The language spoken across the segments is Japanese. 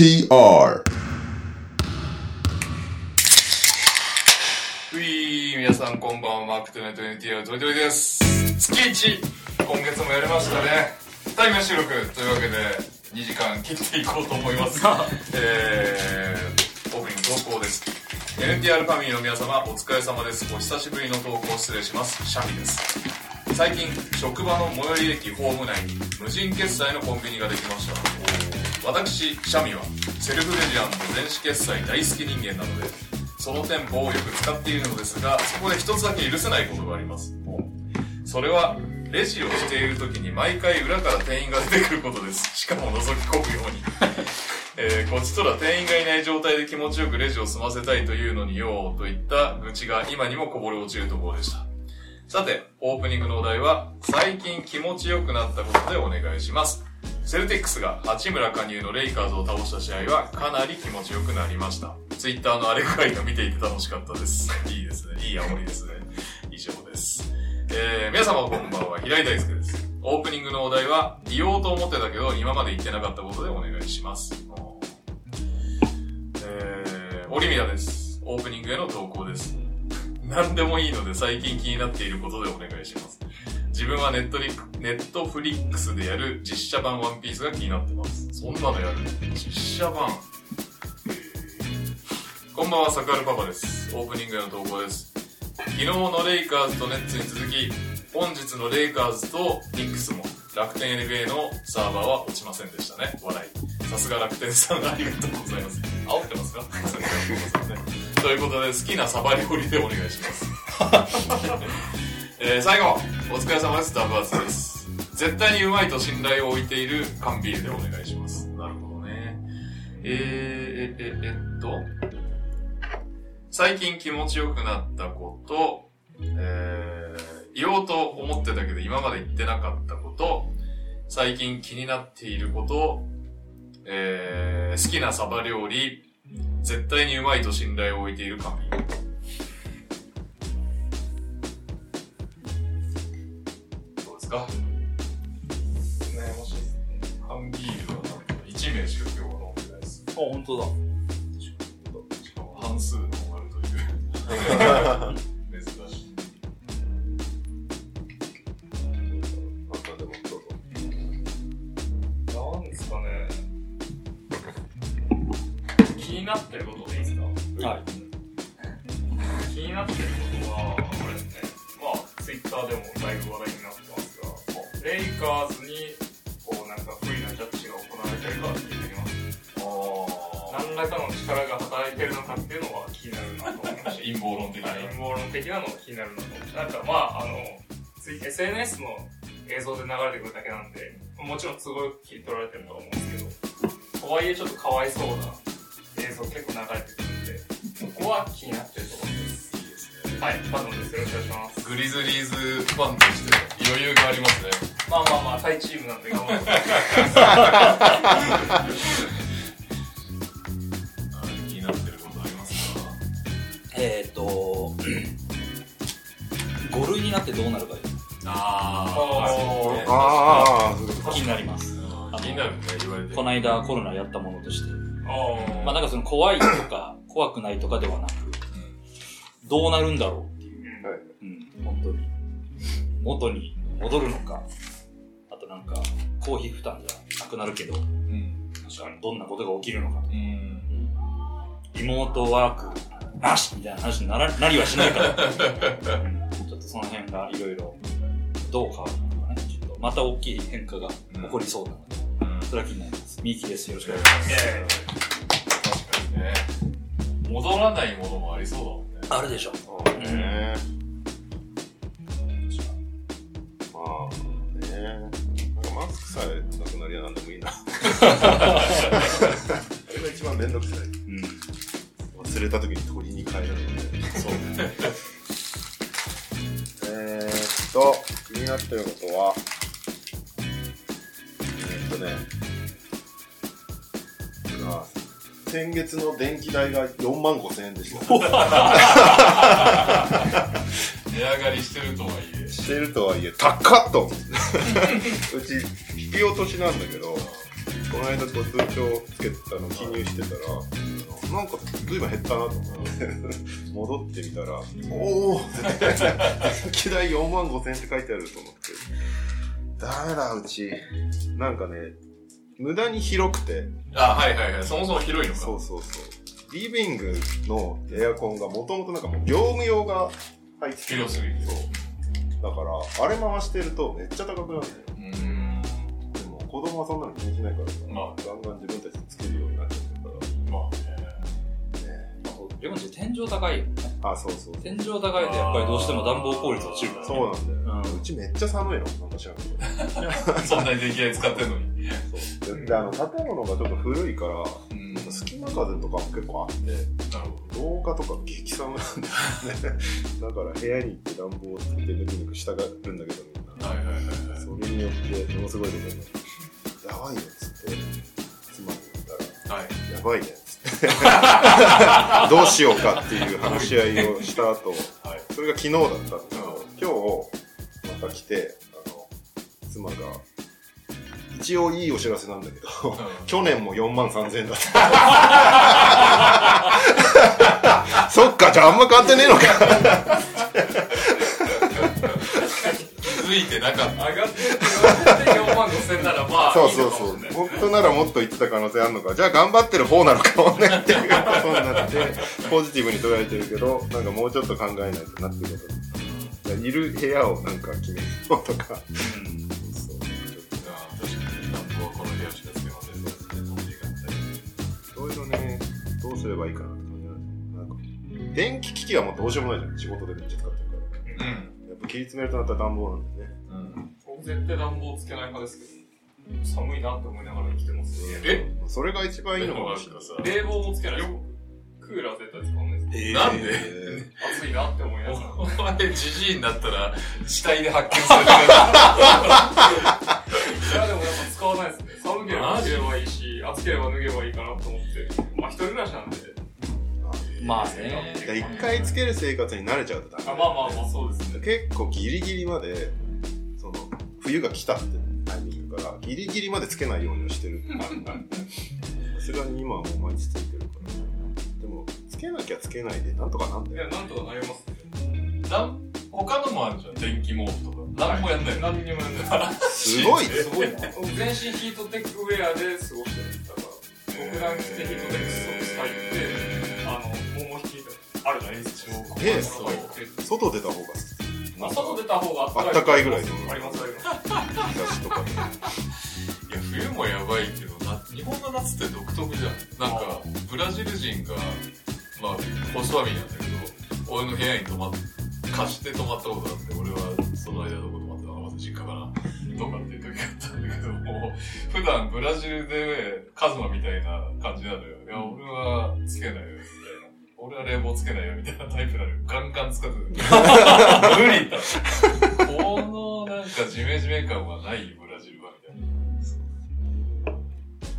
NTR うい皆さんこんばんはマークトネット NTR トリトリです。月1今月もやりましたね。タイム収録というわけで2時間切っていこうと思います えー、オープニング投稿です。NTR ファミリーの皆様お疲れ様です。お久しぶりの投稿失礼します。シャミです。最近職場の最寄り駅ホーム内に無人決済のコンビニができました私シャミはセルフレジアンと電子決済大好き人間なのでその店舗をよく使っているのですがそこで一つだけ許せないことがあります。それはレジをしている時に毎回裏から店員が出てくることです。しかも覗き込むように。えーこっちとら店員がいない状態で気持ちよくレジを済ませたいというのによーといった愚痴が今にもこぼれ落ちるところでした。さて、オープニングのお題は、最近気持ちよくなったことでお願いします。セルティックスが八村加入のレイカーズを倒した試合はかなり気持ちよくなりました。ツイッターのあれくらいが見ていて楽しかったです。いいですね。いい煽りですね。以上です。えー、皆様こんばんは、平井大輔です。オープニングのお題は、言おうと思ってたけど、今まで言ってなかったことでお願いします。えー、オリミラです。オープニングへの投稿です。何でもいいので最近気になっていることでお願いします。自分はネットリネットフリックスでやる実写版ワンピースが気になってます。そんなのやる実写版こんばんは、サクアルパパです。オープニングへの投稿です。昨日のレイカーズとネッツに続き、本日のレイカーズとニックスも楽天 NBA のサーバーは落ちませんでしたね。笑い。さすが楽天さんありがとうございます。煽ってますか？ということで、好きなサバ料理でお願いします。えー、最後、お疲れ様です。ダブアツです。絶対にうまいと信頼を置いている缶ビールでお願いします。なるほどね。えー、え、え、えっと、最近気持ちよくなったこと、えー、言おうと思ってたけど今まで言ってなかったこと、最近気になっていること、えー、好きなサバ料理、絶対にうまいと信頼を置いている缶ビール。ですか？悩ましいですね。缶ビールはなんと1名しか今日は飲んでないです。あ、本当だ。しかも半数の終わるという。珍しい。なんかでもどうぞなんですかね。気になってることでいいですか？はい。気になってることは、あれですね。まあ、ツイッターでもだいぶ話題にレイカーズに、こうなんか不利なジャッジが行われてるかっていうのは、何らかの力が働いてるのかっていうのは気になるなと思いました。陰謀論的な。陰謀論的なのが気になるなと思って。なんかまあ、あの、SNS の映像で流れてくるだけなんで、もちろん都合よく切り取られてるとは思うんですけど、とはいえちょっとかわいそうな映像結構流れてくるんで、そこは気になってるところです。はい、バトンです。よろしくお願いします。グリズリーズファンとして余裕がありますね。まあまあまあ、タイチームなんで頑張って。はい気になってることありますかえっ、ー、と、5類になってどうなるかあーああ気になります。あ気になるね、言われて。この間コロナやったものとして。あまあなんかその怖いとか怖くないとかではなく、どうなるんだろうっていう。はいうん、本当に。元に戻るのか、あとなんか、公費負担じゃなくなるけど、うん。なんかどんなことが起きるのかと。うん。リモートワークなしみたいな話にならなりはしないから、うんちょっとその辺がいろいろどう変わるのかね、ちょっとまた大きい変化が起こりそうなので、うんそれは気になります。ミーキです。よろしくお願いします。え確かにね。戻らないものもありそうだもんね。あるでしょ。そうねまあねなんかマスクさえなくなりゃなんでもいいなあれが一番めんどくさいうん。忘れた時に取りに帰るのでそうね。えーっと気になってることはえーっとねあ先月の電気代が4万5千円でした 値上がりしてるとはいえ。してるとはいえ高っと うち引き落としなんだけどこの間こう通帳つけたの記入してたら、なんか随分減ったなと思って、戻ってみたら、おお電気代4万5千円って書いてあると思って。ダメだ、うち。なんかね、無駄に広くて、あ、はいはいはい。そもそも広いのか。そうそうそう。リビングのエアコンがもともとなんかもう業務用が入ってて広すぎてそう。だから、あれ回してるとめっちゃ高くなるんだよ。うーん。でも子供はそんなの気にしないからさ、まガンガン自分たちでつけるようになっちゃってるかまあね。ら。ねレモンチ天井高いよね。あ、そうそう。天井高いとやっぱりどうしても暖房効率落ちるから、ね。そうなんだよ。うんうちめっちゃ寒いの。なんか知らんけど。そんなに電気代使ってんのに。そう。で、であの、建物がちょっと古いから、隙間風とかも結構あって、ほ廊下とか激寒なんでね。だから部屋に行って暖房をつけてぬくぬくしたがるんだけどみんな。ど。はいはいはいはい。それによってものすごいことになって、やばいよっつって、妻に言ったら、はい。やばいねっつって、どうしようかっていう話し合いをした後、はい。それが昨日だったんですけど、今日また来て、あの、妻が、一応いいお知らせなんだけど、去年も4万3000円だった。そっか、じゃああんま変わってねえのか。気づいてなかった。上がってって4万5千ならまあそういいそうそう。本当ならもっと言ってた可能性あるのか。じゃあ頑張ってる方なのかもねっていうことになって、ポジティブに捉えてるけど、なんかもうちょっと考えないとなっていうことに。いる部屋をなんか決めようとか。すればいいかなって感じなんですよなんか、電気機器はもうどうしようもないじゃん。仕事でめっちゃ使ってるから。うん。やっぱ切り詰めるとなったら暖房なんでね。うん。僕絶対暖房つけない派ですけど寒いなって思いながら生きてますえ？それが一番いいのかもしれない。さ冷房もつけないクーラー絶対使わないですえーなんで？え暑いなって思いながらお前、じじいになったら、死体で発見されてる。いやでもやっぱ使わないですね。寒ければマジ着ればいいし。暑ければ脱げばいいかなと思って。まあ一人暮らしなんで。まあね。ー一回つける生活に慣れちゃうとダメあまあまあまあそうですね結構ギリギリまでその冬が来たってタイミングからギリギリまでつけないようにはしてるさすがに今はもう毎日ついてるから。でもつけなきゃつけないでなんとかなんいだよやなんとかなります。ねなん他のもあるじゃん。電気毛布とか。なんもやんない。の。何にもやんない。すごいすごいな僕全身ヒートテックウェアで過ごしてるんですだから僕ラン着てヒートテックスソックス履いてあの桃引きあるじゃないですか。ええそう。って外出た方がまあ外出た方があったかいぐらいの。ありますあります日差しとかでいや、冬もやばいけど、な日本の夏って独特じゃん。なんか、ブラジル人が、まあ、ホストファミリーなんだけど、俺の部屋に泊まっ、貸して泊まったことがあって、俺はその間どこ泊まったのか、まず実家かな。どうかっていう時があったんだけども、普段ブラジルでカズマみたいな感じなのよ。いや、俺はつけないよ、みたいな。俺は冷房つけないよ、みたいなタイプなのよ。ガンガン使ってた。無理だ。このなんかジメジメ感はないよ、ブラジルは、みたいな。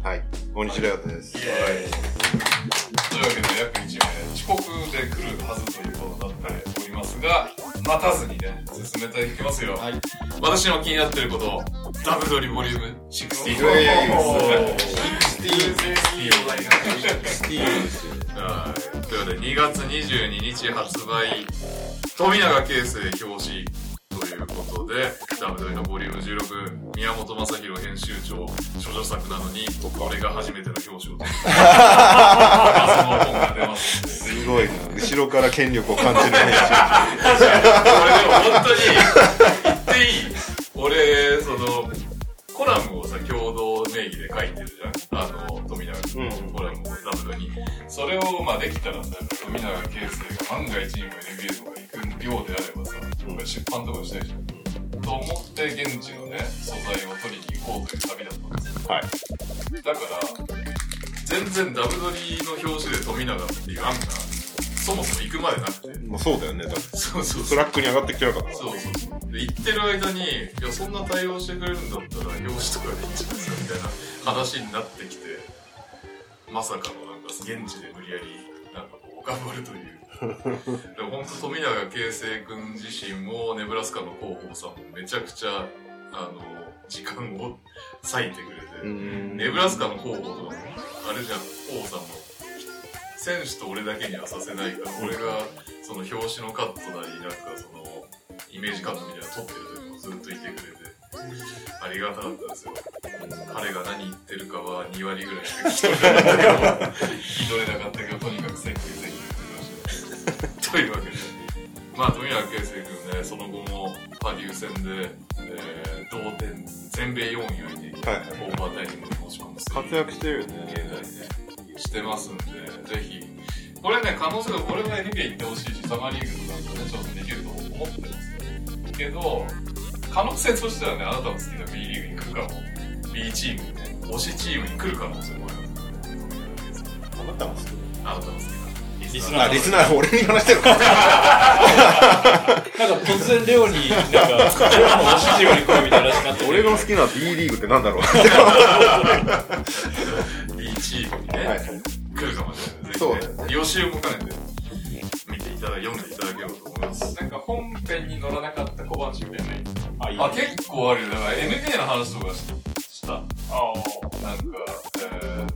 はい。大西レオです。というわけで約1名遅刻で来るはずということになっておりますが待たずにね進めていきますよ、はい。私の気になっていることダブドリボリューム60いやいやいやおースティー全然いいお題がスティーですよはい。ということで2月22日発売。富永啓生表紙ということでダブドリのボリューム16宮本正宏編集長処女作なのに俺が初めての表紙を取るその本が出ますごい。な後ろから権力を感じるね俺でも本当に言っていい。俺そのコラムをさ共同名義で書いてるじゃん。あの富永君のコラムをダブルに。それをまあできたらさ富永啓生が万が一にも NBA とか行くようであればさ俺出版とかしたいじゃんと思って現地のね素材を取りに行こうという旅だったんですよ。はい。だから全然ダブドリの表紙で富永っていう案がそもそも行くまでなくて。まあそうだよね。だって。そうそうスラックに上がってきてなかった。そうそうそう。で、行ってる間に、いや、そんな対応してくれるんだったら、表紙とかでいいんじゃないですか、みたいな話になってきて、まさかのなんか、現地で無理やり、なんかこう、頑張るという。でも本当富永啓生君自身も、ネブラスカの広報さんもめちゃくちゃ、あの、時間を割いてくれて、うん。ネブラスカの広報とかも、あれじゃん、王さんも。選手と俺だけにはさせないから、俺が、その表紙のカットなり、なんかその、イメージカットみたいなの撮ってる時もずっといてくれて、ありがたかったですよ。彼が何言ってるかは2割ぐらいしか聞き取れなかったけど、聞き取れなかったけど、とにかく thank you thank you って言ってました。というわけで、まあ、富永啓生君ね、その後もパデュー戦で、えー、同点、全米4位にはいはいオーバータイムに持ち込む活躍してるよね。現在ね、してますんで、ぜひ、これね、可能性は、俺は NBA 行ってほしいし、サマーリーグとかもね、ちょっとできると思ってますよ。けど、可能性としてはね、あなたの好きな B リーグに来るかも、B チームにね、推しチームに来る可能性もありますね。あなたも好きあなたの好きな。リスナーあ、リスナー、俺に話してるか。なんか突然レオに、なんか、レオの推しチームに来るみたいな話になって俺が好きな B リーグってなんだろう。チームにね、はい来るかもしれない。そうぜひね、予習も兼ねて、見ていただ読んでいただければと思います。なんか本編に乗らなかった小話みたいなのあ、いいあ、結構あるよ。だから NBA の話とかしした。あなんか、えーっ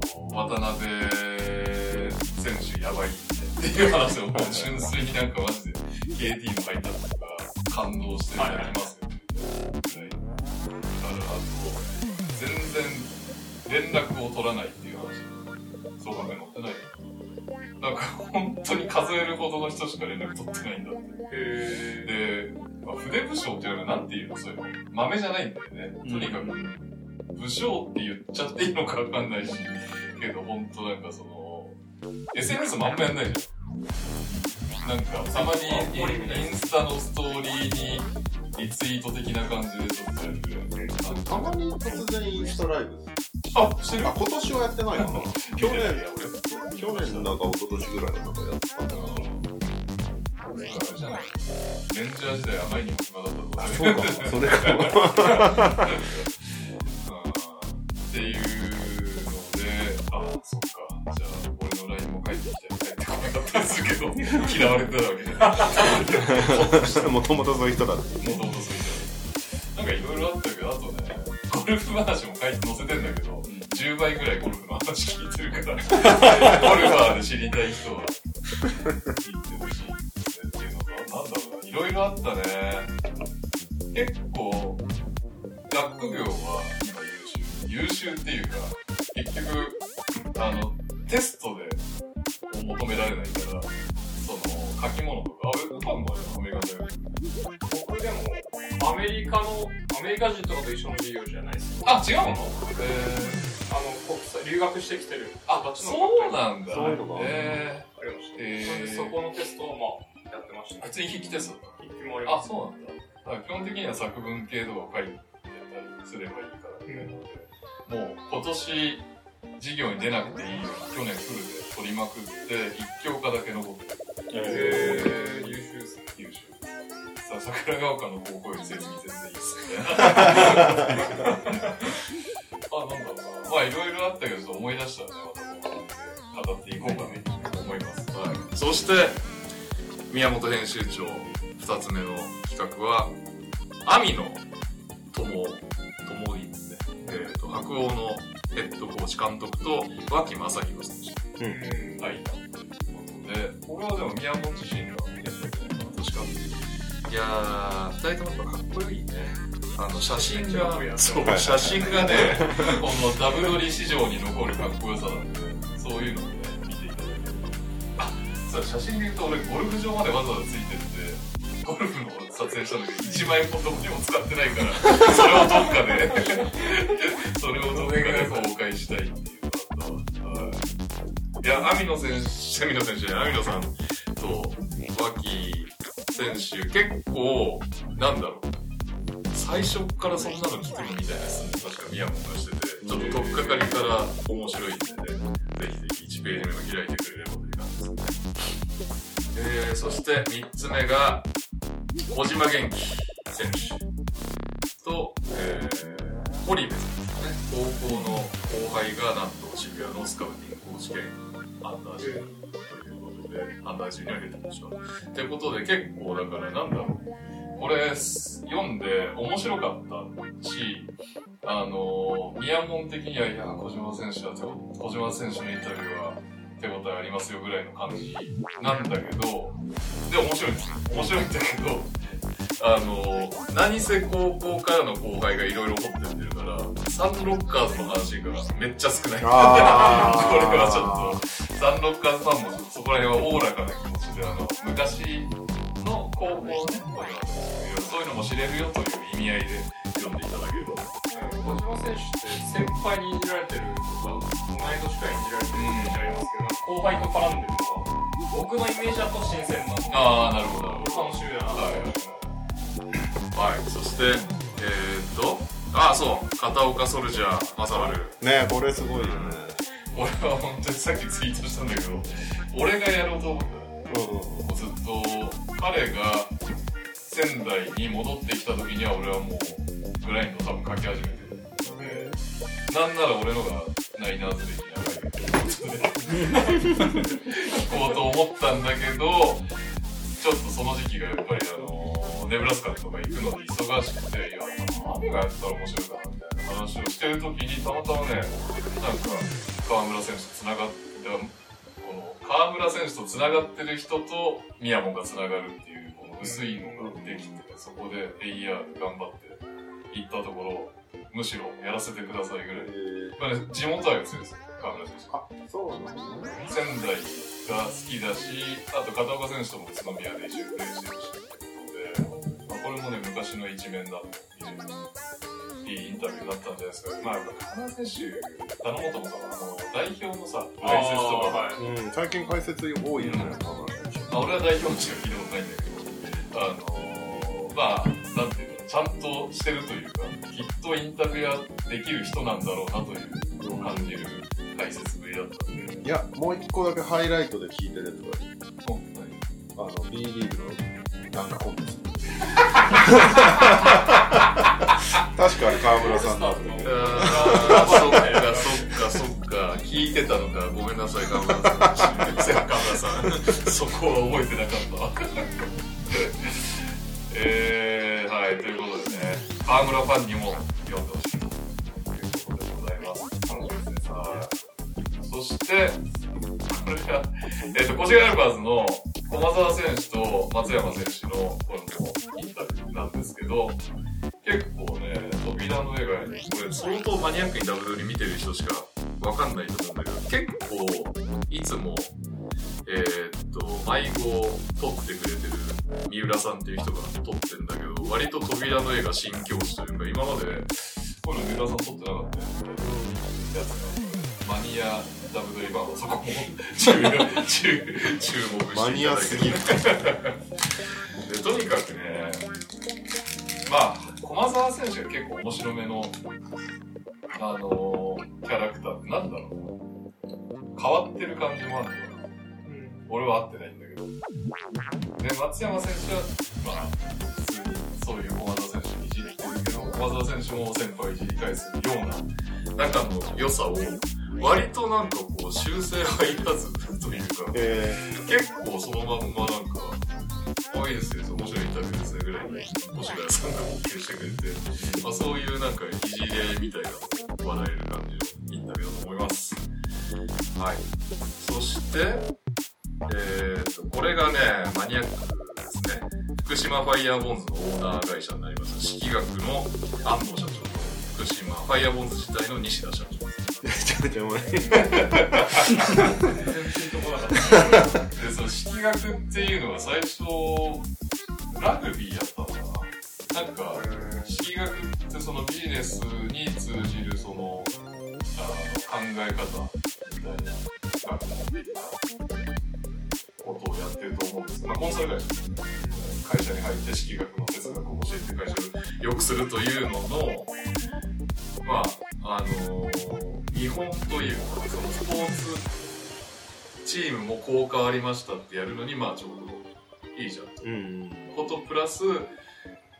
と、渡辺選手やばいっていう話をもう純粋になんかマジで KT も入ったとか感動していただきますよね。はい。だから、あと、全然連絡を取らないっていう話。そうかね、載ってないなんか本当に数えるほどの人しか連絡取ってないんだって。へで、まあ、筆武将っていうのはなんていうの？そういうの豆じゃないんだよね。とにかく、武将って言っちゃっていいのかわかんないし、けどほんとなんかその、SNS もあんまやんないじゃん。なんか、たまにインスタのストーリーにリツイート的な感じでちょっとやる。たまに突然インスタライブ。あ、してる？あ、今年はやってないかな。去年いやいや、去年だか一昨年ぐらいのとかやってたんだな。レンジャー時代あまりにも暇だったとか。そうかも、それかも。っていうので、あ、そっか。じゃあ、俺の LINE も返ってきて、返ってこなかったですけど、嫌われてたわけじゃない。もともとそういう人だって。もともとそういう人なんかいろいろあったけど、あとね、ゴルフ話も書いて載せてんだけど、10倍ぐらいゴルフの話聞いてるから、ゴルファーで知りたい人は、聞いてほしいっていうのが、なんだろうな、いろいろあったね。結構、学業は今優秀。優秀っていうか、結局、あの、テストで求められないから、その、書き物とか、あ、俺、多分アメリカ大学僕でも、アメリカの、アメリカ人とかと一緒の授業じゃないですよ。あ、違うの？えあの、国際、留学してきてるー、あ、そうなんだ。そういうのがえありました。へーそれでそこのテストを、まあ、やってましー、た。普通に筆記テストだ筆記もありあ、ます。そうなんだ。だから基本的には作文系とか書いてたりすればいいからね。もう今年授業に出なくていいように去年フルで取りまくって、一教科だけ残ってる。へー、優秀ですね。優秀。さあ、桜ヶ丘の高校より全然全然いいっすね。あ、なんだろうな。まあいろいろあったけど、思い出したらね、また語っていこうかなと思います。はい。そして、宮本編集長、二つ目の企画は、網野友、友いですね。えっ、と、白鸚のヘッドコーチ監督と、脇正宏選手。うん。はい。ということで、これはでも宮本自身がやったけど、確かいやー、二人ともかっこいいね。あの、写真が、そう、写真がね、このダブドリ市場に残るかっこよさなんで、そういうのをね、見ていただけると。あ、そう、写真で言うと俺、ゴルフ場までわざわざついてって、ゴルフの撮影したんだけど、1枚もどこにも使ってないから、それをどっかで、それをどっかで公開したいっていうのがあい。いや、網野選手、網野選手網野さんと脇選手、結構、なんだろう。最初からそんなの聞くのみたいな質問確か宮本がしてて、ちょっと取っかかりから面白いんで、ぜひぜひ1ページ目を開いてくれればという感じですね。えー、そして3つ目が、小島元気選手と、えー、堀部選手ですね。高校の後輩がなんと渋谷のスカウティングコーチ兼アンダージュニアというで、アンダージュニア入れてましょ。ってことで結構だからなんだろう。これ読んで面白かったし、あのー、宮門的には、いや、小島選手は手を、小島選手のインタビューは手応えありますよぐらいの感じなんだけど、で、面白いんですよ。面白いんだけど、あのー、何せ高校からの後輩がいろいろ掘ってってるから、サンロッカーズの話がめっちゃ少ない。これはちょっと、サンロッカーズファンもちょっとそこら辺はおおらかな気持ちで、あの、昔の高校ね、これはそういうのも知れるよという意味合いで読んでいただければ。小島選手って先輩にいじられてるとか、同い年くらいにられてるイメージありますけど、後輩と絡んでるのが、僕のイメージだと新鮮なんで、ああ、なるほど。楽しみだな。はい。はい、そして、えー、っと、ああ、そう、片岡ソルジャー、正丸。ねこれすごいよね。俺は本当にさっきツイートしたんだけど、俺がやろうと思ったうんうんずっと彼が仙台に戻ってきた時には俺はもうグラインド多分書き始めてなんなら俺のがナイナーズ歴長いということで聞こうと思ったんだけどちょっとその時期がやっぱりあのネブラスカとか行くので忙しくていや何がやったら面白いかなみたいな話をしてる時にたまたまねなんか河村選手と繋がってこの河村選手と繋がってる人と宮本が繋がるっていうこの薄いのができてそこで AR 頑張って行ったところむしろやらせてくださいぐらい。まあね地元愛が強いですよ河村選手。あ、そうなんだね。仙台が好きだしあと片岡選手とも宇都宮で一緒にプレーしてるしってことで、まあ、これもね昔の一面だと非常にいいインタビューだったんじゃないですかまあ河村選手頼もうと思ったのは代表のさ解説とかはい。うん、最近解説多いよね、河村選手まあ、俺は代表しか聞いたことないんだけど、あのー、まあ、なんていうの、ちゃんとしてるというか、とインタビュアーできる人なんだろうなというのを感じる解説ぶりだったんで、いや、もう一個だけハイライトで聞いてるやつがいい本当に。あの、B リーグのなんかコンテスト。確かあれ河村さんだっそっか、そっか、そっか、聞いてたのか、ごめんなさい、河村さん。河村さん、そこは覚えてなかったわ。えー、河村ファンにも読んでほしいということでございます。楽しみですね。はい。そして、これが、えっ、と、越谷アルバーズの駒澤選手と松山選手の、これもインタビューなんですけど、結構ね、扉の絵が、これ相当マニアックにダブルに見てる人しかわかんないと思うんだけど、結構、いつも、えーっと、迷子を撮ってくれてる三浦さんっていう人が撮ってんだけど、割と扉の絵が新境地というか、今まで、こういうの三浦さん撮ってなかった。やつが、マニアダブルリバーそこも注、目してマニアすぎる。でとにかくね、まあ、駒澤選手が結構面白めの、あのーキャラクターってなんだろう。変わってる感じもあるの。俺は会ってないんだけど。で、松山選手は、まあ、普通にそういう駒澤選手にいじってるけど、駒澤選手も先輩いじり返すような仲の良さを、割となんかこう、修正入らずというか、え結構そのまんまなんか、あ、いいですよ、面白いインタビューですね、ぐらいに、越谷さんが OK してくれて、まあそういうなんか、いじり合いみたいな笑える感じのインタビューだと思います。はい。そして、えーと、これがね、マニアックですね。福島ファイヤーボンズのオーナー会社になります。式学の安藤社長と、福島ファイヤーボンズ自体の西田社長。ちゃめちゃうまい。全然とこなかった。で、その式学って。いうのは最初、ラグビーやったのかななんか、式学って。そのビジネスに通じるその、あの考え方みたいな学問的なことをやってると思うんですまあ、コンサル会社会社に入って式学の哲学を教えて会社を良くするというのの、まあ、あの見本というか、そのスポーツチームもこう変わりましたってやるのに、まあちょうどいいじゃんと。うん。ことプラス、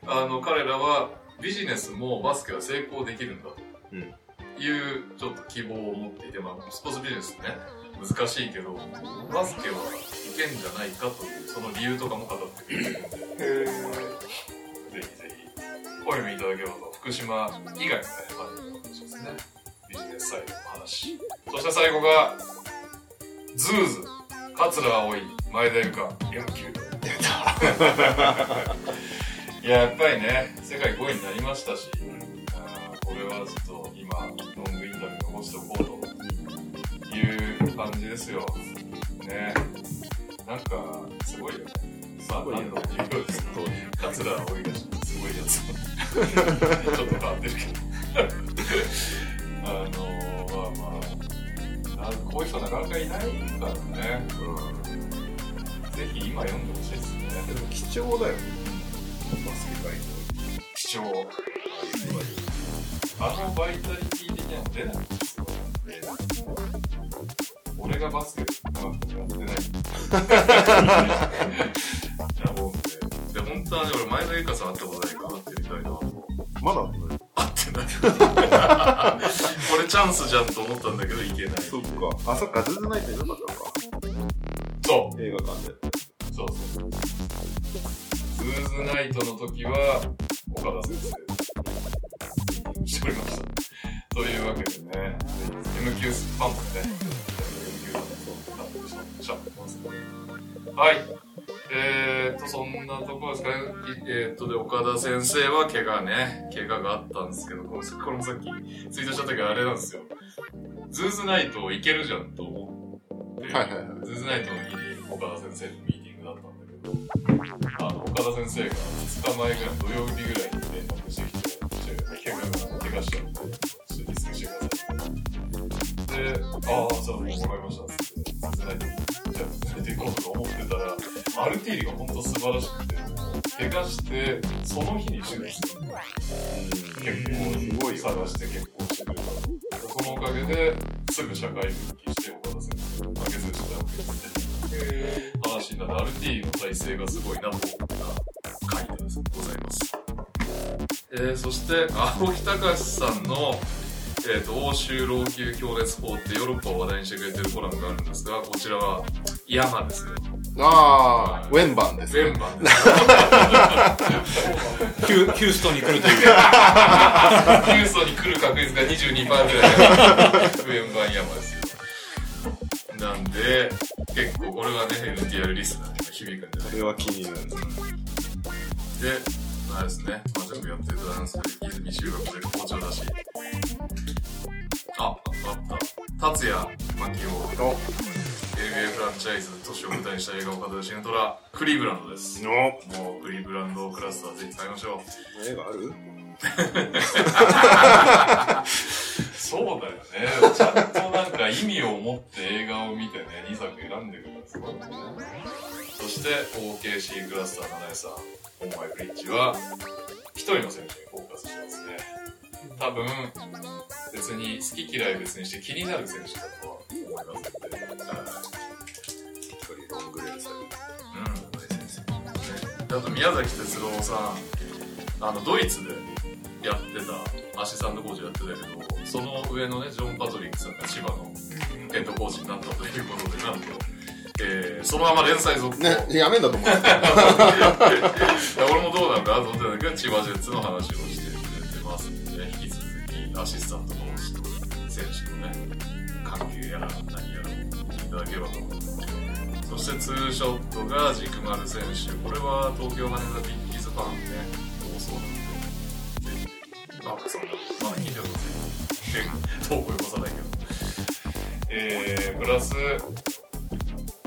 あの、彼らはビジネスもバスケは成功できるんだと。うんいう、ちょっと希望を持っていて、まあ、スポーツビジネスね、難しいけど、バスケはいけんじゃないかという、その理由とかも語ってくれてるので、ぜひぜひ、お読みいただければと、福島以外のね、ファンにし。そして最後が、ズーズ、桂葵、前田由香、M9。いや、やっぱりね、世界5位になりましたし、あーこれはちょっと今、ロングインタビュー残しておこうという感じですよ。ね。なんか、すごいよね。さあ、何の授業ですか桂葵がすごいやつ。ちょっと変わってるけど。あのー、まあまあ、あこういう人なかなかいないからね。ぜひ今読んでほしいですね。でも貴重だよね。バスケ界貴重。あのバイタリティ的には出ないんですよ。俺がバスケうまくやってない。なもんで。で、本当はね、俺前田由香さん会ったことないから会ってみたいなと。まだ会ってない。これチャンスじゃんと思ったんだけど、いけない。そっか。あ、そっか。ズーズナイトいなかったのか。そう。映画館で。そうそう。ズーズナイトの時は、岡田先生、しておりました。というわけでね、M 級ファンもね、はい。えーっと、そんなところですかね。いえーっと、で、岡田先生は怪我ね、怪我があったんですけど、このこのさっきツイートした時はあれなんですよ。ズーズナイトいけるじゃんと思って、はいはいはいズーズナイトの日に岡田先生とミーティングだったんだけど、あの、岡田先生が2日前ぐらい、土曜日ぐらいに連絡してきて、怪我が、怪我しちゃって、ちょっとリスクしてください。で、ああ、そう、もうもらいましたっつって、ズーズナイトに、じゃあ、連れてこうと思ってたら、アルティーリが本当素晴らしくて、怪我して、その日に手術する結構、すごい。探して結婚してくれた。そのおかげで、すぐ社会復帰して、岡田先生、投げ銭したわけですね。話になって、アルティーの体制がすごいなと思った回でございます。えー、そして、青木隆さんの、えっ、と、欧州老朽強烈法ってヨーロッパを話題にしてくれてるコラムがあるんですが、こちらは、山ですよ。ああ、ウェンバンですね。全版です。ヒュヒューストンに来るという。ヒューストンに来る確率が22%ぐらい上番山ですよ。なんで、結構これはね、NTR リスナーにも響くんじゃないこれは気になる。で、まあですね、まあ、全部やってるダンスで、泉修学で好調だし。あ、あった。達也真紀夫。お NBA フランチャイズ都市を舞台にした映画を語るシネトラ、クリーブランドです。のもう、クリーブランドクラスターぜひ使いましょう。映画ある？そうだよね。ちゃんとなんか意味を持って映画を見てね、2作選んでくるのすごいね。そして、OKC クラスター7さん、オンマイブリッジは、一人の選手にフォーカスしてますね。多分、別に好き嫌い別にして気になる選手だとは思いますので、はい一人ロングレールさうん、大先生。ね、であと宮崎哲郎さん、あの、ドイツでやってた、アシスタントコーチやってたけど、その上のね、ジョン・パトリックさんが千葉のヘッドコーチになったということで、なんと、えー、そのまま連載続行。ね、やめんだと思う。いや俺もどうなんかなと思ってたんだけど、千葉ジェッツの話をしてくれてますんで、引き続きアシスタントコーチと選手のね、関係やら何やらを聞いていただければと思います。そしてツーショットが軸丸選手。これは東京羽田ビッキーズファンね、多そうなんで、ぜひぜひ。あ、そうだ。まだ聞いてるんですよ。遠くよこさないけど。えー、プラス、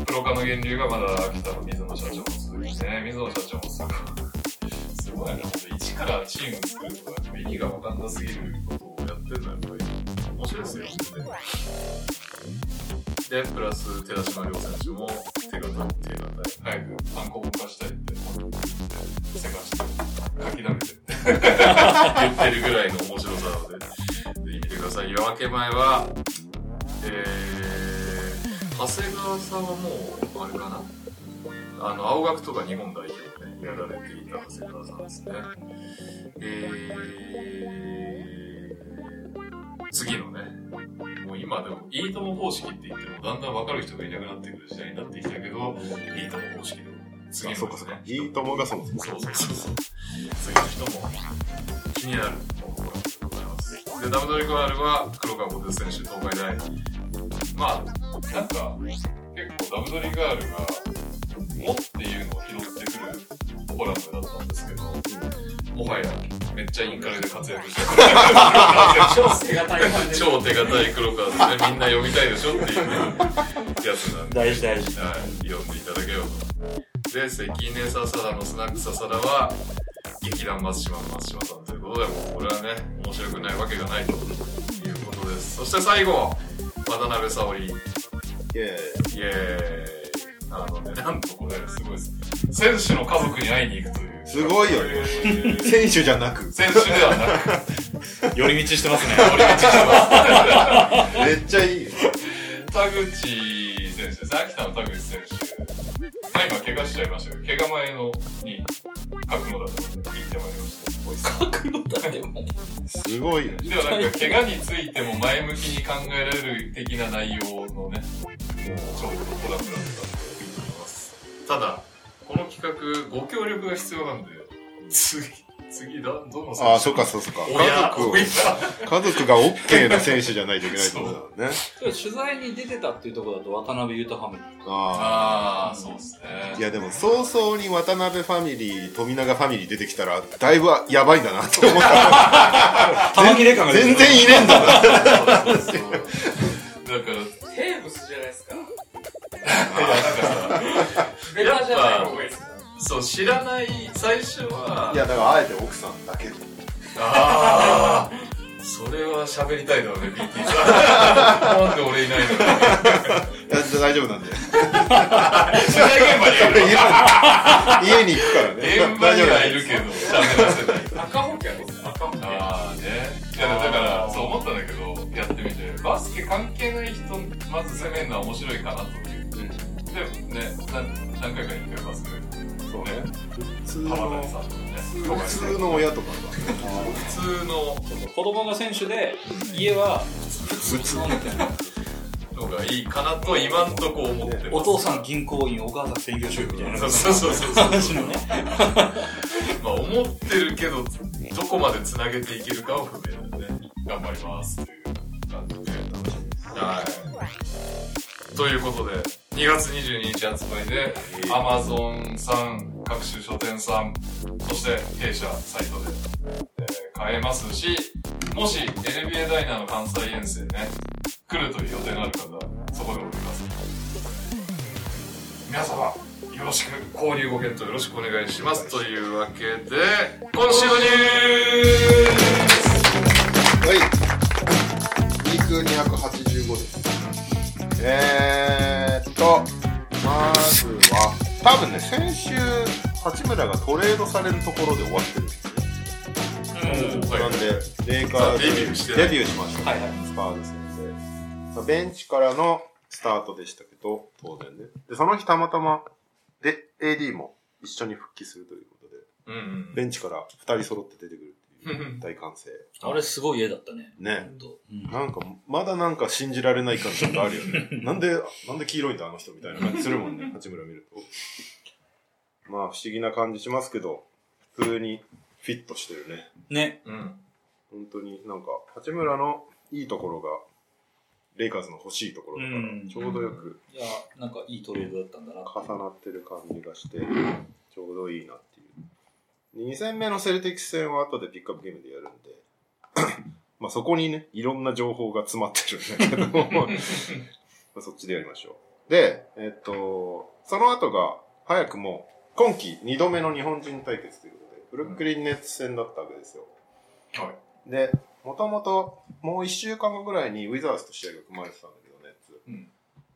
プロ化の源流がまだ秋田の水野社長も続きね、水野社長もすごい。すごいね、一からチーム作るとか、意味がわかんなすぎることをやってるのはやっぱり面白いですよ、本当にで、プラス、寺島亮選手も手堅い、手堅い。早く単行本化したいって、せかして、書き溜めて、言ってるぐらいの面白さなので、ぜひ見てください。夜明け前は、えー、長谷川さんはもう、あれかなあの、青学とか日本代表をね、やられていた長谷川さんですね。えー、次のね、もう今でも、いいとも方式って言っても、だんだん分かる人がいなくなってくる時代になってきたけど、いいとも方式の次のあ、そうかそうかね。。いいともがそもそも。そうそうそうそう。次の人も気になるところでございます。で、ダブドリガールは黒川小手選手、東海大。まあ、なんか、結構ダブドリガールが、もっていうのを拾ってくるコラムだったんですけど、もはや、めっちゃインカレで活躍してる。超手堅い黒川でね、みんな読みたいでしょっていうね、やつなんで。大事大事。はい、読んでいただければと。で、関根笹田のスナック笹田は、劇団松島の松島さんということで、もうこれはね、面白くないわけがないということです。そして最後、渡辺沙織、イイェーイ。エーイ。あのね、なんとこれ、すごいです。選手の家族に会いに行くという。すごいよねえー選手じゃなく、選手ではなく、寄り道してますね。俺がしてます。めっちゃいいよ。田口選手です。秋田の田口選手。まあ今怪我しちゃいましたけど、怪我前のに、覚悟だったので、行ってまいりました。角度だってもすごいよ。ではなんか、怪我についても前向きに考えられる的な内容のね、ちょうどコラムだったんで、いいと思います。ただ、この企画、ご協力が必要なんで、次、次だ、どの選手ああ、そっかそっか。家親、族を、親。家族が OK な 選手じゃないといけないとだよね。取材に出てたっていうところだと渡辺裕太ファミリー。あああ、そうですねあ。い。やでも早々に渡辺ファミリー、富永ファミリー出てきたら、だいぶやばいんだなって思った。玉木レカが全る然いねえんだな。だから、テーブスじゃないですか。ベタじゃない方がいいですか？そう、知らない、最初は、いや、だからあえて奥さんだけで。ああ、それは喋りたいだろうね、BT さん。なんで俺いないのに。いや大丈夫なんで。取材現場にはいる家に行くからね。現場にはいるけど、喋らせない。赤保険ですか赤保険。ああね。いや、だから、そう思ったんだけど、やってみて、バスケ関係ない人、まず攻めるのは面白いかなという。で、ね、何何回か行ってバスケ。そうね。普通浜の谷、さんとかね。普通の親とか普通のそうそう子供が選手で、家は普通のみたいな。のがいいかなと今んとこ思ってます。お父さん銀行員、お母さん専業主婦みたいな。そうそうそうそう。話のね。まあ思ってるけど、どこまで繋げていけるかを不明なんで、頑張りますっていう感じで。はい。ということで、2月22日発売で、Amazon さん、各種書店さん、そして弊社サイトで、えー買えますし、もし NBA ダイナーの関西遠征ね、来るという予定のある方は、そこでおります。皆様、よろしく、購入ご検討よろしくお願いします。というわけで、今週のニュースはい。ウィーク285です。えーっと、まずは、多分ね、先週、八村がトレードされるところで終わってるんですよ。なんで、レイカーズデビューしてデビューしました、はいはいスパーズ戦で。まあベンチからのスタートでしたけど、当然ね。で、その日たまたま、で、AD も一緒に復帰するということで、うんうん。ベンチから二人揃って出てくる大歓声。あれすごい絵だったね。ね。ほんとうんなんか、まだなんか信じられない感じがあるよね。なんで、なんで黄色いんだあの人みたいな感じするもんね、八村見ると。まあ、不思議な感じしますけど、普通にフィットしてるね。ね。うん。本当になんか、八村のいいところが、レイカーズの欲しいところだからうん、ちょうどよくいや、なんかいいトレードだったんだな。重なってる感じがして、ちょうどいいなって。2戦目のセルティックス戦は後でピックアップゲームでやるんで、まあそこにね、いろんな情報が詰まってるんだけど、まあそっちでやりましょう。で、えっと、その後が、早くも、今季2度目の日本人対決ということで、ブルックリンネッツ戦だったわけですよ。はい。で、もともと、もう1週間後ぐらいにウィザーズと試合が組まれてたんだけど、ネッツ。うん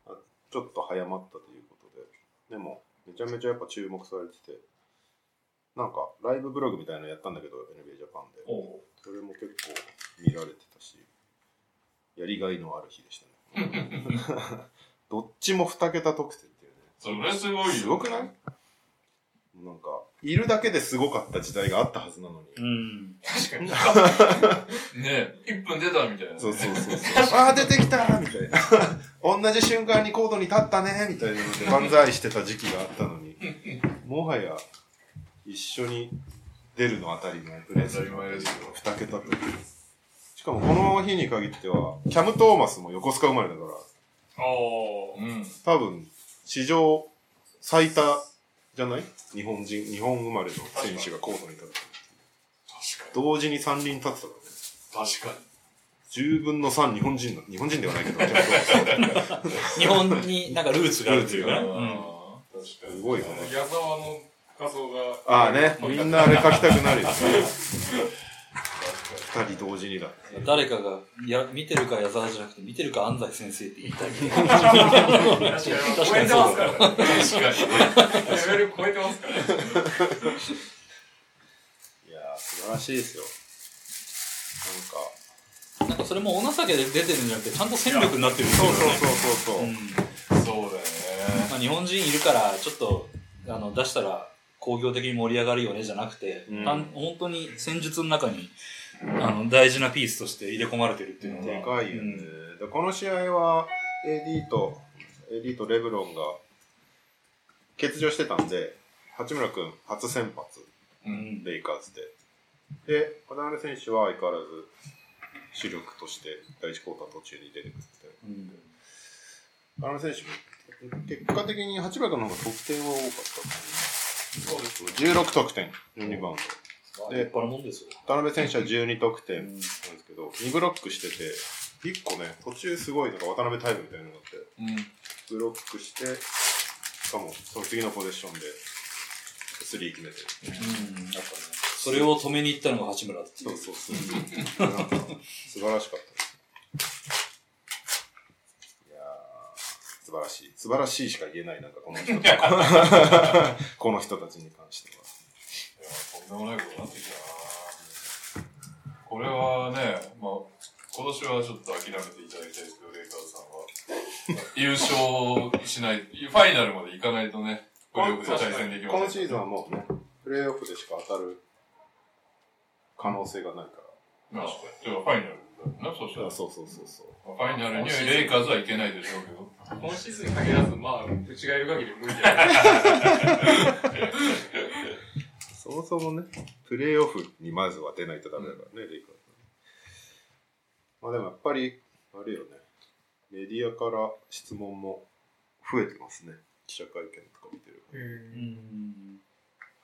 あちょっと早まったということで。でも、めちゃめちゃやっぱ注目されてて、なんか、ライブブログみたいなのやったんだけど、NBA ジャパンで。それも結構見られてたし、やりがいのある日でしたね。どっちも2桁得点っていうね。それすごいよ。すごくない？なんか、いるだけですごかった時代があったはずなのに。うん。確かに。ねえ、1分出たみたいな。そうそうそうそう。ああ、出てきたみたいな。同じ瞬間にコートに立ったねみたいなので万歳してた時期があったのに、もはや一緒に出るのあたり前プレー当たり前ですよ2桁と。しかかもこの日に限っては、キャム・トーマスも横須賀生まれだから、おー。うん。多分、史上最多じゃない？日本人、日本生まれの選手がコートに立って。確か同時に三輪立ってたからね。に。確かに。10分の3日本人の、日本人ではないけど、日本になんかルーツがあるというかうんー確かに。すごいよね。矢沢の画像が。ああね、みんなあれ書きたくなるよね。二人同時にだ。誰かが、いや、見てるか矢沢じゃなくて、見てるか安西先生って言いたい。確かに。超えてますからね。確かに。レベル超えてますからね。いやー、素晴らしいですよ。なんかそれもお情けで出てるんじゃなくて、ちゃんと戦力になってるんですよなんか、ね。そうそうそうそう。うんそうだよね。まあ、日本人いるから、ちょっと、あの、出したら工業的に盛り上がるよね、じゃなくて、うん本当に戦術の中に、あの、大事なピースとして入れ込まれてるっていうのでが。かいよね。でこの試合は、AD と、AD とレブロンが欠場してたんで、八村君初先発、うん。うん。レイカーズで。で、渡辺選手は相変わらず主力として第一クォーター途中に出てくるみたいな。うん渡辺選手も結果的に八村君の方が得点は多かったそうです。16得点、12リバウンド。ですよ。渡辺選手は12得点うんなんですけど、2ブロックしてて、1個ね、途中すごいなんか渡辺タイムみたいなのがあって、うん。ブロックして、しかもその次のポゼッションで、スリー決めてる。うん。やっぱね。それを止めに行ったのが八村っていう。そうそうそう。なんか素晴らしかったです。素晴らしい。素晴らしいしか言えない、なんかこの人たち。この人たちに関しては。いや、とんでもないことになってきたなこれはね、まあ、今年はちょっと諦めていただきたいですけど、レイカーズさんは。優勝しない、ファイナルまで行かないとね、プレーオフで対戦できません。今シーズンはもうね、プレーオフでしか当たる可能性がないかまあ、ファイナルだ。そうそうそうそう。ファイナルにはレイカーズはいけないでしょうけど。今シーズンに限らず、まあ、うちがいる限り無理だよ。そもそもね、プレーオフにまずは出ないとダメだからね、レイカーズ。まあでもやっぱり、あれよね、メディアから質問も増えてますね。記者会見とか見てる。うん。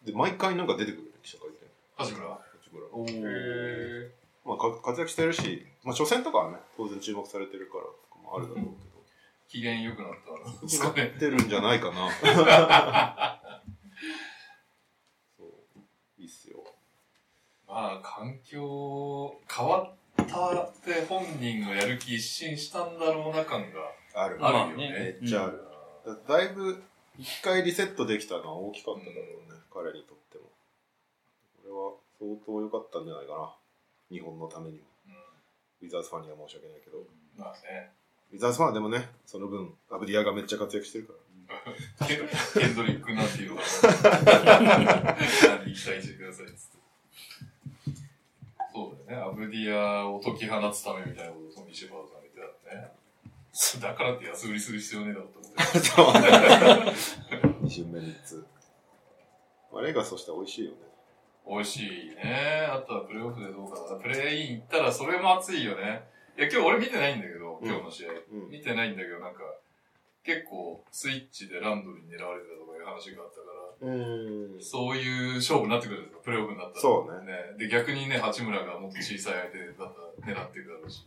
で、毎回なんか出てくるね、記者会見。八村八村おへまあか活躍してるし、まあ初戦とかはね、当然注目されてるからとかもあるだろう機嫌良くなったんですかね。なってるんじゃないかな。そう、いいっすよ。まあ、環境変わったって本人がやる気一新したんだろうな感がある。あるよまあねね。めっちゃある。だだいぶ一回リセットできたのは大きかっただろうね、彼にとっても。これは相当良かったんじゃないかな。日本のためにも。ウィザーズファンには申し訳ないけど。まあね。ウィザーズファンはでもね、その分、アブディアがめっちゃ活躍してるから。ケンドリックなんていうのかな。に期待してくださいっつって。そうだよね。アブディアを解き放つためみたいなことをトミー・シェパードさんが言ってたらね。だからって安売りする必要ねえだろうと思って。2巡目3つ。まあ、レガスとしては美味しいよね。美味しいね。あとはプレーオフでどうかな。プレーイン行ったらそれも熱いよね。いや、今日俺見てないんだけど、今日の試合。うん。見てないんだけど、なんか、結構スイッチでランドリーに狙われてたとかいう話があったから、うん。そういう勝負になってくるんですよ、プレーオフになったら。そうねで、逆にね、八村がもっと小さい相手だったら狙っていくだろうし、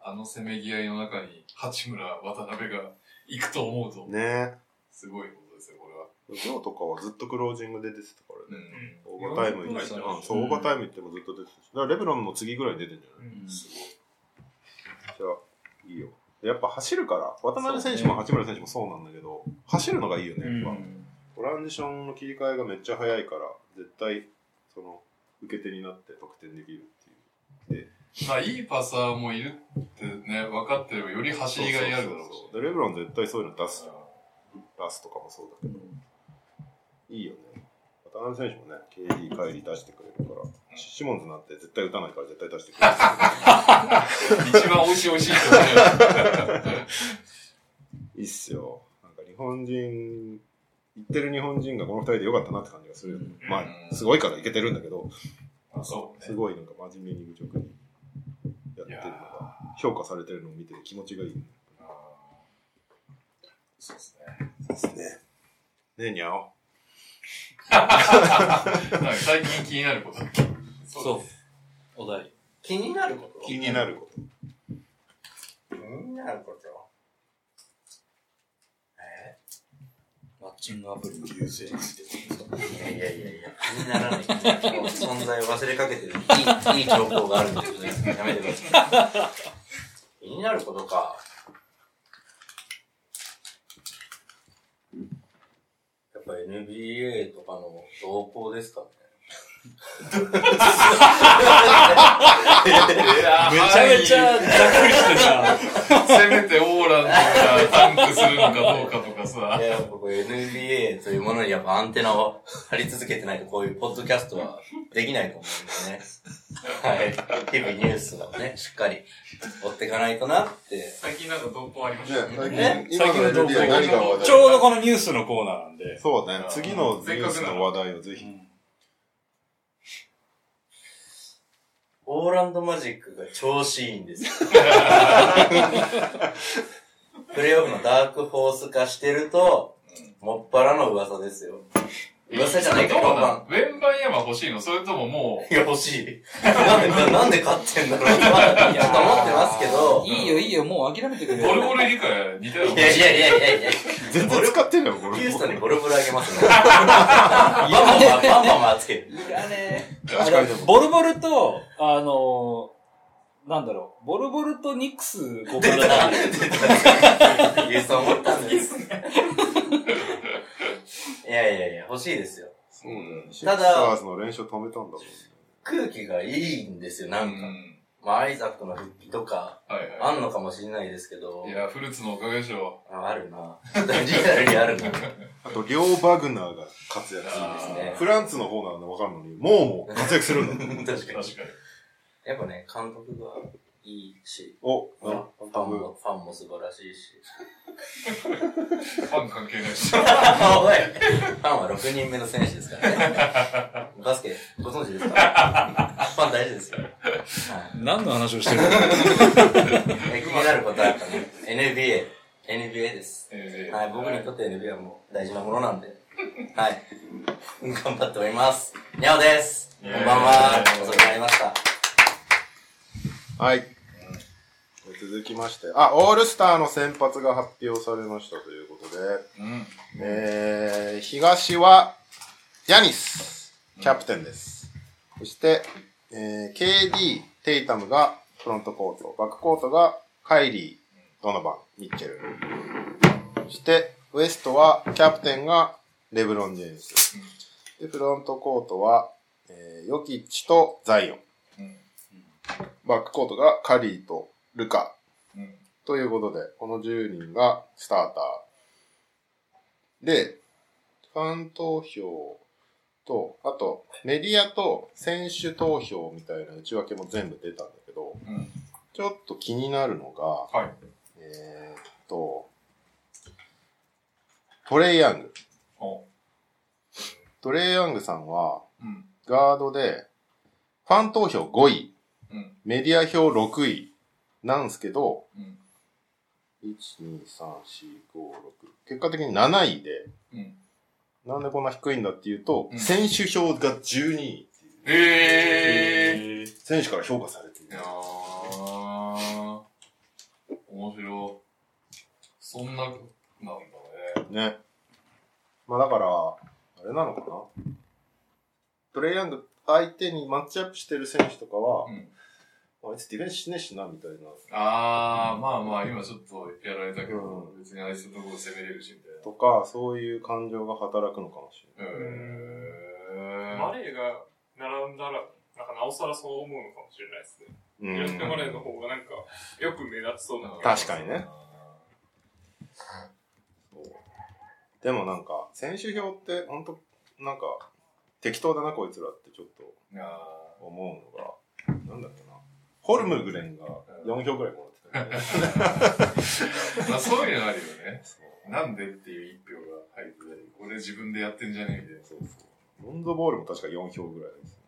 あのせめぎ合いの中に八村、渡辺が行くと思うと、ねすごいことですよ、これは。今日とかはずっとクロージングで出てたからうね。ん。オーバータイム行って、そう、オーバータイム行ってもずっと出てたし。だからレブロンの次ぐらいに出てんじゃない、うんすごい。じゃあ、いいよ。やっぱ走るから、渡辺選手も八村選手もそうなんだけど、走るのがいいよね、やっぱ。トランジションの切り替えがめっちゃ早いから、絶対、その、受け手になって得点できるっていう。まあ、いいパサーもいるってね、分かってればより走りがいあるだろうしレブロン絶対そういうの出す。出すとかもそうだけど、いいよね。渡辺選手もね、KD 帰り出してくれるから、シモンズなんて絶対打たないから絶対出してくれる。一番美味しい美味しいってね。いいっすよ。なんか日本人、行ってる日本人がこの二人でよかったなって感じがするよね。うんまあ、すごいからいけてるんだけど、あそうねす。ごいなんか真面目に愚直にやっってるのが、評価されてるのを見て気持ちがいい。そうですね。ですね。ねえにゃお。はい最近気になること。そう。お題。気になること？気になること。気になること？え？マッチングアプリの優勢について。いやいやいやいや、気にならない。存在を忘れかけてる。いい、いい兆候があるんですけどね。やめてください。気になることか。やっぱ NBA とかの動向ですかね。めめちゃめちゃざっくりしてるな。せめてオーランドがタンクするのかどうかとかさい。や、僕 NBA というものにやっぱアンテナを張り続けてないとこういうポッドキャストはできないと思うんですね。はい。日々ニュースをね、しっかり追っていかないとなって。最近なんか動向ありましねた、最近、最近の動向ちょうどこのニュースのコーナーなんで。そうね、次のニュースの話題をぜひ。オーランドマジックが調子いいんですよ。プレイオフのダークホース化してると、もっぱらの噂ですよ。噂じゃないか、どうな。ウェンバンヤマ欲しいの？それとももいや、欲しい。なんで、なんで勝ってんだろう ちょっと思ってますけど。いいよいいよ、もう諦めてくれう、ボルボル理科似たような。いやいやいやいやいや。全然使ってんのよ、これ。ヒューストンにボルボルあげますね。バンバンバンバンつける。いらねえ。ボルボルと、あのー、なんだろう、ボルボルとニックス交換だな。ヒュース思ったんです。いやいやいや、欲しいですよ。そうね。シただックスターズの練習止めたんだもんね。空気がいいんですよ、なうんか。ん。まあ、アイザックの復帰とか、はいあはんのかもしれないですけどい。い、や、フルーツのおかげでしょ。ああるな。リアルにあるな。あと、リョー・バグナーが活躍するんですね。ねフランツの方なんでわかるのに、もうも活躍するんだ。確かに。確かに。やっぱね、監督がいいし、お、ファンあ、ファンも、ファンも素晴らしいし。ファン関係ないし。おいファンは6人目の選手ですからね。バスケ、ご存知ですか？ファン大事ですよ。はい何の話をしてる？の え気になることあったね。NBA。NBA です。えーはい、僕にとって NBA はもう大事なものなんで。はい。頑張っております。にゃおです。こんばんは。遅くなりました。はい。続きまして、あ、オールスターの先発が発表されましたということで、うん。えー、東は、ヤニス、キャプテンです。そして、えー、KD、テイタムがフロントコート、バックコートがカイリー、ドノバン、ミッチェル。そして、ウエストは、キャプテンがレブロン・ジェームス。で、フロントコートは、えー、ヨキッチとザイオン。うん。バックコートがカリーとルカ。うん。ということで、この10人がスターター。で、ファン投票と、あと、メディアと選手投票みたいな内訳も全部出たんだけど、うん。ちょっと気になるのが、はい。えーっと、トレイヤング。おトレイヤングさんは、うん。ガードで、ファン投票5位、うん。メディア票6位なんすけど、うん。1、2、3、4、5、6。結果的に7位で、うん。なんでこんな低いんだっていうと、うん選手票が12位っていう。えー。選手から評価されているいや。ー。面白い。そんな、なんだね。ね。まあだから、あれなのかなトレイヤング相手にマッチアップしてる選手とかは、うん。あいつディフェンスしねえしな、みたいな。あー、まあまあ、今ちょっとやられたけど、う別にあいつのところ攻めれるし、みたいな。とか、そういう感情が働くのかもしれない。へー。マレーが並んだら、なんかなおさらそう思うのかもしれないですね。うんマレーの方がなんか、よく目立ちそうな確かにね。そうでもなんか、選手票って、ほんと、なんか、適当だな、こいつらってちょっといや思うのが、なんだっけな。ホルムグレンが4票くらいもらってたまあそういうのあるよね。なんでっていう一票が入ってたり、これ自分でやってんじゃねえみたいな。そうそう。ロンドボールも確か4票ぐらいです、ね。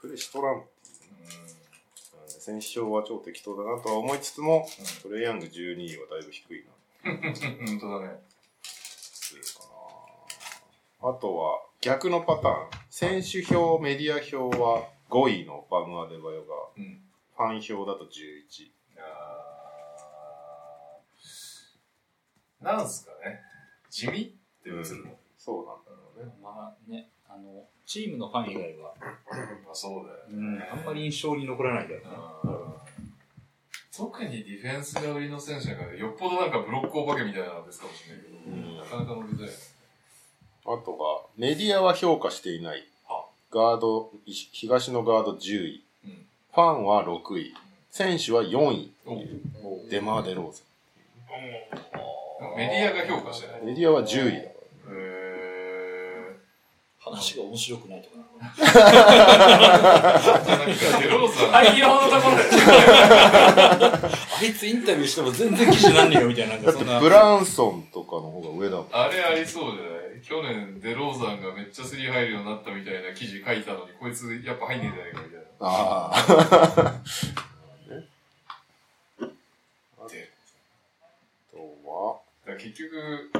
プレーしとらんっていう。なんで選手賞は超適当だなとは思いつつも、トレイヤング12位はだいぶ低いな。本当だね。あとは、逆のパターン。選手票、メディア票は5位のバムアデバヨが、うん。ファン票だと11。あーなんすかね。地味？って映るの。そうなんだろうね。まあね、あの、チームのファン以外は、まあそうだようん、ね。あんまり印象に残らないだよね。特にディフェンスが売りの選手だから、よっぽどなんかブロックお化けみたいなのですかもしれないけど、うんなかなか乗りづらい。あとが、メディアは評価していないは。ガード、東のガード10位。うん。ファンは6位。選手は4位。おデマーデローゼ。メディアが評価してない。メディアは10位だかへ話が面白くないとかなの？かな。あいつインタビューしても全然記事なんねえよみたいな、なんかそんな。だってブランソンとかの方が上だもん。あれありそうじゃない？去年デローザンがめっちゃスリー入るようになったみたいな記事書いたのに、こいつやっぱ入んねえんじゃないかみたいな。ああ。であとは、結局、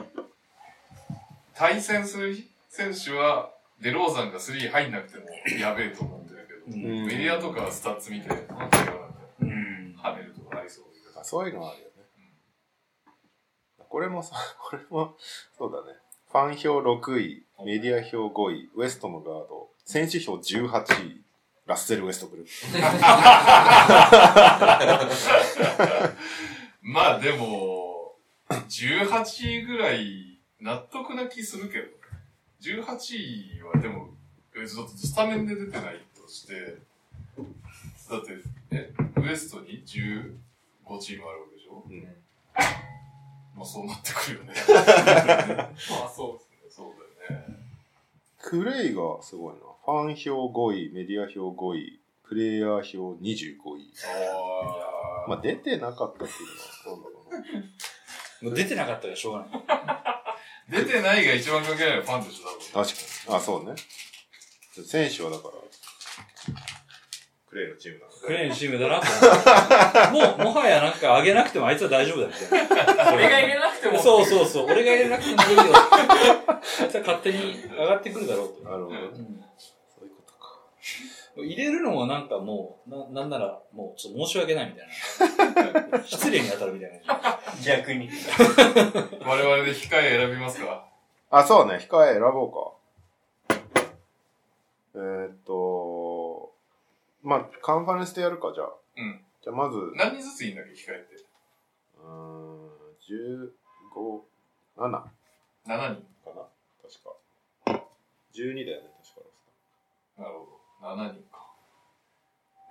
対戦する選手は、デローザンが3入んなくてもやべえと思ってるけど、うんメディアとかスタッツ見て、なんかなんかうん。跳ねるとかありそうあそういうのはあるよね。これもさ、これも、そうだね。ファン票6位、メディア票5位、ウエストのガード、選手票18位、ラッセル・ウエストブルック。まあでも、18位ぐらい納得な気するけど、18位はでも、えちょっとスタメンで出てないとして、だって、え、ウエストに15チームあるわけでしょ？うんまあそうなってくるよね。まあそうですね。そうだよね。クレイがすごいな。ファン票5位、メディア票5位、プレイヤー票25位。あまあ出てなかったっていうのは、なんだろうな。も う出てなかったらしょうがない。出てないが一番関係ないのはファンでしょ、多分。確かに。あ、そうね。選手はだから、クレイのチームなので。クレーンチームだなと思って。もう、もはやなんか上げなくてもあいつは大丈夫だみたいな。俺が入れなくても。そうそうそう。俺が入れなくてもいいよ。あいつは勝手に上がってくるだろうと。なるほど。うんそういうことか。入れるのもなんかもう、ななんならもうちょっと申し訳ないみたいな。失礼に当たるみたいな。逆に。我々で控え選びますか？あ、そうね。控え選ぼうか。えーっと、まあ、カンファレンスでやるか、じゃあ。うん。じゃあ、まず、う何人ずついいんだっけ、控えって。ーん、15、7か7人。な確か。12だよね、確か。なるほど。7人か。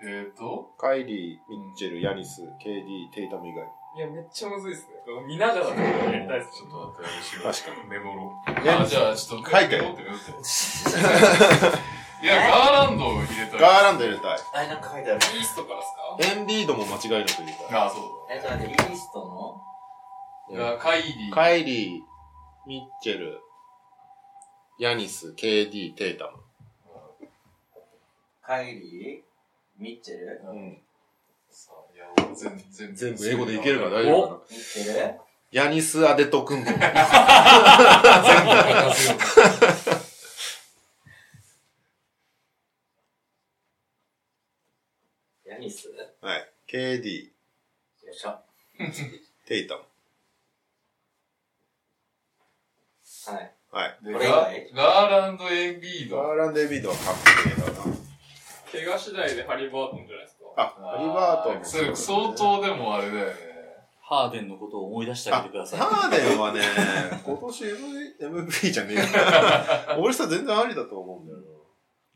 えーと、カイリー、ミッチェル、ヤニス、KD、テイタム以外。いや、めっちゃむずいですね。見ながらやりたいですちょっと待って、確かに。メモろ。ヤあ、じゃあ、ちょっと、書いてメモってメモって。いや、ガーランドを入れたい。ガーランド入れたい。あれなんか書いてある。イーストからですか？エンビードも間違いなく入れたい。あ、そうえ、ちょっと待って、イーストの？だ。がカイリー。カイリー、ミッチェル、ヤニス、KD、テイタム。カイリー、ミッチェル、うん。さあいや、俺全然。全部英語でいけるから大丈夫かな。ミッチェル？ヤニス・アデトクンボ。全部書かせよう。ヤニスよはい。KD、いしょ。テイタム。はい。はい。でこれ以ガーランド・エンビード。ガーランド・エビードは確定だな。怪我次第でハリバートンじゃないですか。あ、ハリバートンもそれ相当でもあれだよね。ハーデンのことを思い出してあげてください。ハーデンはね、今年 MV MVP じゃねえよ。俺さ全然ありだと思うんだよ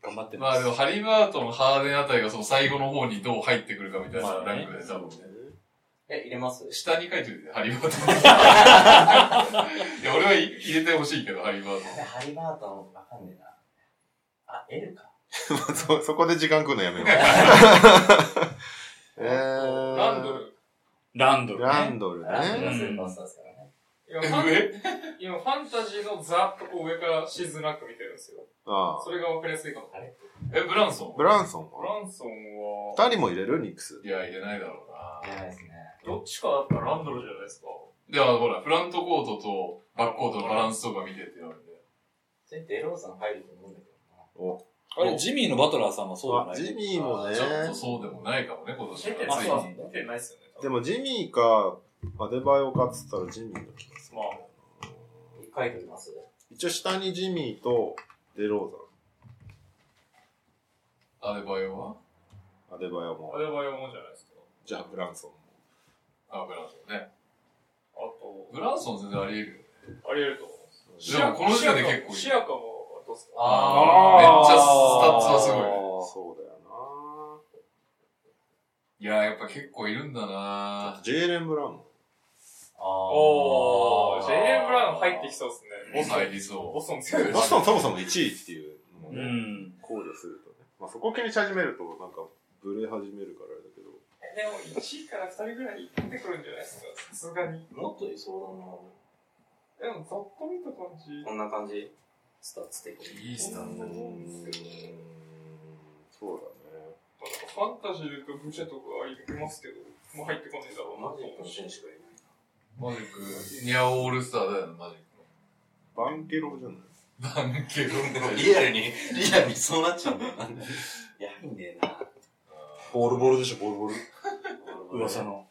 頑張ってます。まあでも、ハリバートン、ハーデンあたりがその最後の方にどう入ってくるかみたいなランクで多分ね。え、入れます？下に書いておいて、ハリバートン。いや、俺は入れてほしいけど、ハリバートハリバートン、わかんねえな。あ、L か。な。そ、そこで時間食うのやめよう。えー、ランドル。ランドルね。ランドルランドルスーパースターですからね。今ファンン。上今ファンタジーのざっとこう上からしづらく見てるんですよ。あそれが分かりやすいかも。え、ブランソンブランソンブはランソンは、二人も入れる？ニックス。いや、入れないだろうな。ないですね。どっちかだったらランドルじゃないですか。では、ほら、フロントコートとバックコートのバランスとか見てって言われて。それデローザン入ると思うんだけどな。おあれ、ジミーのバトラーさんはそうじゃない？あジミーもねちょっとそうでもないかもね、今年は。ついないっすに。出てないっすよね。でもジミーか、アデバイオかっつったらジミーの気がする。まあ、書いておきます一応下にジミーとデロアデバイオは？ーザン。アデバイオもあ。れは読もんじゃないですか。じゃあブランソンも。あ、ブランソンね。あと、ブランソン全然あり得るよね。あり得ると思います。でもこの時点で結構いいシアカもどうっすかあーめっちゃスタッツはすごいねそうだよいや、やっぱ結構いるんだななジェイレン・ブラウン。あおー、ジェイレン・ブラウン入ってきそうですね。ボス入りそボストン強いボストンそもそも1位っていうのもうね、ん。考慮するとね。まあそこ気にし始めると、なんか、ブレ始めるからあれだけど。でも1位から2人ぐらい出てくるんじゃないですか？さすがに。ーもっといそうだな。でもざっと見た感じ。こんな感じ。スタッツ的う。に。いいスタート。うーんそうだね。まあなんかファンタジーで言うとブチェとかいますけど、もう入ってこないだろうなと思うし選手がいない。マジック、ニャオールスターだよね、マジック。バンケロじゃない？バンケロ。リアルに、リアルにそうなっちゃうんだ。よ。やばい。んだよな。ボールボールでしょ、ボールボール。噂の。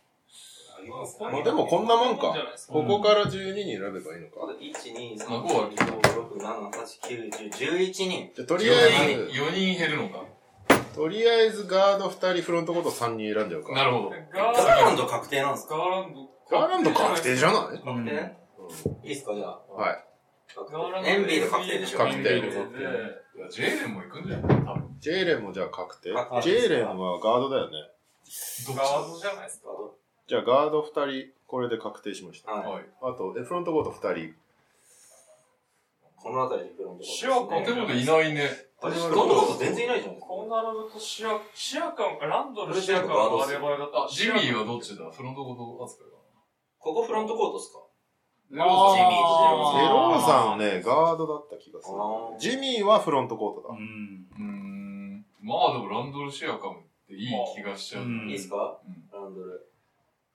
まあでもこんなもんか。ここから12人選べばい。い。のか。1、2、3、4、5、6、7、8、9、10、11人。じゃとりあえず、4人減るのか。とりあえずガード2人、フロントコート3人選んじゃうか。なるほど。ガーガーランド確定なんですかガーランド。ガーランド確定じゃない？確定い？いっすかじゃあ。はい。エンビード確定でしょ。確定で。いや、ジェイレンも行くんじゃない？多分。ジェイレンもじゃあ確定？確定ジェイレンはガードだよね。ガードじゃないですか？じゃあガード2人、これで確定しました。はい。はい。あと、えフロントコート2人。この辺りにフロントシアカってこといないね。フロントコート全然いないじゃん。こう並ぶとシア、シアカン、ランドル、シアカンがアデバイだったあ、ジミーはどっちだ？フロントコート扱いかここフロントコートっすか？な。ジミーゼローさんあーね、ガードだった気がするジミーはフロントコートだ。うん。うーん。まあでもランドルシェアカムっていい気がしちゃう。うんいいっすか？うんランドル。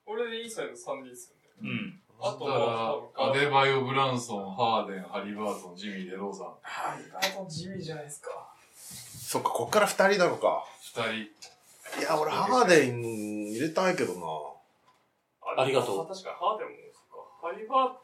これでインサイド3人ですよね。うん。あとだから、アデバイオ、ブランソン、ハーデン、ハリバートン、ジミー、デローザン。はい。あと地味じゃないですか。そっか、こっから2人なのか。二人。いや、俺、ハーデン入れたいけどな。ありがとう確かにハーデンも、そっか。ハリバー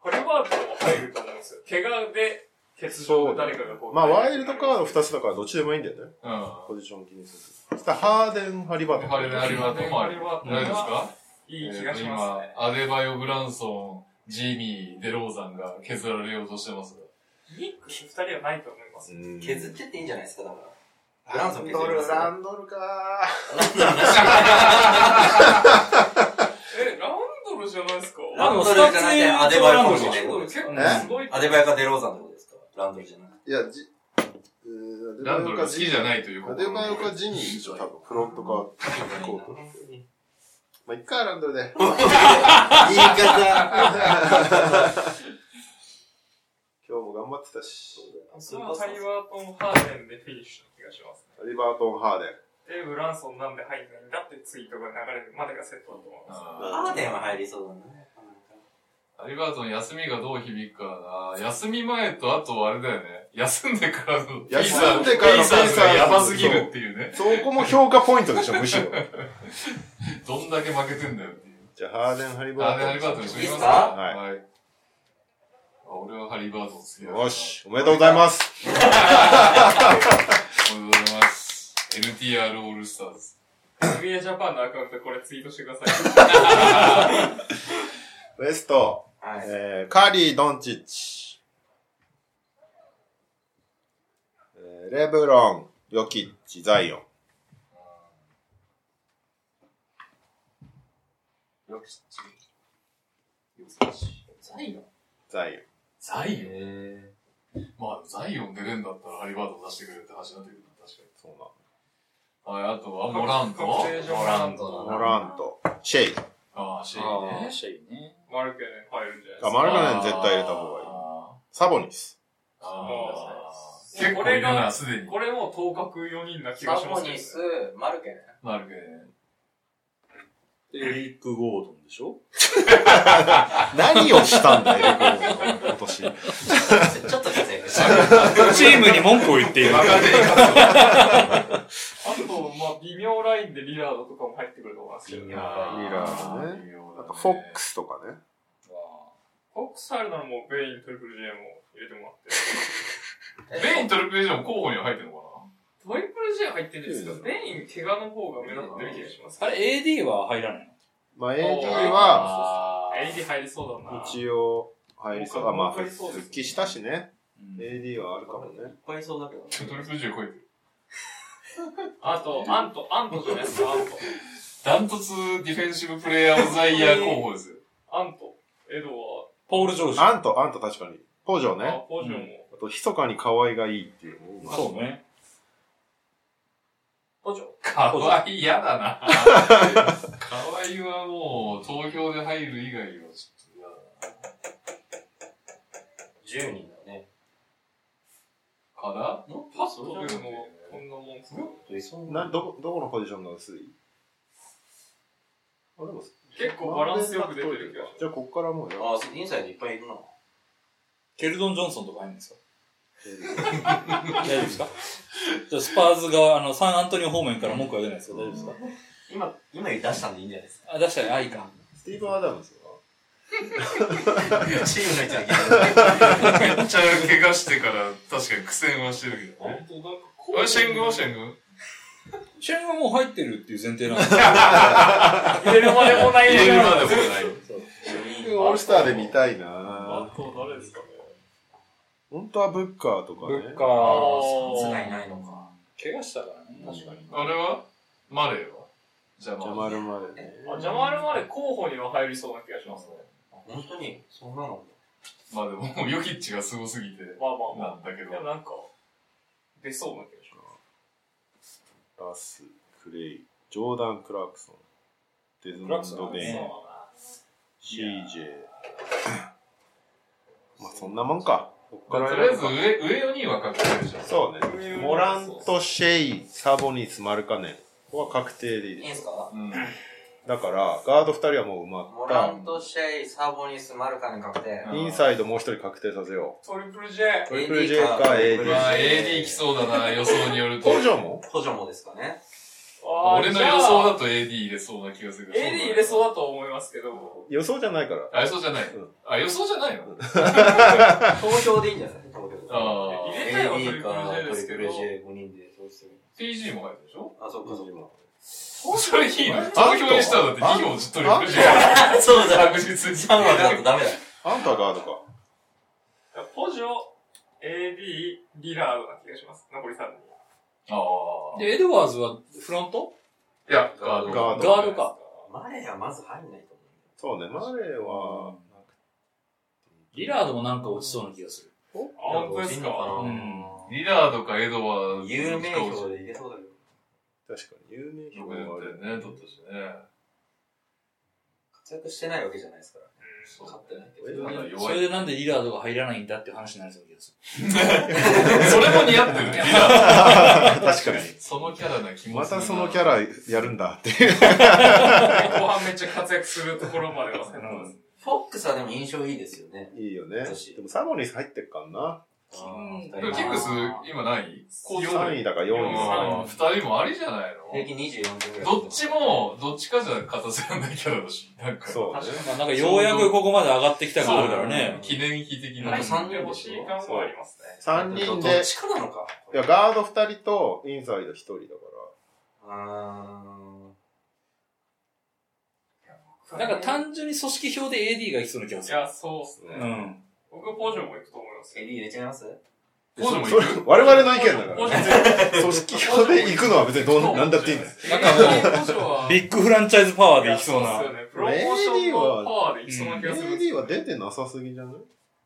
ハリバートも入ると思うんですよ。怪我で、欠場で誰かがこう。まあ、ワイルドカード2つだからどっちでもいいんだよね。うん。ポジション気にせず。そしたら、ハーデン、ハリバートン。ハリバートン、ハリバートンもある。ハリバートン誰ですかいい気がしますね。今、アデバイオ、ブランソン、ジミー、デローザンが削られようとしてます。ミックス2人はないと思います。うん削ってっていいんじゃないですかだから。ブランソン削すランドルかえ、ランドルじゃないですかランドルじゃなくてアデバイオかもしれないランドル結構すごい。アデバイオかデローザンってことですか？ランドルじゃなくて。いや、じ、えーランドルが好きじゃないというアデバイオかジミーでしょ、多分。フロントか、コート。まあ、一回ランドルで。言い方今日も頑張ってたし。そのハリバートン・ハーデンでフィニッシュな気がしますね。ハリバートン・ハーデン。で、ブランソンなんで入んないんだってツイートが流れるまでがセットだと思います。ハーデンは入りそうだね。ハリバートン休みがどう響くかな休み前とあとあれだよね。休んでからの休んでからのペイサーズがやばすぎるっていうね。そこも評価ポイントでしょ、むしろ。どんだけ負けてんだよっていう。じゃあ、ハーデン・ハリバあ、で、ハリバートンーにしときますかはいはい。あ俺はハリバートン好きだトン。よし、おめでとうございます。おめでとうございます。NTR オールスターズ。NBA ジャパンのアカウントこれツイートしてください。ウエスト、はい。えー、カリー・ドンチッチ。えーレブロン、ヨキッチ、ザイオン。ヨキッチ。ザイオン？ザイオン。ザイオン？へまあ、ザイオン出れんだったらハリバートン出してくれるって話になってくるな確かに。そうはい、あとはモラントモラントな。モラント、シェイ。ああ、シェイね。シェイね。マルケネ入るんじゃないですか？あマルカネン絶対入れた方がいい。あサボニス。ーあー結構いるなすでに。これも頭角4人な気がサしますけど、ね。ボニス、マルケね。なるけどエリック・ゴードンでしょ？何をしたんだよ、今年。ちょっと活躍した。チームに文句を言っている。微妙ラインでリラードとかも入ってくると思いますけど、ね。微妙リラードね微妙だねなんかフォックスとかね。フォックス入るならもうベイン、トリプル J も入れてもらって。ベイントリプル J も候補には入ってるのかトリプル J 入ってるんですけど、ベイン、怪我の方が目立ってる気がします。あれ、AD は入らないの？まあ、AD なは、あ AD 入りそうだな。一応、入りそう。あ、まあ、復帰したしね。うん AD はあるかもね。いっぱいいそうだけど。ートリプル J 超えてる。あと、アント、アントじゃないですか、アント。ダントツディフェンシブプレイヤーオブザイヤー候補ですよ。アント、エドワポール・ジョージ。アント、アント確かに。ポジョード、あね。ポジョンも。あと、密かに可愛がいいっていう。そうね。ポジョンかわいい、嫌だな。かわいいはもう、投票で入る以外はちょっと嫌だ10人かなパッと出るのはこんなもんですかいそうな、どこ、どこのポジションが薄いあ、でも、結構バランスよく出てる気がします。じゃあ、こっからもうやあ、インサイドいっぱいいるな。ケルドン・ジョンソンとか入るんですか？大丈夫ですか？じゃあスパーズが、あの、サンアントニオ方面から文句は出ないですか？大丈夫ですか？今、今出したんでいいんじゃないですか？あ、出したら、あ、いいか。スティーブン・アダムスは？チームの位置は聞いてる。めっちゃ怪我してから、確かに苦戦はしてるけどね。本当なんかあれ、シェングはシェング試合はもう入ってるっていう前提なんです 入れるまでもない入れるまでももない。オールスターで見たいあなと誰ですかね？本当はブッカーとかね。ブッカあー。サツがいないのか。怪我したからね。確かに。あれは？マレーは？ジャマル。マルまでね。あジャマルまで候補には入りそうな気がしますね。本当に、そんなの？まあでも、ヨキッチがすごすぎて、まあまあまあ。なんだけどで。もなんか、出そうな気がしまラス、クレイ、ジョーダン・クラークソン、デズモンド・ベインね、CJ。まあそんなもんか。こっからとりあえず上、上4人は確定でしょ。そうね。モラント・シェイ、サボニス、マルカネン。ここは確定でいいです。いいんすか？うん。だから、ガード2人はもう埋まモった。ラント、シェイ、サボニス、マルカネ確定。うんインサイドもう一人確定させよす。トリプル J。トリプル J か AD まあ、AD 来そうだな、予想によるう。と。ポジョも？補助もですかね。俺の予想だと AD 入れそうな気がする。AD 入れそうだと思いますけど、予想じゃないから。あ、予想じゃないうん。あ、予想じゃないの？投票でいいんじゃない投票。ああ。入れたいのはトリ AD プかル J ですけど、J5 人で投票する。PG も入るでしょ？あ、そっかそっか。それいいの？投票にしたらだって2票ずっとリプレイそうだ。確実に。3はだとダメだ。あんたはガードか。ポジョ、AD、リラードな気がします。残り3人。ああ。で、エドワーズはフロント？いや、ガード。ガードガードか。マレーはまず入んないとそうね、マレーは、リラードもなんか落ちそうな気がする。あ、思う。本当ですか？うんリラードかエドワーズ。有名票で入れそうだけど。確かに有名よくや票がある。ったよね、取ったしね。活躍してないわけじゃないですから。そう勝ってないけど。そ弱い。れでなんでリラードが入らないんだっていう話になりそうな気がすそれも似合ってるね、リラー確かに。ド。そのキャラな気もまするなたそのキャラやるんだっていう。後半めっちゃ活躍するところまでは。フォックスはでも印象いいですよね。いいよね。私でもサボニス入ってっからな。うんでもキングス、今何？3位だから4位あー二人もありじゃないの？平均24点ぐらい。どっちも、どっちかじゃ勝たせられないキャラだし、なんか。そうね。まあなんかようやくここまで上がってきた感あるからね。記念碑的な。なんか三人欲しい感はありますね。3人どっで、ちかなのか。いや、ガード2人とインサイド1人だかあなんか単純に組織票で AD がいきそうな気がする。いや、そうっすね。うん。僕はポジョも行くとエリー入れちゃいます？それ我々の意見だから。ョ組織票で行くのは別にどん、なんだっていいんだよ。なんかもう、ビッグフランチャイズパワーでいきそうなや。っすよね。プロモーションのパワーでいきそうな気がする AD よ。は出てなさすぎじゃない？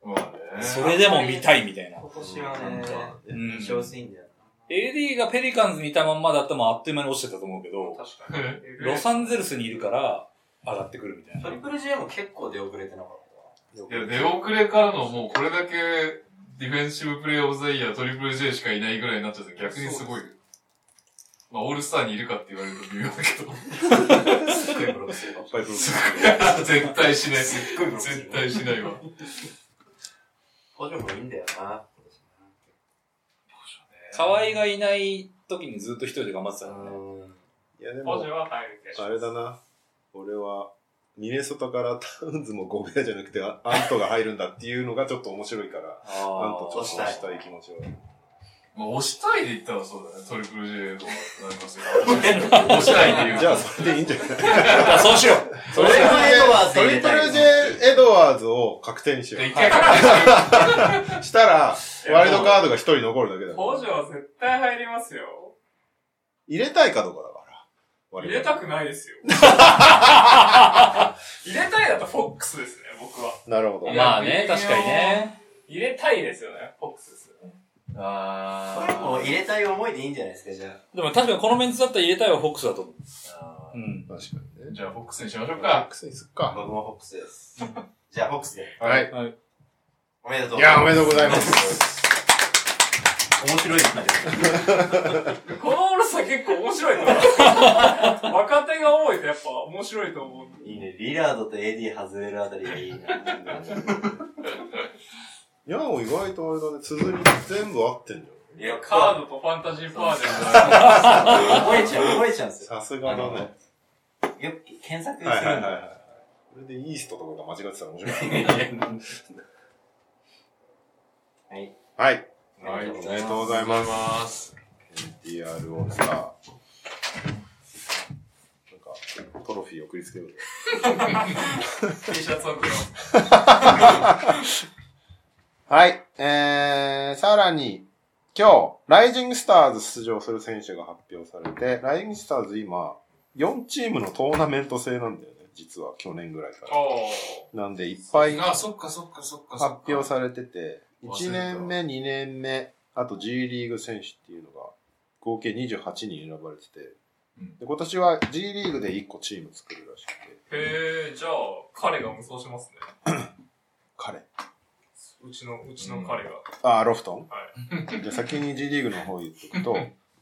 まあね。それでも見たいみたいな。今年はね、うん印象薄いんだよ AD がペリカンズにいたまんまだったらもうあっという間に落ちてたと思うけど、確かに。ロサンゼルスにいるから上がってくるみたいな。トな。リプル J も結構出遅れてなかっいや、出遅れからのもうこれだけディフェンシブプレイオブザイヤートリプル J しかいないぐらいになっちゃって逆にすごい。まあ、オールスターにいるかって言われると微妙だけど。すっごいブロックする絶対しない。すっごいブロックする絶対しないわ。補助もいいんだよな。河合がいない時にずっと一人で頑張ってたからね。いやでもポジ、は入るけど。あれだな。俺は、ミネソタからタウンズもゴベアじゃなくて、あアントが入るんだっていうのがちょっと面白いから、アントちょっと押したい気持ちは。まあ、押したいで言ったらそうだね。トリプル J とかなりますよ。押したいで言う。じゃあ、それでいいんじゃない？じゃあそうしようそれはエドワーズトリプル J エドワーズを確定にしよ一回かう。したら、ワイルドカードが一人残るだけだ。ポジは絶対入りますよ。入れたいかどうかだ。入れたくないですよ。入れたいだとフォックスですね、僕は。なるほど。まあね、確かにね。入れたいですよね、フォックスですよね。これもう入れたい思いでいいんじゃないですか、じゃあ。でも確かにこのメンツだったら入れたいはフォックスだと思う。うん。確かにね。じゃあ、フォックスにしましょうマッか。クスにすっか。僕もフォックスです。じゃあ、フォックスで。はい。おめでとう。いや、おめでとうございます。面白いですね。この結構面白いと思う。若手が多いとやっぱ面白いと思う。いいね。リラードと AD 外れるあたりがいいな。ヤンを意外とあれだね、綴り全部合ってんじいや、カードとファンタジーパーで覚えちゃう、覚えちゃうんですよ。ゃん。さすがだね。よく検索すはいはいるんだ。はいはい。これでイーストとかが間違ってたら面白い。は い。はい。はい。おおめでとうございます。ます。NTR オールスター。なんか、トロフィー送りつける。T シャツをくれはい。えー、さらに、今日、ライジングスターズ出場する選手が発表されて、ライジングスターズ今、4チームのトーナメント制なんだよね。実は去年ぐらいから。おなんで、いっぱいあ、そっかそっかそっかそっか。発表されてて、1忘れた年目、2年目、あと G リーグ選手っていうのが、合計28人選ばれてて、うんで今年は G リーグで1個チーム作るらしくて、へえ、じゃあ、彼が無双しますね。彼。うちの、うちの彼が。あ、ロフトン？はい。じゃあ先に G リーグの方言っとくと、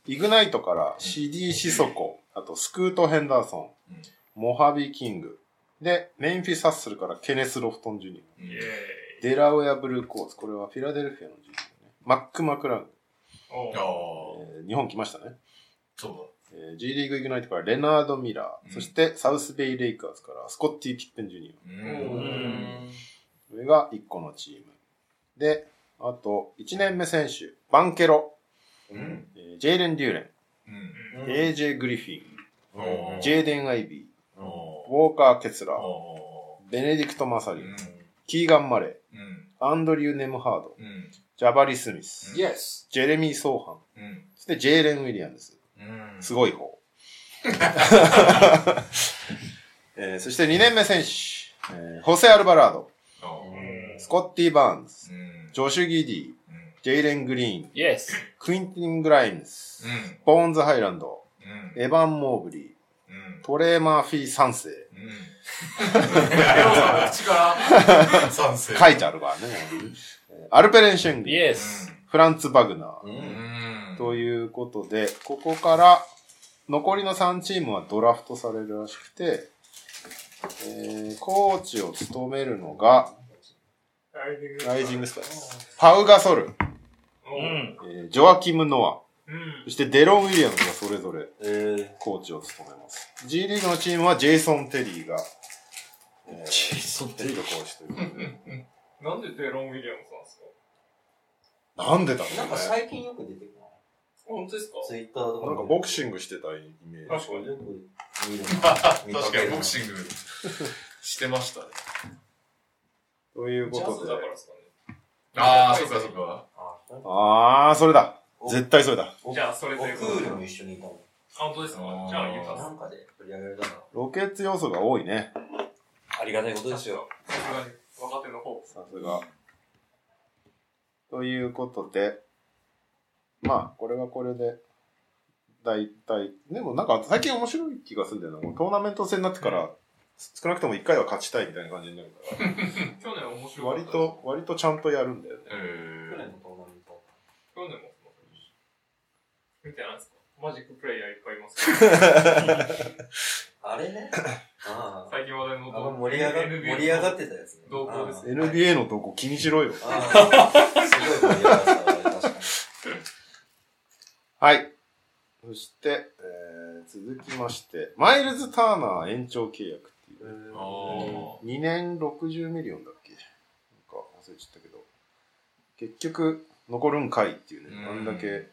イグナイトからシディ・シソコ、あとスクート・ヘンダーソン、うんモハビ・キング、で、メインフィス・ハッスルからケネス・ロフトン・ジュニア。デラウェア・ブルーコーツ、これはフィラデルフィアのジュニアね。マック・マクラウン、えー日本来ましたね。そえー G リーグ・イグナイトからレナード・ミラー、うんそしてサウスベイ・レイカーズからスコッティ・ピッペン・ジュニう。う。ア。これが1個のチーム。で、あと、1年目選手、バンケロ、うん。えージェイレン・デューレン、うん。AJ グリフィン、ジェイデン・アイビー、おウォーカー・ケツラーベネディクト・マサリ。キーガン・マレー、うん。アンドリュー・ネムハード、うん。ジャバリ・スミス、うん Yes! ジェレミー・ソーハン、うん。そしてジェイレン・ウィリアムズ。うん。すごい方。えーそして2年目選手、えーホセ・アルバラード、おースコッティ・バーンズ、うん。ジョシュ・ギディ、うん。ジェイレン・グリーン、Yes! クインティン・グライムス、うん。ボーンズ・ハイランド、うん。エヴァン・モーブリー、うん。トレー・マーフィー3世。うん。口から賛成。書いてあるからね。えーアルペレン・シェング、Yes! フランツ・バグナー。ということで、ここから残りの3チームはドラフトされるらしくて、えー、コーチを務めるのが、ライジングライジングスターズ。パウガソル、う。ん。えージョアキム・ノア、うんそ。してデロン・ウィリアムズがそれぞれえー、コーチを務めます。G リーグのチームはジェイソン・テリーが、えー、ジェイソンヘッドコーチということで。なんでデロン・ウィリアムズなんですか？なんでだろうね。なんか最近よく出てくるな。本当ですか？ツイッターとかなんかボクシンググしてたイメージ。確かに。よく見る確かにボクシングしてましたね。というジャズことで。だからですかね。ああ、そっかそっか。あー、それだ。絶対それだ。じゃあ、それで。オクールも一緒にいたの。あ本当ですか？じゃあ、ユタさ。なんんかで取り上げられたの。ロケッツ要素が多いね。ありがたいことですよ。若手の方。さすが。ということで、まあ、これはこれで、大体、でもなんか最近面白い気がするんだよな。トーナメント戦になってから、少なくとも1回は勝ちたいみたいな感じになるから。去年面白い。割と、割とちゃんとやるんだよね。去年のトーナメント。去年も見てないですか？マジックプレイヤーいっぱいいますい あれね？あ最近話題のあ。あの盛り上が、NBA 盛り上がってたやつね。動向ですあ NBA の投稿気にしろよ。ああすごい盛り上がってたわ、あれ確かに。はい。そして、えー、続きまして、マイルズ・ターナー延長契約っていう、あー2年60ミリオンだっけ？なんか忘れちゃったけど、結局残るんかいっていうね、うんあんだけ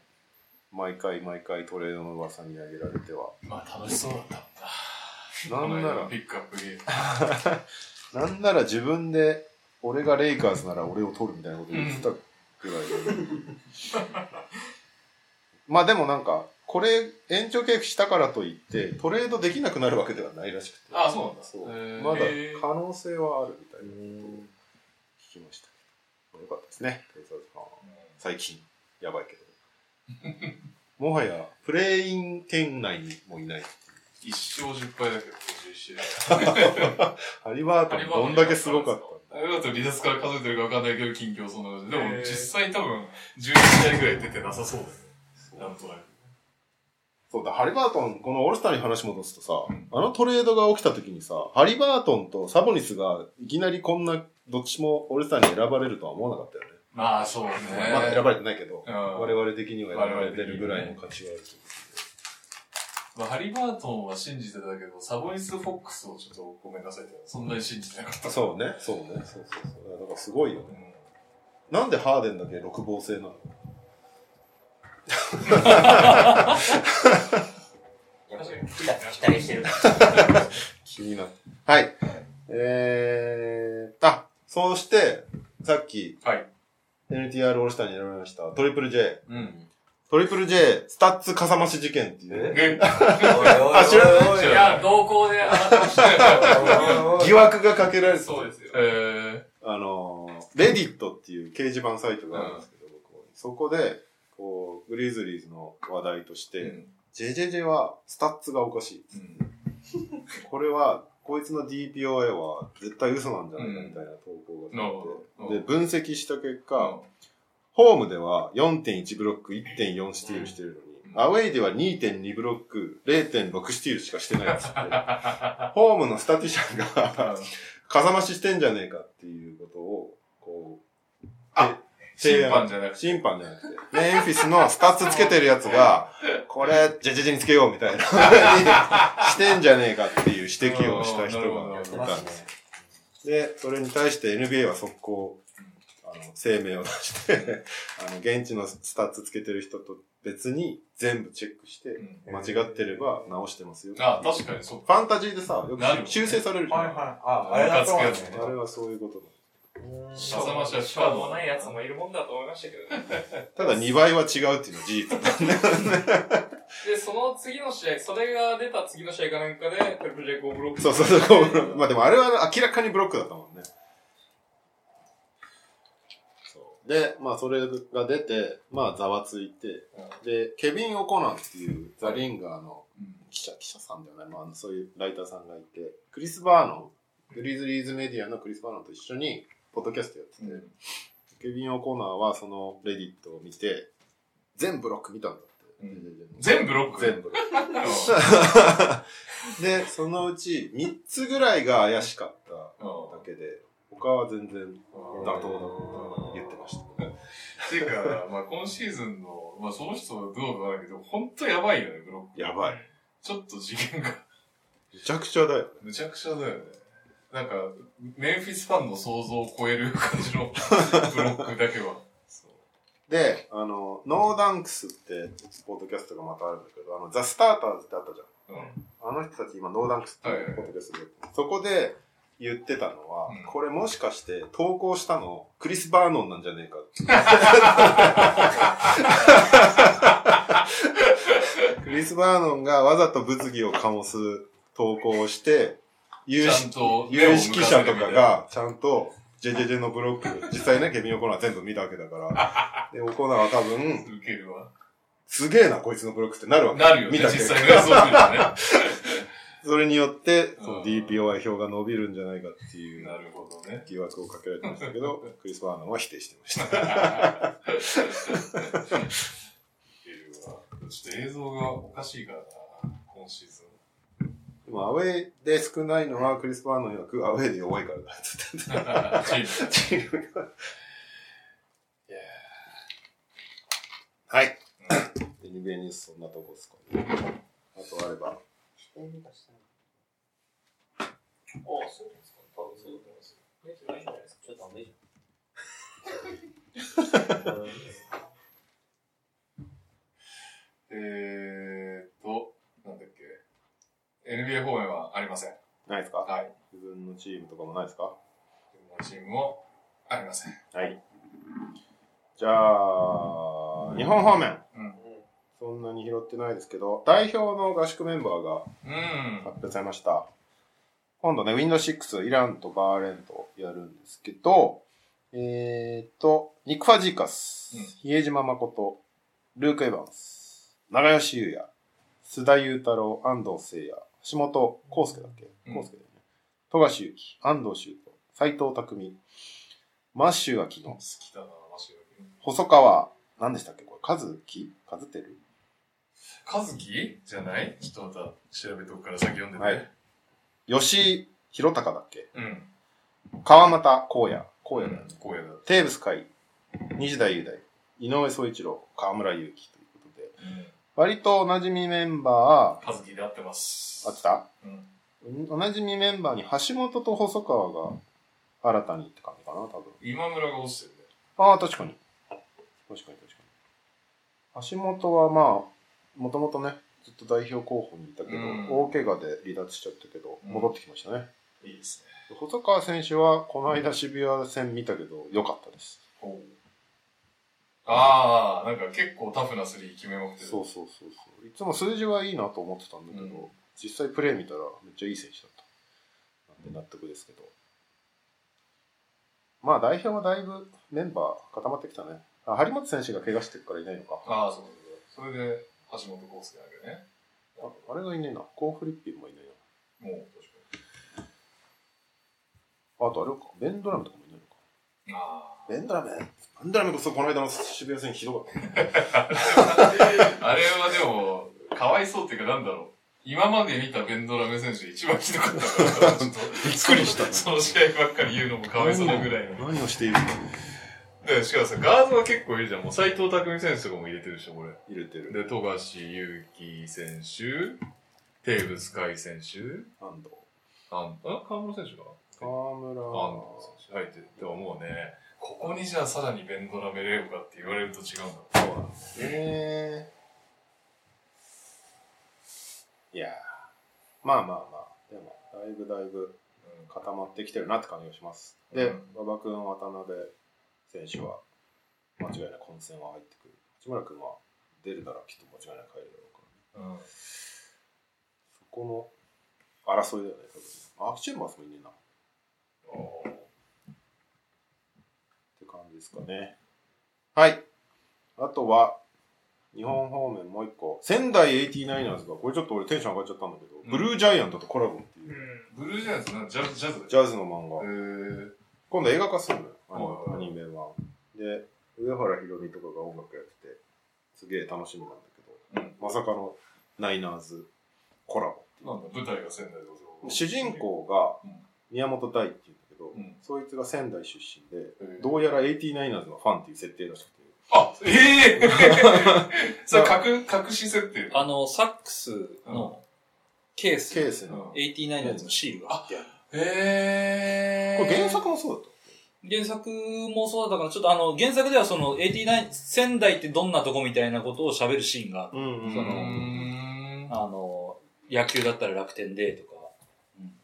毎回毎回トレードの噂に挙げられては、まあ楽しそうだったんだ。なんならピックアップゲーム。なんなら自分で、俺がレイカーズなら俺を取るみたいなこと言ってたぐらいで。まあでもなんか、これ延長契約したからといって、トレードできなくなるわけではないらしくて。あそうなんだそうまだ可能性はあるみたいなことを聞きましたけど。よかったですね、ペイサーズファンは最近、やばいけど。もはや、プレイン圏内にもいない。一勝10敗だけど、51試合。ハリバートンどんだけすごかったんだあれだと離脱から数えてるか分かんないけど、近況そんな感じ。でも実際多分、12試合ぐらい出てなさそうだよね。なんとなく。そうだ、ハリバートン、このオールスターに話戻すとさ、うんあのトレードが起きた時にさ、ハリバートンとサボニスがいきなりこんな、どっちもオールスターに選ばれるとは思わなかったよね。まあ、そうね。まだ選ばれてないけど、うん我々的には選ばれてるぐらいの価値はあるとまあ、ハリバートンは信じてたけど、サボニス・フォックスをちょっとごめんなさいってそんなに信じてなかった。そうね、そうね、そうそうそう。だからすごいよね。うんなんでハーデンだけ六芒星なの？やっぱり期待してる。気になる。はい。えー、あ、そうして、さっき、はい。NTR オールスターに選ばれました、トリプル J。うん。トリプル J、スタッツかさ増し事件っていう。ね。え？あ知らない？いや、同行で洗ってました疑惑がかけられてた。そうですよ。えあのー、 Reddit っていう掲示板サイトがあるんですけど、僕そこで、こう、グリズリーズの話題としー、て、うん。JJJ はスタッツがおかしい。これは、こいつの DPOY は絶対嘘なんじゃないかみたいな投稿があって、で、分析した結果、うんホームでは4.1ブロック、1.4スティールしてるのに、うんアウェイでは2.2ブロック、0.6スティールしかしてないんですって。ホームのスタティシャンが、かさ増ししてんじゃねえかっていうことを、こう、あ提審判じゃなくて。審判じゃなくて、メンフィスのスタッツつけてるやつが、これ、 JJJ につけようみたいな、してんじゃねえかっていう指摘をした人がいたんです。で、それに対して NBA は速攻、あの、声明を出して、あの、現地のスタッツつけてる人と別に全部チェックして、うん間違ってれば直してますよ。あ、確かにそうファンタジーでさ、よなるく修正されるじゃん。あ、あれだそうなんだねあれはそういうことだ。風間社しょうもないやつもいるもんだと思いましたけどね。ただ2倍は違うっていうのは事実だ。で、その次の試合、それが出た次の試合かなんかで、トリプル J 5ブロック。そうそうそう。まあでもあれは明らかにブロックだったもんね。そうで、まあそれが出て、まあざわついて、で、ケビン・オコナンっていうザ・リンガーの記者、記者さんではない、まあそういうライターさんがいて、クリス・バーノン、グリズリーズメディアのクリス・バーノンと一緒に、ポッドキャストやってて、うん。ケビン・オコナーはそのレディットを見て、全ブロック見たんだって。うん。全ブロック？全ブロック。で、そのうち3つぐらいが怪しかっただけで、他は全然妥当だと言ってました。っていうか、まあ今シーズンの、まあその人はどうかわからけど、ほんとやばいよね、ブロック。やばい。ちょっと次元がめちゃくちゃだよね。むちゃくちゃだよね。なんか、メンフィスファンの想像を超える感じの ブロックだけは。で、あの、ノーダンクスって、ポッドキャストがまたあるんだけど、あの、ザ・スターターズってあったじゃん。うん。あの人たち今、ノーダンクスってはいはいはいポッドキャストで、そこで言ってたのは、うんこれもしかして投稿したの、クリス・バーノンなんじゃねえか。クリス・バーノンがわざと物議を醸す投稿をして、有識者とかが、ちゃんと、ジェジェジェのブロック、実際ね、ケビン・オコナー全部見たわけだから、で、オコナーは多分、受けるわ。すげえな、こいつのブロックってなるわけ。なるよね、見た実際の映像見るとね。それによって、そのうん DPOI 票が伸びるんじゃないかっていうなるほどね。疑惑をかけられてましたけど、クリス・バーノンは否定してました。ちょっと映像がおかしいからな、今シーズン。でも、アウェイで少ないのは、クリス・バーノン曰く、アウェイで弱いからだって言ってた。チーム。チームがいやはい。NBA ニュースそんなとこですかね。あとあれば。あ、そうですか。多分そうだと思います。ちょっと雨じえーっと、なんだっけ。NBA 方面はありません。ないですか？はい。自分のチームとかもないですか？チームもありません。はい。じゃあ、日本方面。うん。そんなに拾ってないですけど、代表の合宿メンバーがうん。発表されました。今度ね、Windows 6、イランとバーレンとやるんですけど、えーと、ニック・ファジーカス、うん。比江島誠、ルーク・エヴァンス、長吉優也、須田雄太郎、安藤聖也、橋本康介だっけ？うん。康介だよね。富樫勇樹、安藤修斗、斎藤匠、マッシュ秋野、好きだな、マシュ細川、何でしたっけ？これ、和樹？和てるカズキじゃない？ちょっとまた調べとくから先読んでて。はい吉井弘隆だっけ？うん。川又荒野、荒野だ。荒野だ。テーブス海、西田雄大、井上総一郎、河村勇輝ということで、うん。割とおなじみメンバカズキで合ってます。ー、あってた？うん。おなじみメンバーに橋本と細川が新たにって感じかな、多分。今村が落ちてるね。ああ、確かに。確かに確かに。橋本はまあ、もともとね、ずっと代表候補にいたけど、うん大怪我で離脱しちゃったけど、うん戻ってきましたね。いいですね。細川選手は、この間渋谷戦見たけど、良かったです。ああ、なんか結構タフなスリー決めまくってる。そうそうそうそう。いつも数字はいいなと思ってたんだけど、うん実際プレー見たらめっちゃいい選手だった。なんで納得ですけど。まあ代表はだいぶメンバー固まってきたね。あ、張本選手が怪我してるからいないのか。ああ、そう。それで、橋本康介だけどね。ああれがいねえな。コーフリッピンもいないもう、確かな。あとあれか。ベンドラムとかもいないのか。に。あベンドラムベンドラムこそこの間の渋谷戦ひどかった。あ。あれはでも、かわいそうっていうかなんだろう。今まで見たベンドラメ選手で一番ひどかったから、ちょっと、びっくりした。その試合ばっかり言うのもかわいそうなぐらいの。何をしているんだで、しかもさ、ガードは結構いるじゃん。もう斎藤匠選手とかも入れてるでしょ、これ。入れてる。で、富樫勇樹選手、テーブス海選手、安藤。あん、あ河村選手かな？河村。安藤選手入ってる。でももうね、ここにじゃあさらにベンドラメレオかって言われると違うんだ。そうなんです。えー、いやーまあまあまあ、でも、だいぶだいぶ固まってきてるなって感じがします。でうん、馬場君、渡辺選手は、間違いない混戦は入ってくる。内村君は出るならきっと間違いない帰るだろうからね。うん。そこの争いだよね、多分。マーク・チェンバースもいねえな。っおーて感じですかね。はい。あとは、日本方面もう一個。仙台 89ers が、これちょっと俺テンション上がっちゃったんだけど、うんブルージャイアントとコラボっていうう、ん。ブルージャイアンツな、ジャズ、ジャズジャズの漫画。今度映画化するのよ、アニはいはい。アニメ版。で、上原ひろみとかが音楽やってて、すげえ楽しみなんだけど、うん。まさかのナイナーズコラボっていう。なんだ、舞台が仙台でございます主人公がうん。宮本大っていうんだけど、うん。そいつが仙台出身で、へーどうやら 89ers のファンっていう設定らしくて、あ、ええ それ、隠、隠し設定？あの、サックスのケース、ケースに。うん。こ89のやつのシールが貼ってある。へえれ原作もそうだった？原作もそうだったから、ちょっとあの、原作ではその89、仙台ってどんなとこみたいなことを喋るシーンが、うんそのんあの、野球だったら楽天でとか、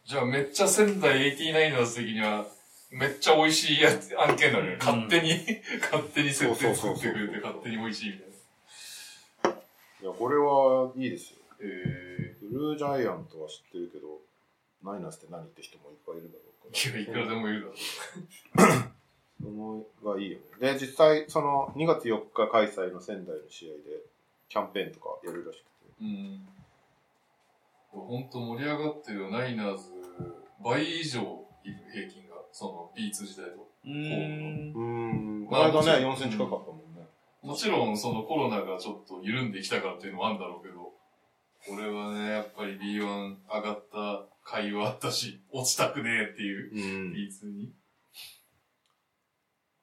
じゃあめっちゃ仙台 89ers 的には、めっちゃ美味しいやつ案件だね。勝手に、勝手に設定作ってくれて、勝手に美味しいみたいな。いや、これはいいですよ。えブルージャイアントは知ってるけど、ナイナースって何って人もいっぱいいるだろうから。ー、いや、いくらでもいるだろ そのがいいよね。で、実際、その2月4日開催の仙台の試合で、キャンペーンとかやるらしくて。う。うん。ほんと盛り上がってるよ、ナイナーズ。倍以上いる平均が。その B2 時代と。うーん。うーん。こまあの間ね、もちろん4000近かったもんね。もちろんそのコロナがちょっと緩んできたからっていうのもあるんだろうけど、俺はね、やっぱり B1 上がった回はあったし、落ちたくねえっていう、うん。B2 に。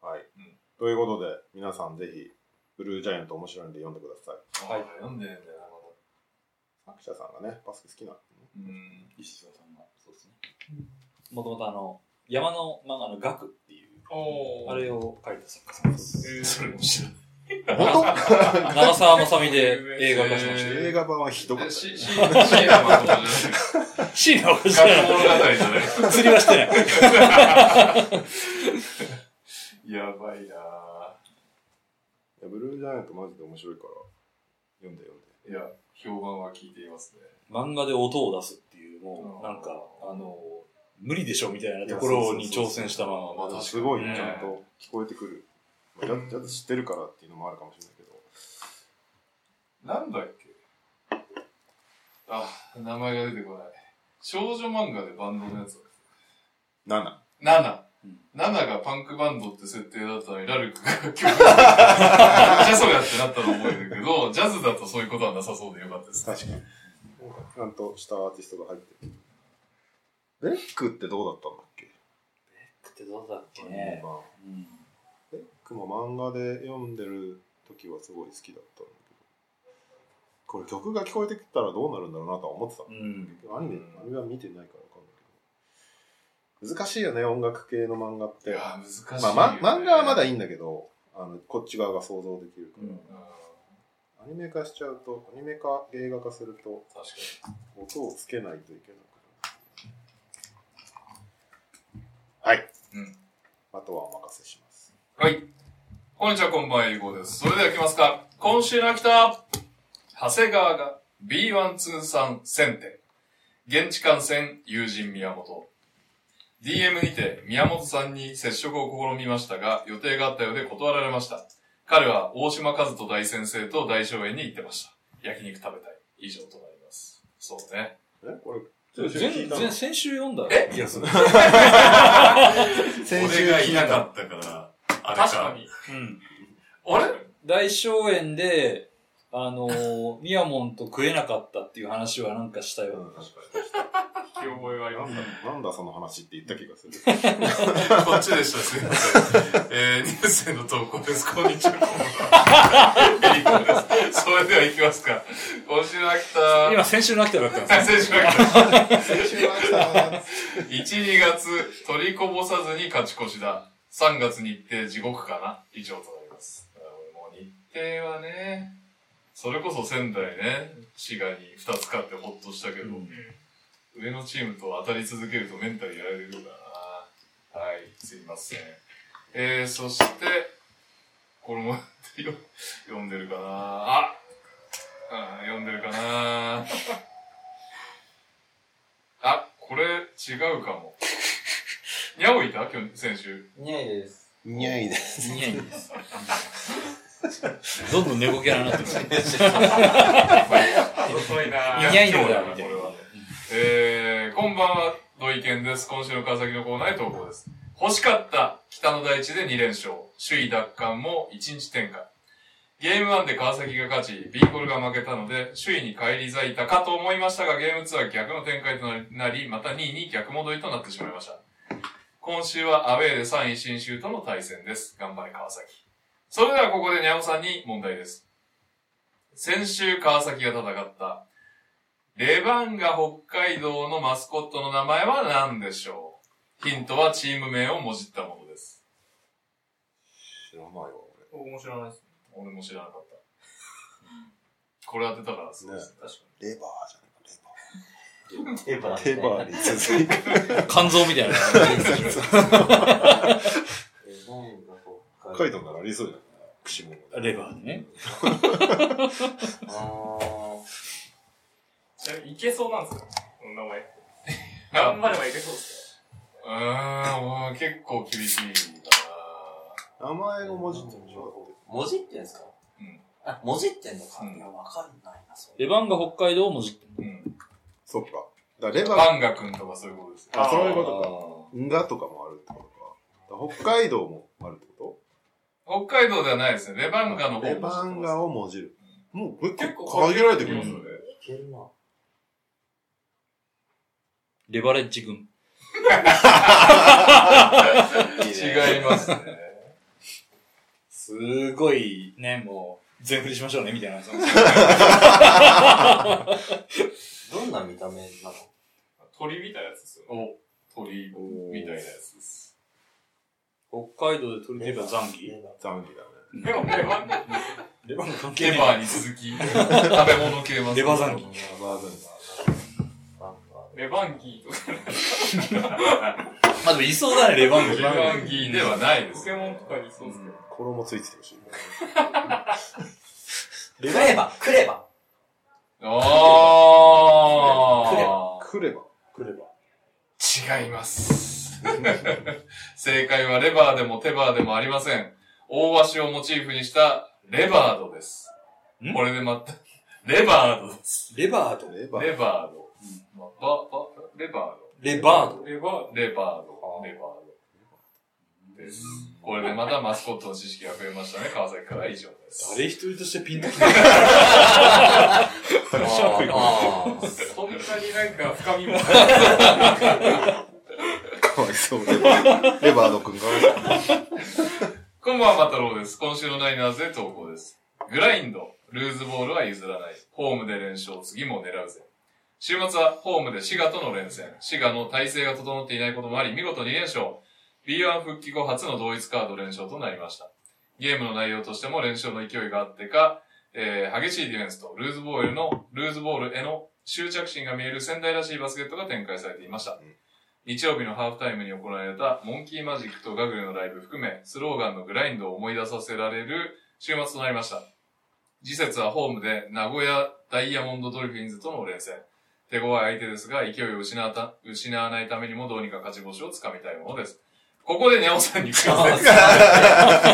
はいうん。ということで、皆さんぜひ、ブルージャイアント面白いんで読んでください。はい読んでねえんだよな、まだ。作者さんがね、バスケ好きなの。うん。石田さんが、そうですね。もともとあの、山の漫画のガクっていう、おあれを書いた作家さんです。それも知らない。長澤まさみで映画化しましえー映画版はひどかった、シーナマンとかじゃないた。シーンは学校物語じゃない釣りはしてない。やばいないやブルージャイアントマジで面白いから、読んで読んで。いや、評判は聞いていますね。漫画で音を出すっていう、もう、なんか、あの、無理でしょみたいなところに挑戦した漫画まあすごいちゃんと聞こえてくる。まあジャジャズ知ってるからっていうのもあるかもしれないけど。なんだっけ？あ、名前が出てこない。少女漫画でバンドのやつ。7。ナナうん。ナナがパンクバンドって設定だったのに、ラルクが曲を。じゃそりゃってなったの覚えけど、ジャズだとそういうことはなさそうでよかったです。確かに。なんかちゃんとしたアーティストが入ってる。ベックってどうだったんだっけ？ってどうだっけね？ベックも漫画で読んでる時はすごい好きだったんだけど。これ曲が聞こえてきたらどうなるんだろうなとは思ってたの。うん。アニメ、アニメは見てないからわかんないけど。難しいよね、音楽系の漫画って。いや、難しいよね、まあ、ま、漫画はまだいいんだけど、あの、こっち側が想像できるから。うんアニメ化しちゃうと、アニメ化、映画化すると、確か音をつけないといけなくなる。はい。に。うん。あとはお任せします。はい。こんにちは、こんばんは、ゆうごです。それでは行きますか。今週の秋田、長谷川が B1 通算1000点。現地観戦、友人宮本。DM にて宮本さんに接触を試みましたが、予定があったようで断られました。彼は大島和人大先生と大正園に行ってました。焼肉食べたい。以上となります。そうね。え？これ、全然、先週読んだえ？気がする。先週俺がいなかったから。確かに。うん。あれ？大正園で、あのー、ミヤモンと食えなかったっていう話はなんかしたよ。うん、確か聞き覚えがありますに。なんだ、なんだその話って言った気がする。こっちでした、すいません。えー、ニュースへの投稿です。こんにちは、こんばんは。エリコです。それでは行きますか。今週の秋田。今、先週の秋田だったんです先週の秋田。先週は来た1、2月、取りこぼさずに勝ち越しだ。3月日程地獄かな？以上となります。あもう日程はね、それこそ仙台ね、滋賀に2つ勝ってほっとしたけど、うん上のチームと当たり続けるとメンタルやられるからな。はい、すいません。えー、そして、これもよ読んでるかな？ああ読んでるかな？あ、これ違うかも。にゃおいた？今日、先週。いないです。にゃいです。いやいいです。どんどん猫キャラになってる。遅いなにゃいのだ、なこれは。えー、こんばんは、土井健です。今週の川崎のコーナーへ投稿です。欲しかった北の大地で2連勝。首位奪還も1日展開。ゲーム1で川崎が勝ち、ビーコルが負けたので、首位に返り咲いたかと思いましたが、ゲーム2は逆の展開となり、また2位に逆戻りとなってしまいました。今週はアウェーで3位新州との対戦です。頑張れ川崎。それではここでニャオさんに問題です。先週川崎が戦った、レバンガ北海道のマスコットの名前は何でしょう？ヒントはチーム名をもじったものです。知らないわ、僕も知らないです。俺も知らなかった。これ当てたらそうですね。確か俺。レバーじゃテーパーレバー。レバーに続いて。肝臓みたいな。北海道ならありそうじゃない？串物で。レバーね。あいけそうなんですよ。この名前。あ 頑張ればいけそうですうーん、結構厳しい名前を文字ってんでしょー文字ってんですか？うんあ、文字ってんのか。うんいや、わかんないな、それ。レバンが北海道をもじってる。なうん。そっか。だレバー、バンガ君とかそういうことですよ。あ、そういうことか。んがとかもあるってことか。だから北海道もあるってこ北海道ではないですね。レバンガの方レバンガをもじる。もう結結構構限られてくるんですよね。いけるな。レバレッジ軍。違いますね。すごい、ね、もう、全振りしましょうね、みたいな。どんな見た目なの？鳥みたいなやつですよね。お、鳥みたいなやつです。北海道で取り入ればザンギ？残儀だね。でも、レバンレバンガ関係ねレバーに続き、食べ物系は。レバーザンギ。バーザンレバンギーとか、まあでもいそうだね、レバンレバンギーではないです。ポケモンとかにいそうですけど。衣ついててほしい。クレバクレバあ来れば。来れば。ー違います。正解はレバーでもテバーでもありません。大鷲をモチーフにしたレバードですん？これでまた、レバードです。レバード。レバレバード。まあバ、バ、レバレバード。レバード。レバード。レバード。です。これでまたマスコットの知識が増えましたね。川崎からは以上です。誰一人としてピンときない。ああ。ー。そんなになんか深みも。かわいそう。レバード君かわいそう。こんばんは、マタロウです。今週のナイナーズで投稿です。グラインド、ルーズボールは譲らない。ホームで連勝、次も狙うぜ。週末はホームで滋賀との連戦。滋賀の体制が整っていないこともあり、見事2連勝。B1 復帰後初の同一カード連勝となりました。ゲームの内容としても連勝の勢いがあってか、えー、激しいディフェンスとルーズボールの、ルーズボールへの執着心が見える仙台らしいバスケットが展開されていました。日曜日のハーフタイムに行われたモンキーマジックとガグレのライブ含め、スローガンのグラインドを思い出させられる週末となりました。次節はホームで名古屋ダイヤモンドドルフィンズとの連戦。手強い相手ですが、勢いを失わた失わないためにもどうにか勝ち星をつかみたいものです。ここでネオさんにクイズです。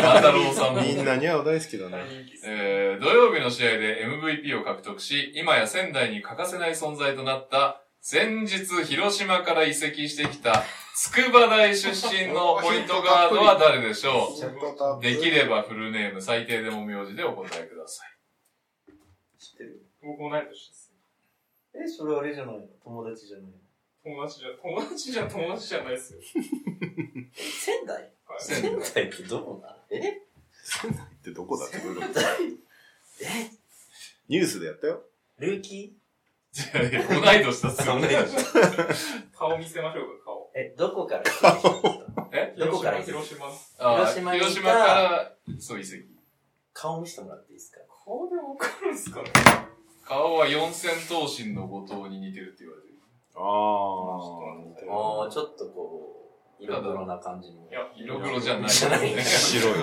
万太郎さんも。みんなには大好きだね。えー土曜日の試合で MVP を獲得し、今や仙台に欠かせない存在となった、先日広島から移籍してきた、筑波大出身のポイントガードは誰でしょう？できればフルネーム、最低でも名字でお答えください。知ってる僕も同い年です。え、それあれじゃないの？友達じゃないの？友達じゃ、友達じゃ友達じゃないですよ。仙台？はい。仙仙台ってどこなのえってどこだって仙台 え？ニュースでやったよ。ルーキいやいや同い年だっすよ。顔見せましょうか、顔。ーえ、どこから来た人ですかえ？どこから広島。広あー広島にいた広島から、そう移籍。顔見せてもらっていいですか？島顔でわかるんすかね？顔は四千頭身の後藤に似てるって言われてる。ああ。ああ、ちょっとこう、色黒な感じの。いや、色黒じゃない。じゃない白い。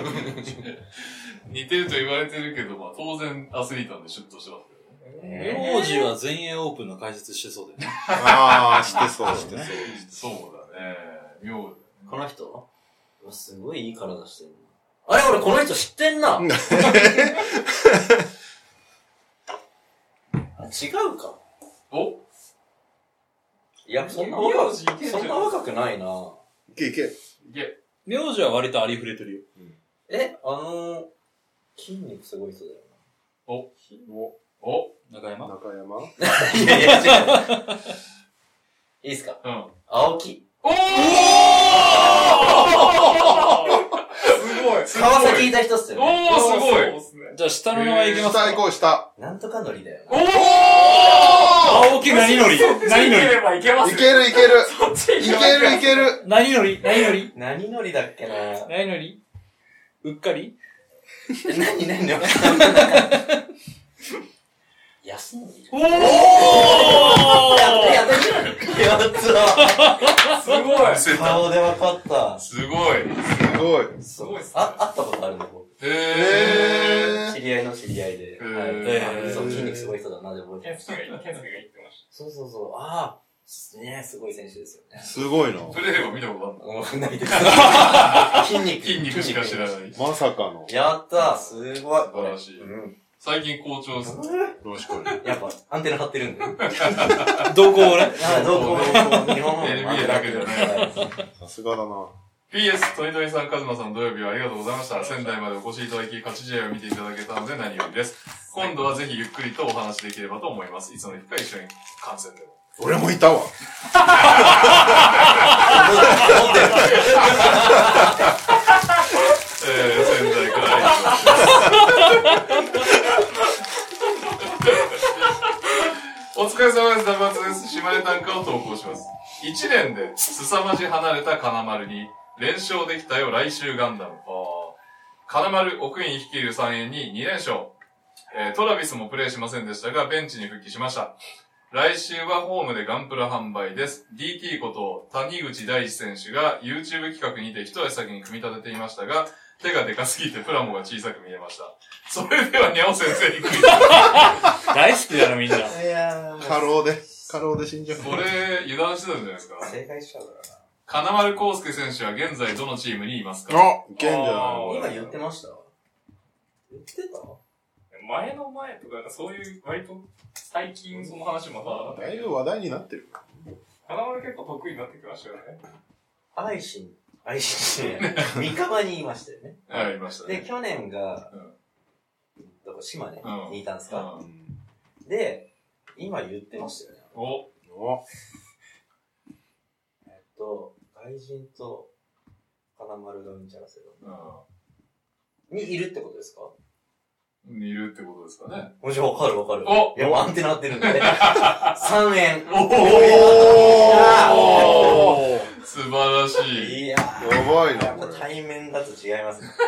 似てると言われてるけど、まあ当然アスリートなんでシュッとしてますけど名字は全英オープンの解説してそうだよね。ああ、してそう、してそう。そうだね。妙だね。この人？うわすごいいい体してるな。あれ俺この人知ってんな 違うか。お？いや、そんな名若く、そんな若くないな。いけいけ。いけ。名字は割とありふれてるよ。え、あのー、筋肉すごい人だよお。お、お。中山？中山？な。いやいや、違う。いいっすか？うん。青木。おー川崎いた人っすよおね。ー、すごい。じゃあ下の名前いけますか。下行こう、下。なんとかノリだよおな。ー！青木何乗り。何乗り？いけますいけるいける。そっちいけるいける。何乗り？何乗り？何ノリだっけな。何乗り？うっかり？え何何何？安典おーやったやったやったすごい。顔でわかった。すごい。すごい。すごいっすねあ、会ったことあるの僕。へー。知り合いの知り合いで。へーはいそう、筋肉すごい人だな、で覚えて健介が言って健介が言ってましそうそうそう。ああ、ねすごい選手ですよね。すごいな。プレーは見たことあるうんないです。筋肉。筋肉しか知らない。まさかの。やったすごい。素晴らしいうん。最近好調です。確かに。やっぱ、アンテナ張ってるんで。動向をね。ああ、どうこう、日本 NBA だけじゃないはいさすがだな。PS、トニトニさん、カズマさん、土曜日はありがとうございました。仙台までお越しいただき、勝ち試合を見ていただけたので何よりです。今度はぜひゆっくりとお話できればと思います。いつの日か一緒に観戦でも。俺もいたわ。えー、仙台から行きました。お疲れ様です。ダバツです。島根短歌を投稿します。一年で凄まじ離れた金丸に連勝できたよ来週ガンダム。金丸奥院率いる3円に2連勝。えートラビスもプレイしませんでしたが、ベンチに復帰しました。来週はホームでガンプラ販売です。DT こと谷口大志選手が YouTube 企画にて一足先に組み立てていましたが、手がでかすぎてプラモが小さく見えました。それではニャオ先生にクイズ。大好きだな、みんな。いやー、過労で、過労で死んじゃう。これ、油断してたんじゃないですか？正解しちゃうから金丸康介選手は現在どのチームにいますか？あ、いけんじゃあな。ない今言ってました？言ってた？前の前とか、なんかそういう、割と、最近その話もまた、だいぶ話題になってる。花丸結構得意になってきましたよね。愛心、愛心して、三河にいましたよね。はい、いましたで、ね。去年がうん、どこ、島根うんにいたんですか？うんで、今言ってましたよね。お、おえっと、外人と金丸がうんちゃらせる。うにいるってことですか？ん。いるってことですかね。もちろんわかるわかる。おいや、もうアンテナ張ってるんでね。3円。おおー素晴らしい。いややばいな、やっぱこれ。対面だと違いますね。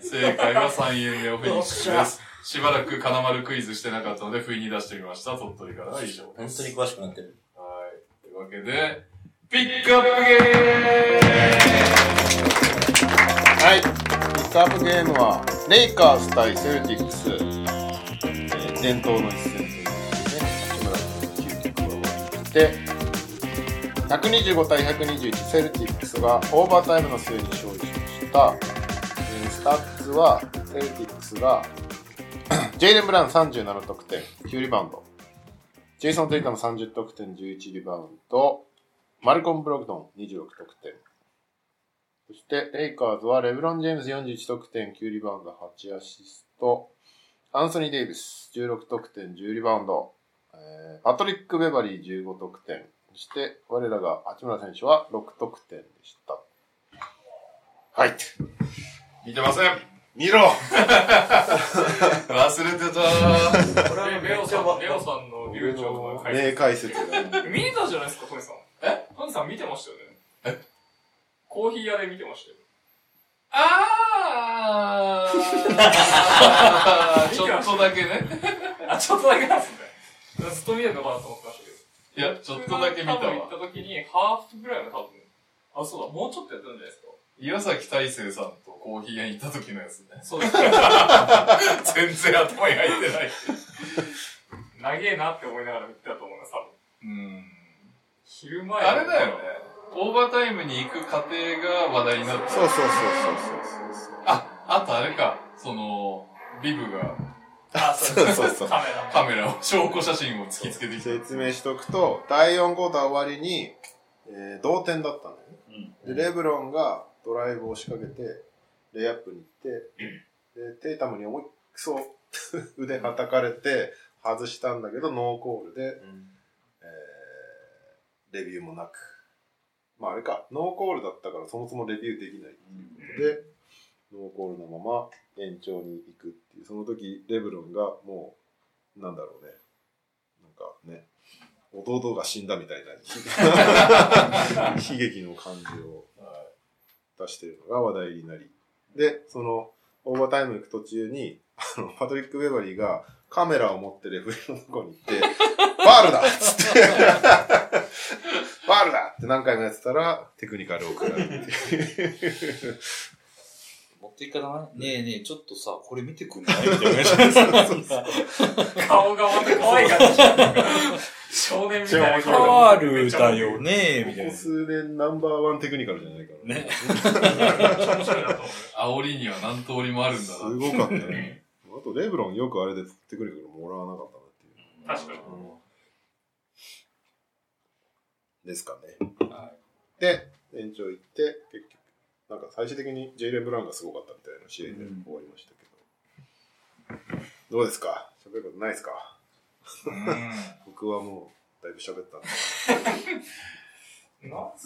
正解は3円でオフェニックスです。しばらく金丸クイズしてなかったので、不意に出してみました。鳥取からは以上です。本当に詳しくなってる。はい。というわけで、ピックアップゲはい。ピックアップゲームは、レイカーズ対セルティックス。えー伝統の一戦ということでね、八村君の究極をして、125対121セルティックスがオーバータイムの末に勝利しました。えースタッツは、セルティックスが、ジェイレン・ブラウン37得点、9リバウンド。ジェイソン・テイタム30得点、11リバウンド。マルコム・ブログドン26得点。そして、レイカーズはレブロン・ジェームズ41得点、9リバウンド、8アシスト。アンソニー・デイビス16得点、10リバウンド。えーパトリック・ベバリー15得点。そして、我らが八村選手は6得点でした。はい。ー見てません見ろ忘れてたこレレオさん、レオさんの流暢の解名説。解説が。見えたじゃないですか、トニさん。え？トニさん見てましたよね。え？コーヒー屋で見てましたよ。あー ちょっとだけね。あ、ちょっとだけなんですね。ずっと見てるのかなと思ってましたけど。いや、ちょっとだけ見たわ行っ。た時に、ハーフぐらいの多分。あ、そうだ、もうちょっとやってるんじゃないですか。岩崎大成さんとコーヒー屋に行った時のやつね。そうですね。全然頭に入ってない。長えなって思いながら見てたと思います、多分。うん。昼前あれだよね。オーバータイムに行く過程が話題になった。そうそうそうそうそうそう。あ、あとあれか。その、ビブがあ、そうそうそうカメラ。カメラを、証拠写真を突きつけてきた。説明しとくと、第4クォーター終わりに、えー同点だったのよね。うん。で、レブロンがドライブを仕掛けて、レイアップに行って、で、テイタムに思いっくそ腕叩かれて、外したんだけど、ノーコールで、うんえーレビューもなく。まああれか、ノーコールだったからそもそもレビューできないっていうことで、ノーコールのまま延長に行くっていう、その時レブロンがもう、なんだろうね、なんかね、弟が死んだみたいな悲劇の感じを出してるのが話題になり。で、その、オーバータイム行く途中に、あの、パトリック・ベバリーがカメラを持ってレフェリーのとこに行って、ファールだっつって、ファールだって何回もやってたら、テクニカルを食らうっていう。持っていかない？ねえねえ、ちょっとさ、これ見てくんない？みたいな 顔がまた可愛かったじ。少年みたいなファールだよねみたいな。ここ数年ナンバーワンテクニカルじゃないからね。面白いなと思う。煽りには何通りもあるんだすな。ごかったね。あと、レブロンよくあれでテクニカルもらわなかったなっていう。確かに。ですかね。で、延長行って、結局、なんか最終的にジェイレン・ブラウンがすごかったみたいな試合で終わりましたけど。どうですか？喋ることないですか？僕はもう、だいぶ喋ったんで。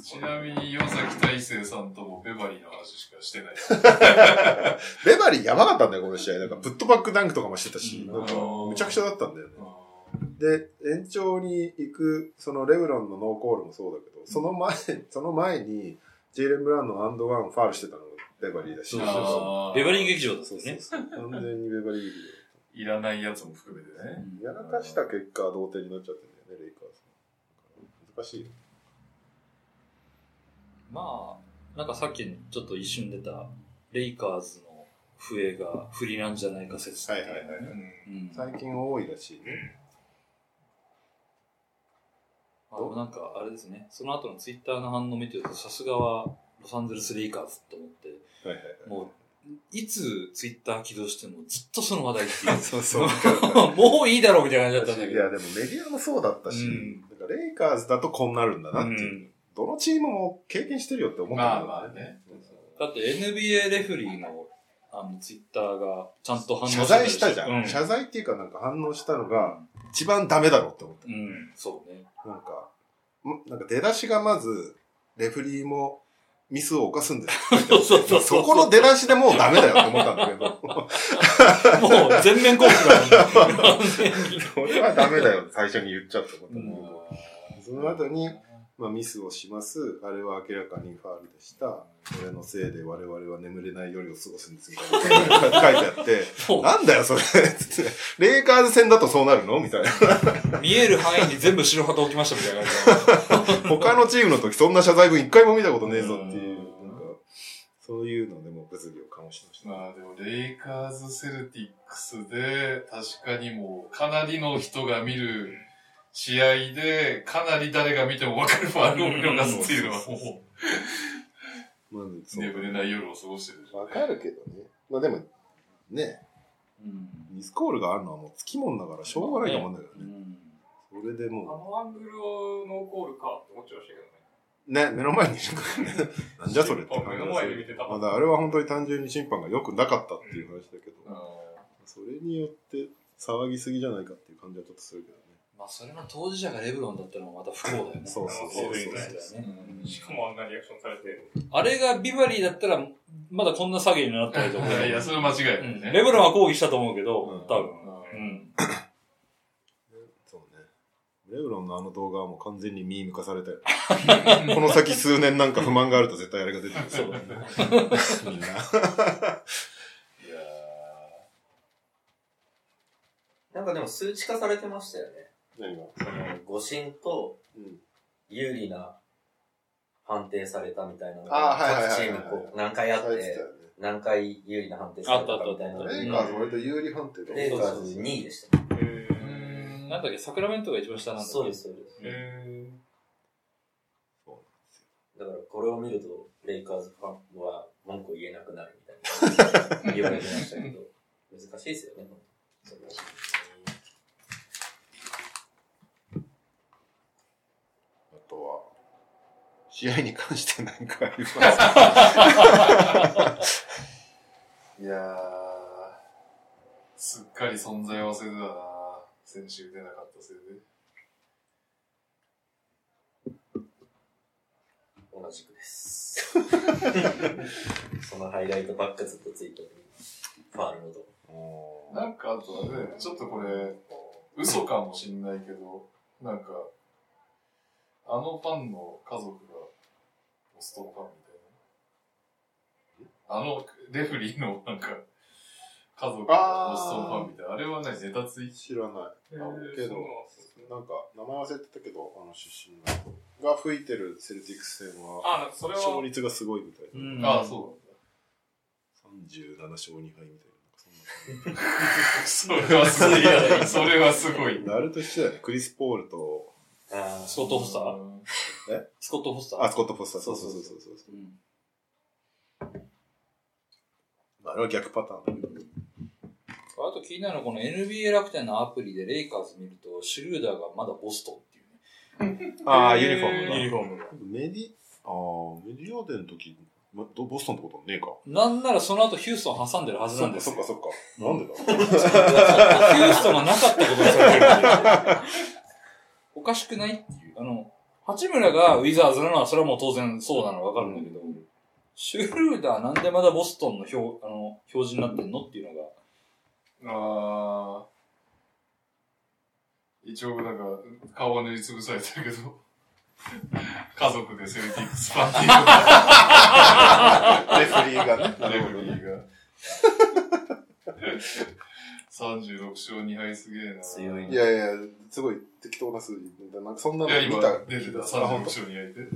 ちなみに岩崎大成さんともベバリーの話しかしてない。ベバリーやばかったんだよ、この試合。なんか、プットバックダンクとかもしてたし、うんなんか、むちゃくちゃだったんだよね。で、延長に行く、そのレブロンのノーコールもそうだけど、その前、その前に、ジェイレン・ブラウンのアンドワンファールしてたのがベバリーだし。そうそうそうあーベバリー劇場だそうよね。そうそう。完全にベバリー劇いらないやつも含めてね。場。やらかした結果、同点になっちゃってんだよね、レイカーズ。難しいよ。まあ、なんかさっきちょっと一瞬出た、レイカーズの笛が不利なんじゃないか説はいはいはい。うん。最近多いらしいね。あのなんかあれですね、その後のツイッターの反応見てると、さすがはロサンゼルスレイカーズと思って、はいはいはい。もう、いつツイッター起動してもずっとその話題っていう。そうそう。もういいだろうみたいな感じだったんだけど。いや、でもメディアもそうだったし、うんなんかレイカーズだとこうなるんだなっていう。うんどのチームも経験してるよって思ったんだよまあまあね。だって NBA レフェリーのあのツイッターがちゃんと反応謝罪したじゃん,、うん、謝罪っていうかなんか反応したのが一番ダメだろうって思った。うん、そうね。なんか、んなんか出だしがまず、レフリーもミスを犯すんです よ。そこの出だしでもうダメだよって思ったんだけど、もう全面攻撃だもんね。完全に。それはダメだよ最初に言っちゃったことその後に、まあ、ミスをします。あれは明らかにファールでした。それのせいで我々は眠れない夜を過ごすんですみたいな書いてあって、もなんだよそれレイカーズ戦だとそうなるの？みたいな。う見える範囲に全部白旗置きましたみたいな感じ 他のチームの時そんな謝罪文一回も見たことねえぞっていう、うんなんか、そういうのでも物議を醸しました。まあでも、レイカーズ・セルティックスで、確かにもう、かなりの人が見る試合で、かなり誰が見ても分かるファールを見逃すっていうのはもまあ、う、そう眠れない夜を過ごしてるでしょわかるけどね。まあでも、ね、うん。ミスコールがあるのはもうつきもんだからしょうがないと思うんだけどね。うん。それであものアングルをノーコールかって思っちゃいましたけどね。う、ね、目の前にいるからね。なんじゃそれって感じ目の前で見てた。まだあれは本当に単純に審判が良くなかったっていう話だけど、あそれによって騒ぎすぎじゃないかっていう感じはちょっとするけどね。まあそれの当事者がレブロンだったのはまた不幸だよね。そうそうそうそうねーしかもあんなリアクションされて。あれがビバリーだったら、まだこんな詐欺になってないと思う。いやいや、それは間違いなういね。んレブロンは抗議したと思うけど、うん多分。ううんん。そうね。レブロンのあの動画はもう完全にミーム化されたよ。この先数年なんか不満があると絶対あれが出てくる。そうだね。みんな。いやなんかでも数値化されてましたよね。何が？その、誤審とうん。有利な判定されたみたいなのあーはいはいはいはい各チームこう何回あって、されてたよね。何回有利な判定されたかみたいなあったあったあった。レイカーズ割と有利判定だレイカーズ2位でしたね。へー。なんだっけ、サクラメントが一番下なんだっけ？そうです、そうです。へだからこれを見ると、レイカーズファンは文句を言えなくなるみたいな。言われてましたけど、難しいですよね、それはあとは、試合に関して何かありますーいやー、すっかり存在忘れてたな先週出なかったせいで。同じくです。そのハイライトばっかずっとついてる。ファールのとこ。なんかあとあれだよね、ちょっとこれ、嘘かもしんないけど、なんか、あのファンの家族がボストンファンみたいな。あのレフリーのなんか、家族がボストンファンみたいな。あれはね、ネタつい知らない。ーけどそうなんか、名前忘れてたけど、あの出身の人が吹いてるセルティックス戦は、あ、それは、勝率がすごいみたいな。うんああ、そう37勝2敗みたいな。なんか それはすごい。それはすごいそん。な。あれと一緒だよね。クリス・ポールと、あスコット・フォスターうんスコット・フォスターあ、スコット・ポスター。そうそうそうそうそう。うんあれは逆パターンだけど。あと気になるのはこの NBA 楽天のアプリでレイカーズ見ると、シュルーダーがまだボストンっていうね。ああ、ユニフォームが。ユニフォームが。メディ、ああ、メディアデーの時、まどボストンってことはねえか。なんならその後ヒューストン挟んでるはずなんですよそっか。そっか。なんでだ？ヒューストンがなかったことにされ。おかしくないっていう。あの、八村がウィザーズなのはそれはもう当然そうなのはわかるんだけど、シュルーダーなんでまだボストンの表、あの、表示になってんのっていうのが、あー。一応なんか、顔は塗りつぶされてるけど、家族でセルティックスファンっていうレフリーがね。なレ。フリーが。36勝2敗すげえな。強いいやいや、すごい適当な数字。なんかそんないのや、今見た。出てた。あ36本当勝2敗で。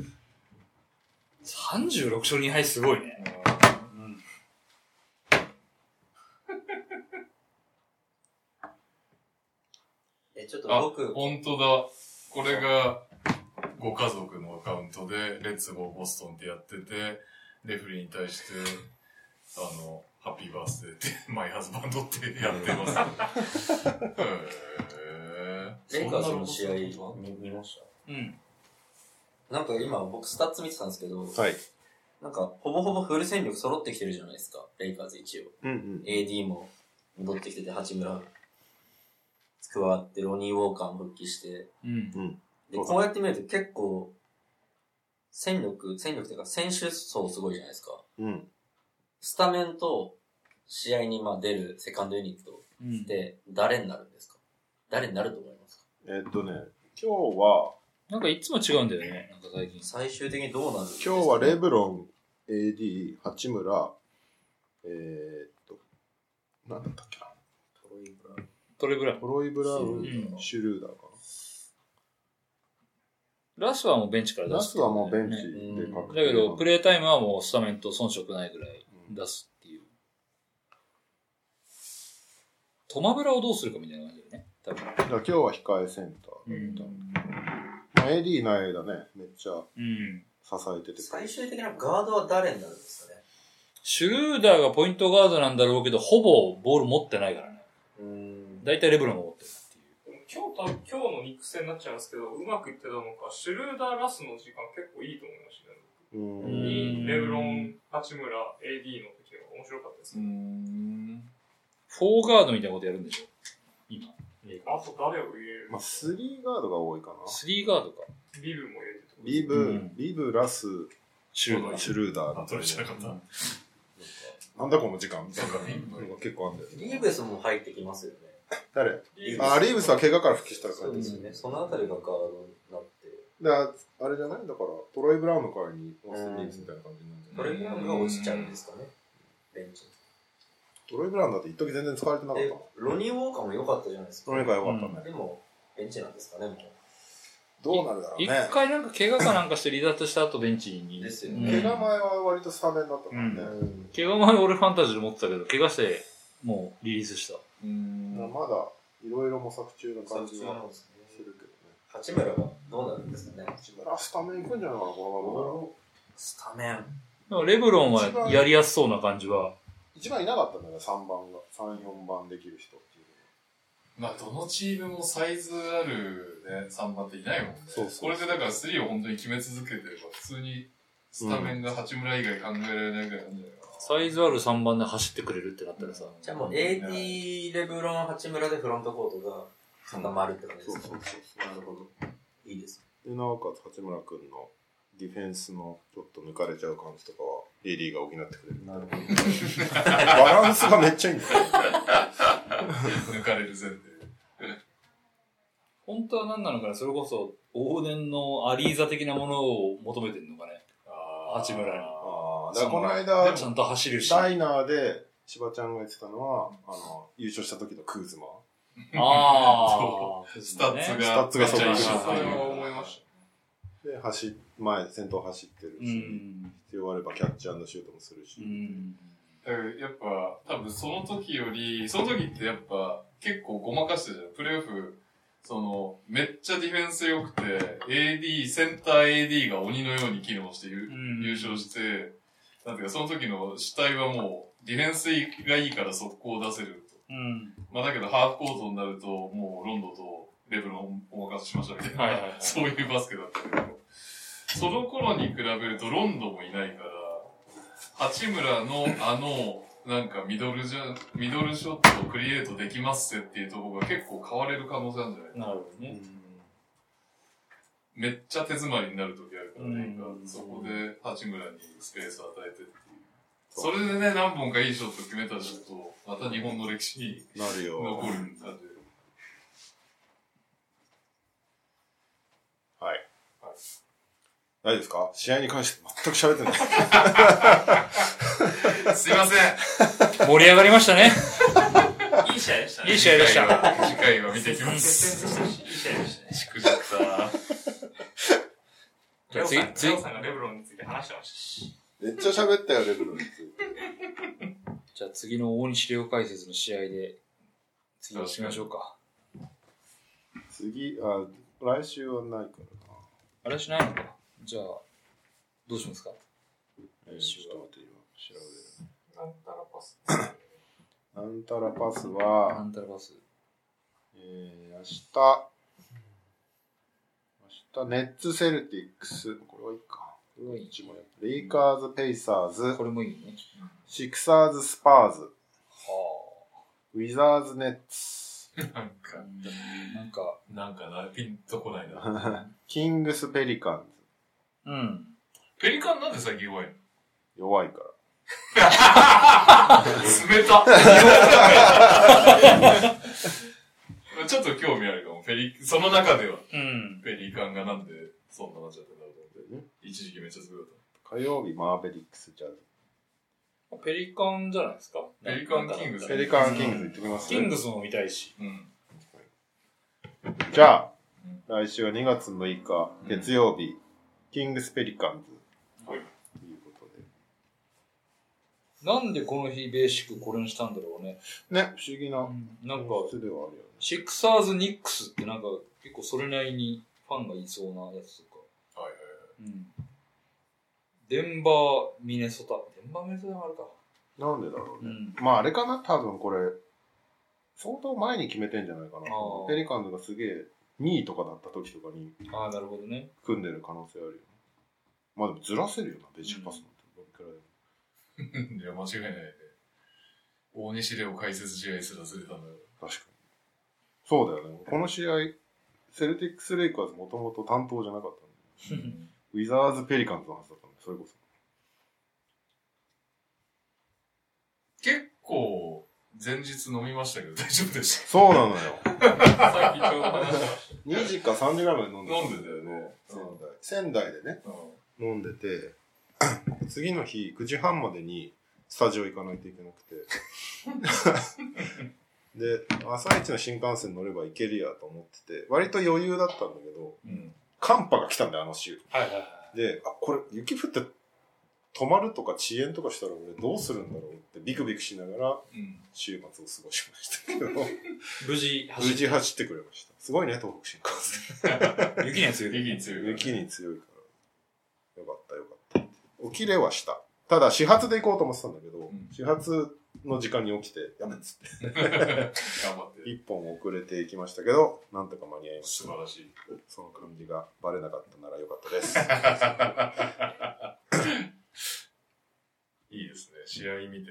36勝2敗すごいね。うん。え、ちょっとあ、僕、本当だ。これが、ご家族のアカウントで、レッツゴーボストンってやってて、レフリーに対して、あの、ハッピーバースデーって、マイハズバンドってやってます。へーレイカーズの試合見見ました？うん。なんか今僕スタッツ見てたんですけど、はい。なんかほぼほぼフル戦力揃ってきてるじゃないですか、レイカーズ一応。うんうん。AD も戻ってきてて、八村加わって、ロニー・ウォーカーも復帰して、うん。で、こうやって見ると結構、戦力、戦力というか選手層すごいじゃないですか。うん。スタメンと試合にまあ出るセカンドユニットうん。って誰になるんですか？誰になると思いますか？えっとね、今日は、なんかいつも違うんだよね、なんか最近。最終的にどうなるんですか？今日はレブロン、AD、八村、えー、っと、なんだったっけな？トロイブラウントレブラウン。トロイ・ブラウうんン、シュルーダーかラスはもうベンチからな。ラス出すっていうはもうベンチねで確だけど、プレータイムはもうスタメンと遜色ないぐらいうん出すっていう。トマブラをどうするかみたいな感じだよね。多分。だ今日は控えセンターだった。まあ、AD いない間ね、めっちゃうん。支えてて。最終的なガードは誰になるんですかね？シュルーダーがポイントガードなんだろうけど、ほぼボール持ってないからね。うーん。大体レブロンが持ってるっていう。今日今日のニック戦になっちゃいますけど、うまくいってたのか、シュルーダーラスの時間結構いいと思いましたね。ううんん。レブロン、八村、AD の時が面白かったですね。ん。フォーガードみたいなことやるんでしょ？今。あと誰を入れる？まあ、スリーガードが多いかな。スリーガードか。ビブも入れてた。リブ、うんリブ、ラス、シュルーダー。シュルーダーあ、取れちゃなかった。なんだこの時間みたいなのが結構あんだよね。リーブスも入ってきますよね。誰？リあ、リーブスは怪我から復帰したからね。そうですよね。そのあたりがガード。だあれじゃない？だから、トロイ・ブラウンの代わりにオースティン・リーブスみたいな感じになるんじゃないトレブラウンが落ちちゃうんですかね。ベンチに。トロイ・ブラウンだって一時全然使われてなかったでもん。、ロニー・ウォーカーも良かったじゃないですか。トロイが良かったね。でも、ベンチなんですかね、もどうなるだろう一ね。回なんか怪我かなんかして離脱した後ベンチに。ですようんね怪我前は割とスタメンだったからね。う。怪我前俺ファンタジーで持ってたけど、怪我してもうリリースした。うーん。まだいろいろ模索中な感じなはんです。八村はどうなるんですかね。八村スタメン行くんじゃないかな、こスタメン。でもレブロンはやりやすそうな感じは。一番いなかったんだよ、3番が。3、4番できる人っていうまあ、どのチームもサイズあるね、3番っていないもんね。そうそうこれでだから3を本当に決め続けてれば、普通にスタメンが八村以外考えられないぐらいなんじゃないかな。サイズある3番で走ってくれるってなったらさ。じゃあもう AD、レブロン、八村でフロントコートが固まるって感じですか？そうそうそう。なるほど。いいです。で、なおかつ八村君のディフェンスのちょっと抜かれちゃう感じとかは、AD が補ってくれる。なるほど。バランスがめっちゃいいんだよ。抜かれる前提。本当は何なのかな？それこそ、往年のアリーザ的なものを求めてるのかね。八村にああ、だからこので間、ちゃんと走るし。ダイナーで、柴ちゃんが言ってたのは、あの、優勝した時のクーズマ。ああ。スタッツが、スタッツがそうめっちゃ一緒それは思いましで、走、前、先頭走ってるうし、ん。必要あればキャッチシュートもするし。うん。だからやっぱ、多分その時より、その時ってやっぱ結構ごまかしてるじゃん。プレーオフ、その、めっちゃディフェンス良くて、AD、センター AD が鬼のように機能して優,、勝して、なんていうかその時の主体はもう、ディフェンスがいいから速攻を出せると。うん。まあだけどハーフコートになると、もうロンドとレブロンをお任せしましたみたいな、はいはいはい そういうバスケだったけど、その頃に比べるとロンドンもいないから、八村のあの、なんかミドルじゃ、ミドルショットをクリエイトできますっていうところが結構変われる可能性あるんじゃないなるほどね。めっちゃ手詰まりになる時あるからね、うんそこで八村にスペースを与えてって。それでね、何本かいいショット決めたりすると、また日本の歴史になるよ。残るんだで。はい。大丈夫ですか？試合に関して全く喋ってない。すいません。盛り上がりましたね。いい試合でしたね。いい試合でした。次回は見てきま接す。いい試合でしたね。しくじった。レオさんがレブロンについて話してましたし。めっちゃ喋ったよ、レベルについて。じゃあ次の大西レオ解説の試合で、次をしましょうか。次、あ、来週はないからな。あれしないのかじゃあ、どうしますか？えーちょっと待って、今、調べる。なんたらパス。なんたらパスアは、ンタラバス。えー、明日、明日、ネッツ・セルティックス。これはいいか。もレイカーズ・ペイサーズこ、れもいいね。シクサーズ・スパーズ、はウィザーズ・ネッツ、なんか、あ。なんか、なんかな、ピンとこないな。キングス・ペリカンうん。ペリカンなんで最近弱いのズ。弱いから。冷たちょっと興味あるかも。ペリ、その中では、うん。ペリカンがなんでそんななっちゃったんだろうと思って。一時期めっちゃすごかっ火曜日、マーベリックス・ジャズ。ペリカンじゃないですか？ペリカンキングスペリカン・キングス行ってきますキングスも見たいし。た。うん。じゃあ、来週は2月6日、月曜日、キングス・ペリカンズ。はい。ということで。なんでこの日ベーシックこれにしたんだろうね。ね、不思議ななんか、質ではあるよね。シクサーズ・ニックスってなんか結構それなりにファンがいそうなやつうん。デンバー、ミネソタ。デンバー、ミネソタもあるか。なんでだろうね。うん。まああれかな？多分これ、相当前に決めてんじゃないかなあー。ペリカンズがすげえ2位とかだった時とかにああ、なるほどね。組んでる可能性あるよね。まあでもずらせるよな、ベーシックパスなんて。どれくらいでもはい。いや、間違いないね。大西レオ解説試合すらずれたのよ。確かに。そうだよね。この試合、セルティックス・レイカーズもともと担当じゃなかったんで。ウィザーズ・ペリカンズのはずだったんで、それこそ。結構、前日飲みましたけど大丈夫でした？そうなのよ。さっきちょうど話してまし2時か3時ぐらいまで飲んで飲んでたよね。仙台。仙台でね、うん。飲んでて、次の日9時半までにスタジオ行かないといけなくて。で、朝一の新幹線乗れば行けるやと思ってて、割と余裕だったんだけど、うん。寒波が来たんだよ、あの週。はいはいはで、あ、これ雪降って止まるとか遅延とかしたら俺どうするんだろうってビクビクしながらうん。週末を過ごしましたけど、い。無事無事走ってくれました。すごいね、東北新幹線。雪には強い。息に強い。雪に強いから。よかったよかった。起きれはした。ただ始発で行こうと思ってたんだけど、ん始発の時間に起きて、やめっつって。頑張って。一本遅れていきましたけど、なんとか間に合いました。素晴らしい。その感じがバレなかったならよかったです。いいですね。試合見て、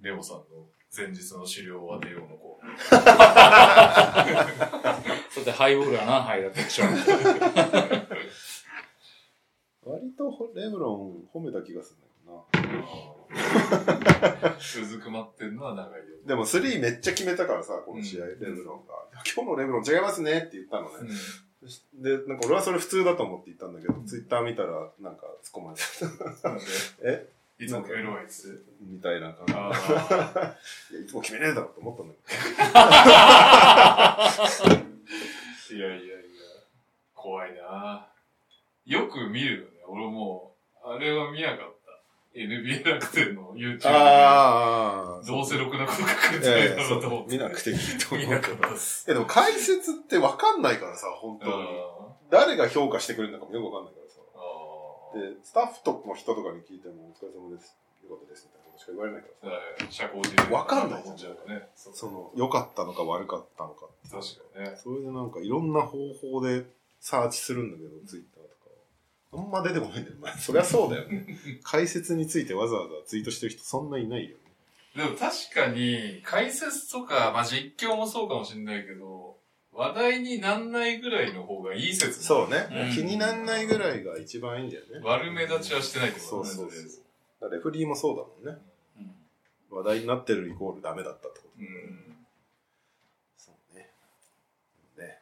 レオさんの前日の資料を当てようの子。それでハイボールは何杯だったでしょう。割とレブロン褒めた気がするんくまってんのは長いよ。でも3めっちゃ決めたからさ、この試合、うんレブロンが。今日のレブロン違いますねって言ったのね。うで、なんか俺はそれ普通だと思って言ったんだけど、ツイッター見たらなんか突っ込まれてん。なんで？え？いつも決めるわ、いつ。たみたいな感じ。あ いや、いつも決めねえだろうと思ったんだあ。いやいやいや、怖いなよく見るよね。俺もう、あれは見なかった。NBA 楽天の YouTube で。ああ。どうせろくなこと書かれていやないだろうと思って。見なくていいと思う。見なかったっす。いやでも解説って分かんないからさ、本当に。誰が評価してくれるのかもよく分かんないからさ。で、スタッフとの人とかに聞いても、お疲れ様です。よかったです。みたいなことしか言われないからさ。はい社交辞令わかんないじゃんね。その、良かったのか悪かったのか確かにね。それでなんかいろんな方法でサーチするんだけど、ツイッあんま出てこないんだよ。まあ、そりゃそうだよね。解説についてわざわざツイートしてる人そんないないよね。でも確かに、解説とか、まあ、実況もそうかもしれないけど、話題になんないぐらいの方がいい説そうね。うん気になんないぐらいが一番いいんだよね。悪目立ちはしてないってことだね。そうそうそうレフリーもそうだもんね。話題になってるイコールダメだったってこと。うん。そうね。ね。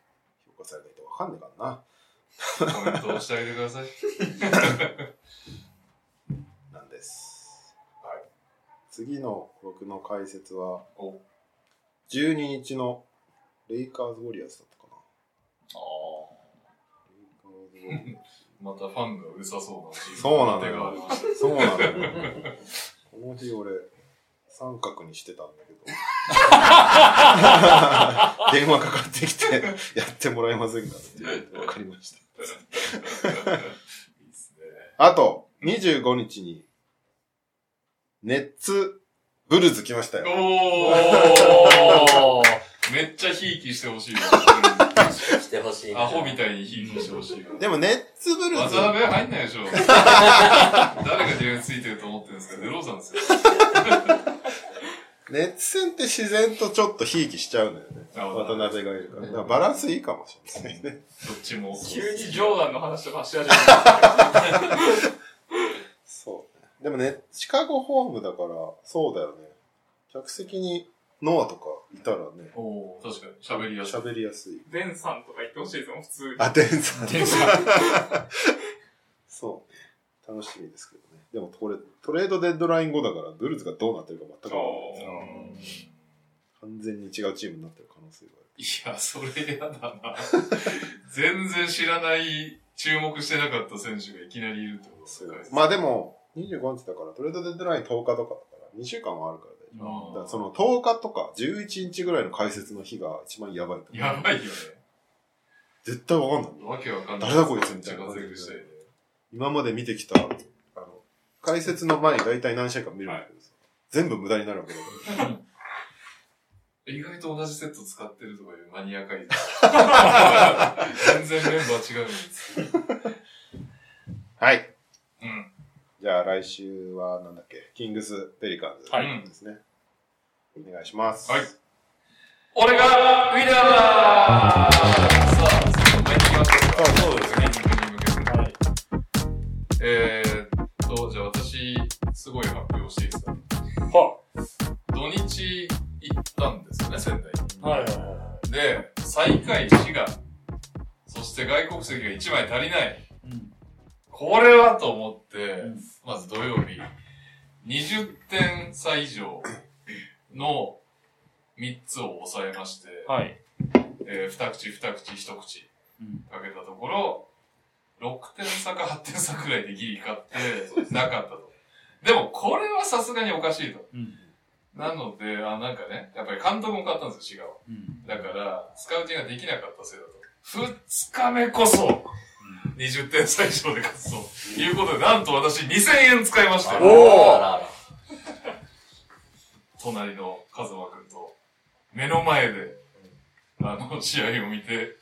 評価されないとわかんねえからな。コメントをしてあげてください。なんです。はい。次の僕の解説は、お12日のレイカーズ・ウォリアーズだったかな。レイカーズ・ウォリアーズ。またファンがうるさそうなチームそうなの手があよりました。そうなのよ。この日俺、三角にしてたんだけど。電話かかってきて、やってもらえませんかって言われて、わかりました。いいっすね。あと、25日に、ネッツ、ブルズ来ましたよ。おおーーめっちゃひいきしてほしいわ。してほしい。アホみたいにひいきしてほしいわ。でもネッツブルズ、渡辺入んないでしょ。誰がディフェンスついてると思ってるんですかデローザンですよ。ネッツ戦って自然とちょっとひいきしちゃうんだよね。あ渡辺がいるから。だからバランスいいかもしれないね。どっちも。急にジョーダンの話とかし始めた。そう。でもね、シカゴホームだから、そうだよね。客席にノアとかいたらね、おー確かに。喋りやすい。喋りやすい。デンさんとか言ってほしいですもん、普通に。あ、デンさん。天才。そう。楽しみですけどね。でもこれ、トレードデッドライン後だから、ブルーズがどうなってるか全くわかんない完全に違うチームになってる可能性がある。いや、それやだな。全然知らない、注目してなかった選手がいきなりいるってことですか？まあでも、25日だから、トレードデッドライン10日とかだから、2週間はあるから。だからその10日とか11日ぐらいの解説の日が一番やばいと思う。やばいよね。絶対わかんない。わけわかんない。誰だこいつみたいな。今まで見てきた、解説の前に大体何試合か見るんだけどさ、全部無駄になるわけだから。意外と同じセット使ってるとかいうマニア会全然メンバー違うんです。はい。うん。じゃあ来週はなんだっけ、キングス・ペリカンズはいですね。お願いします。はい。俺がウィナーださあ、その前に行きましょうか。そうですね。はい。えーすごい発表していいですかは土日行ったんですよね、仙台に。はいはいはで、最下位滋賀。そして外国籍が1枚足りない。い。うん。これはと思って、んまず土曜日、20点差以上の3つを抑えまして、はい。えー、二口二口一口うん。かけたところ、6点差か8点差くらいでギリ勝って、なかったと。でも、これはさすがにおかしいと。うん。なので、あ、なんかね、やっぱり監督も変わったんですよ、滋賀は。うん。だから、スカウティングができなかったせいだと。二日目こそ、20点差以上で勝つということで、なんと私2000円使いましたよ。おー隣のカズマくんと、目の前で、あの、試合を見て、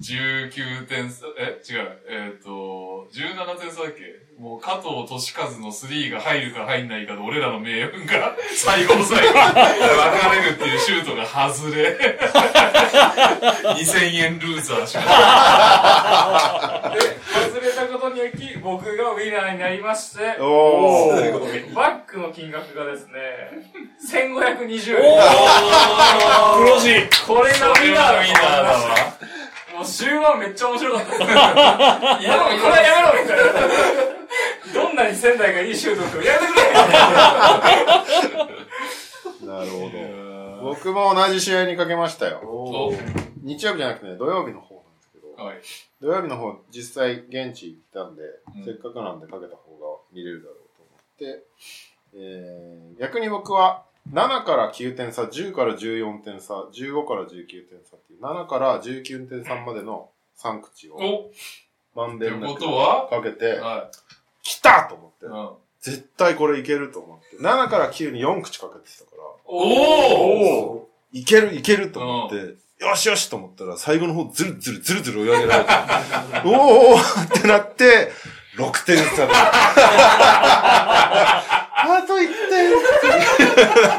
19点差、え違う、えっ、と、17点差だっけ？もう加藤俊和の3が入るか入んないかで俺らの命運が 最後の最後に分かれるっていうシュートが外れ、2000円ルーザーしました。で、外れたことにより、僕がウィナーになりまして、おおー。ー。バックの金額がですね、1520お円。ー黒字これがウィナーだウィナーだわ。もう終盤めっちゃ面白かったです。いや、でもこれはやめろみたいな。どんなに仙台がいいシュート打っやめてくれなるほど。僕も同じ試合にかけましたよ。お日曜日じゃなくてね、土曜日の方なんですけど、はい。土曜日の方、実際現地行ったんで、うんせっかくなんでかけた方が見れるだろうと思って、えー、逆に僕は7から9点差、10から14点差、15から19点差っていう、7から19点差までの3口をまんべんなくかけて、は来たと思ってい。う、ん。絶対これいけると思って、7から9に4口かけてたから、おおおいけるいけると思って、よしよしと思ったら、最後の方ずるずるずるずる追い上げられて、お ーおーってなって、6点差で。あと1点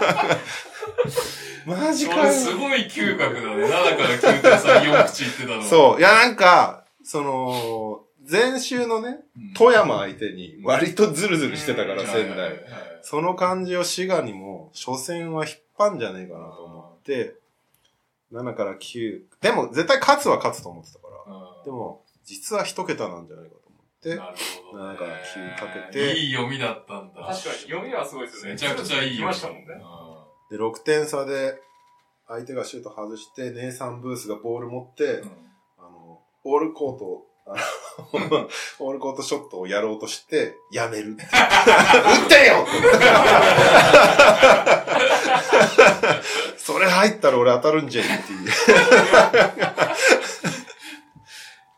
マジこかよ。れすごい嗅覚だね。7から9点差4口いってたの。そう。いや、なんか、その、前週のね、うん。富山相手に割とズルズルしてたから、うん仙台。その感じを滋賀にも、初戦は引っ張んじゃねえかなと思って、7から9。でも、絶対勝つは勝つと思ってたから。うんでも、実は一桁なんじゃないかなるほど、ね。7から9かけていい読みだったんだ。確かに、読みはすごいですよね。めちゃくちゃいい来よ。ましたもんね。で、6点差で、相手がシュート外して、ネイサン・ブースがボール持って、うんあの、オールコート、あの オールコートショットをやろうとして、やめるって。打ってよ それ入ったら俺当たるんじゃいっていう。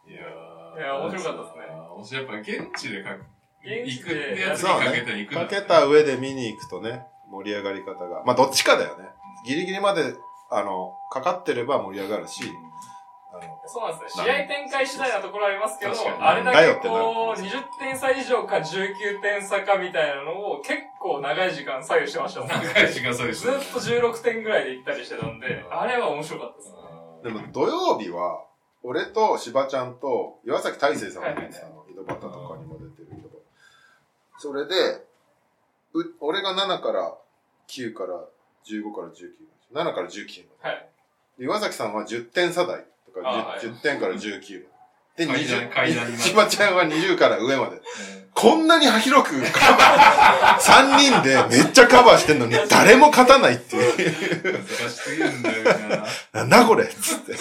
いやーいや面白かったですね。やっぱ現地でかく、現行くって地でやつにかけていくんだかけた上で見に行くとね、盛り上がり方が。まあ、どっちかだよね。ギリギリまで、あの、かかってれば盛り上がるし、あの、そうなんですね。試合展開次第なところありますけどあれだけこう、20点差以上か19点差かみたいなのを結構長い時間左右してましたもんね。長い時間差でしずっと16点ぐらいで行ったりしてたんで、あれは面白かったですね。でも土曜日は、俺と柴ちゃんと岩崎大成さんが出てたの、井戸端とかにも出てる井戸端。それで、う俺が7から9から15から19。7から19まはい。で。岩崎さんは10点差台とかあ 10,、はい10点から19まで。で、階段階段にな20。って柴ちゃんは20から上まで。こんなに広くカバー、3人でめっちゃカバーしてんのに誰も勝たないっていう。難しすぎるんだよな。なんだこれっつって。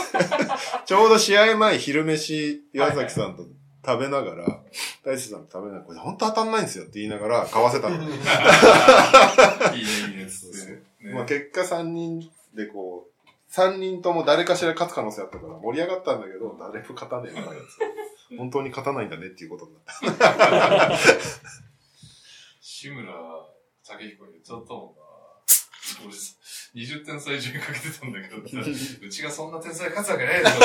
ちょうど試合前昼飯、岩崎さんと食べながら、大地さんと食べながら、これ本当当たんないんですよって言いながら買わせたの。いいね、いいね。ねまあ結果3人でこう、3人とも誰かしら勝つ可能性あったから盛り上がったんだけど、誰も勝たねえな、本当に勝たないんだねっていうことになった。志村武彦に言っちゃったもんな。俺さ、20点差以上にかけてたんだけど、うちがそんな天才勝つわけねえだろ。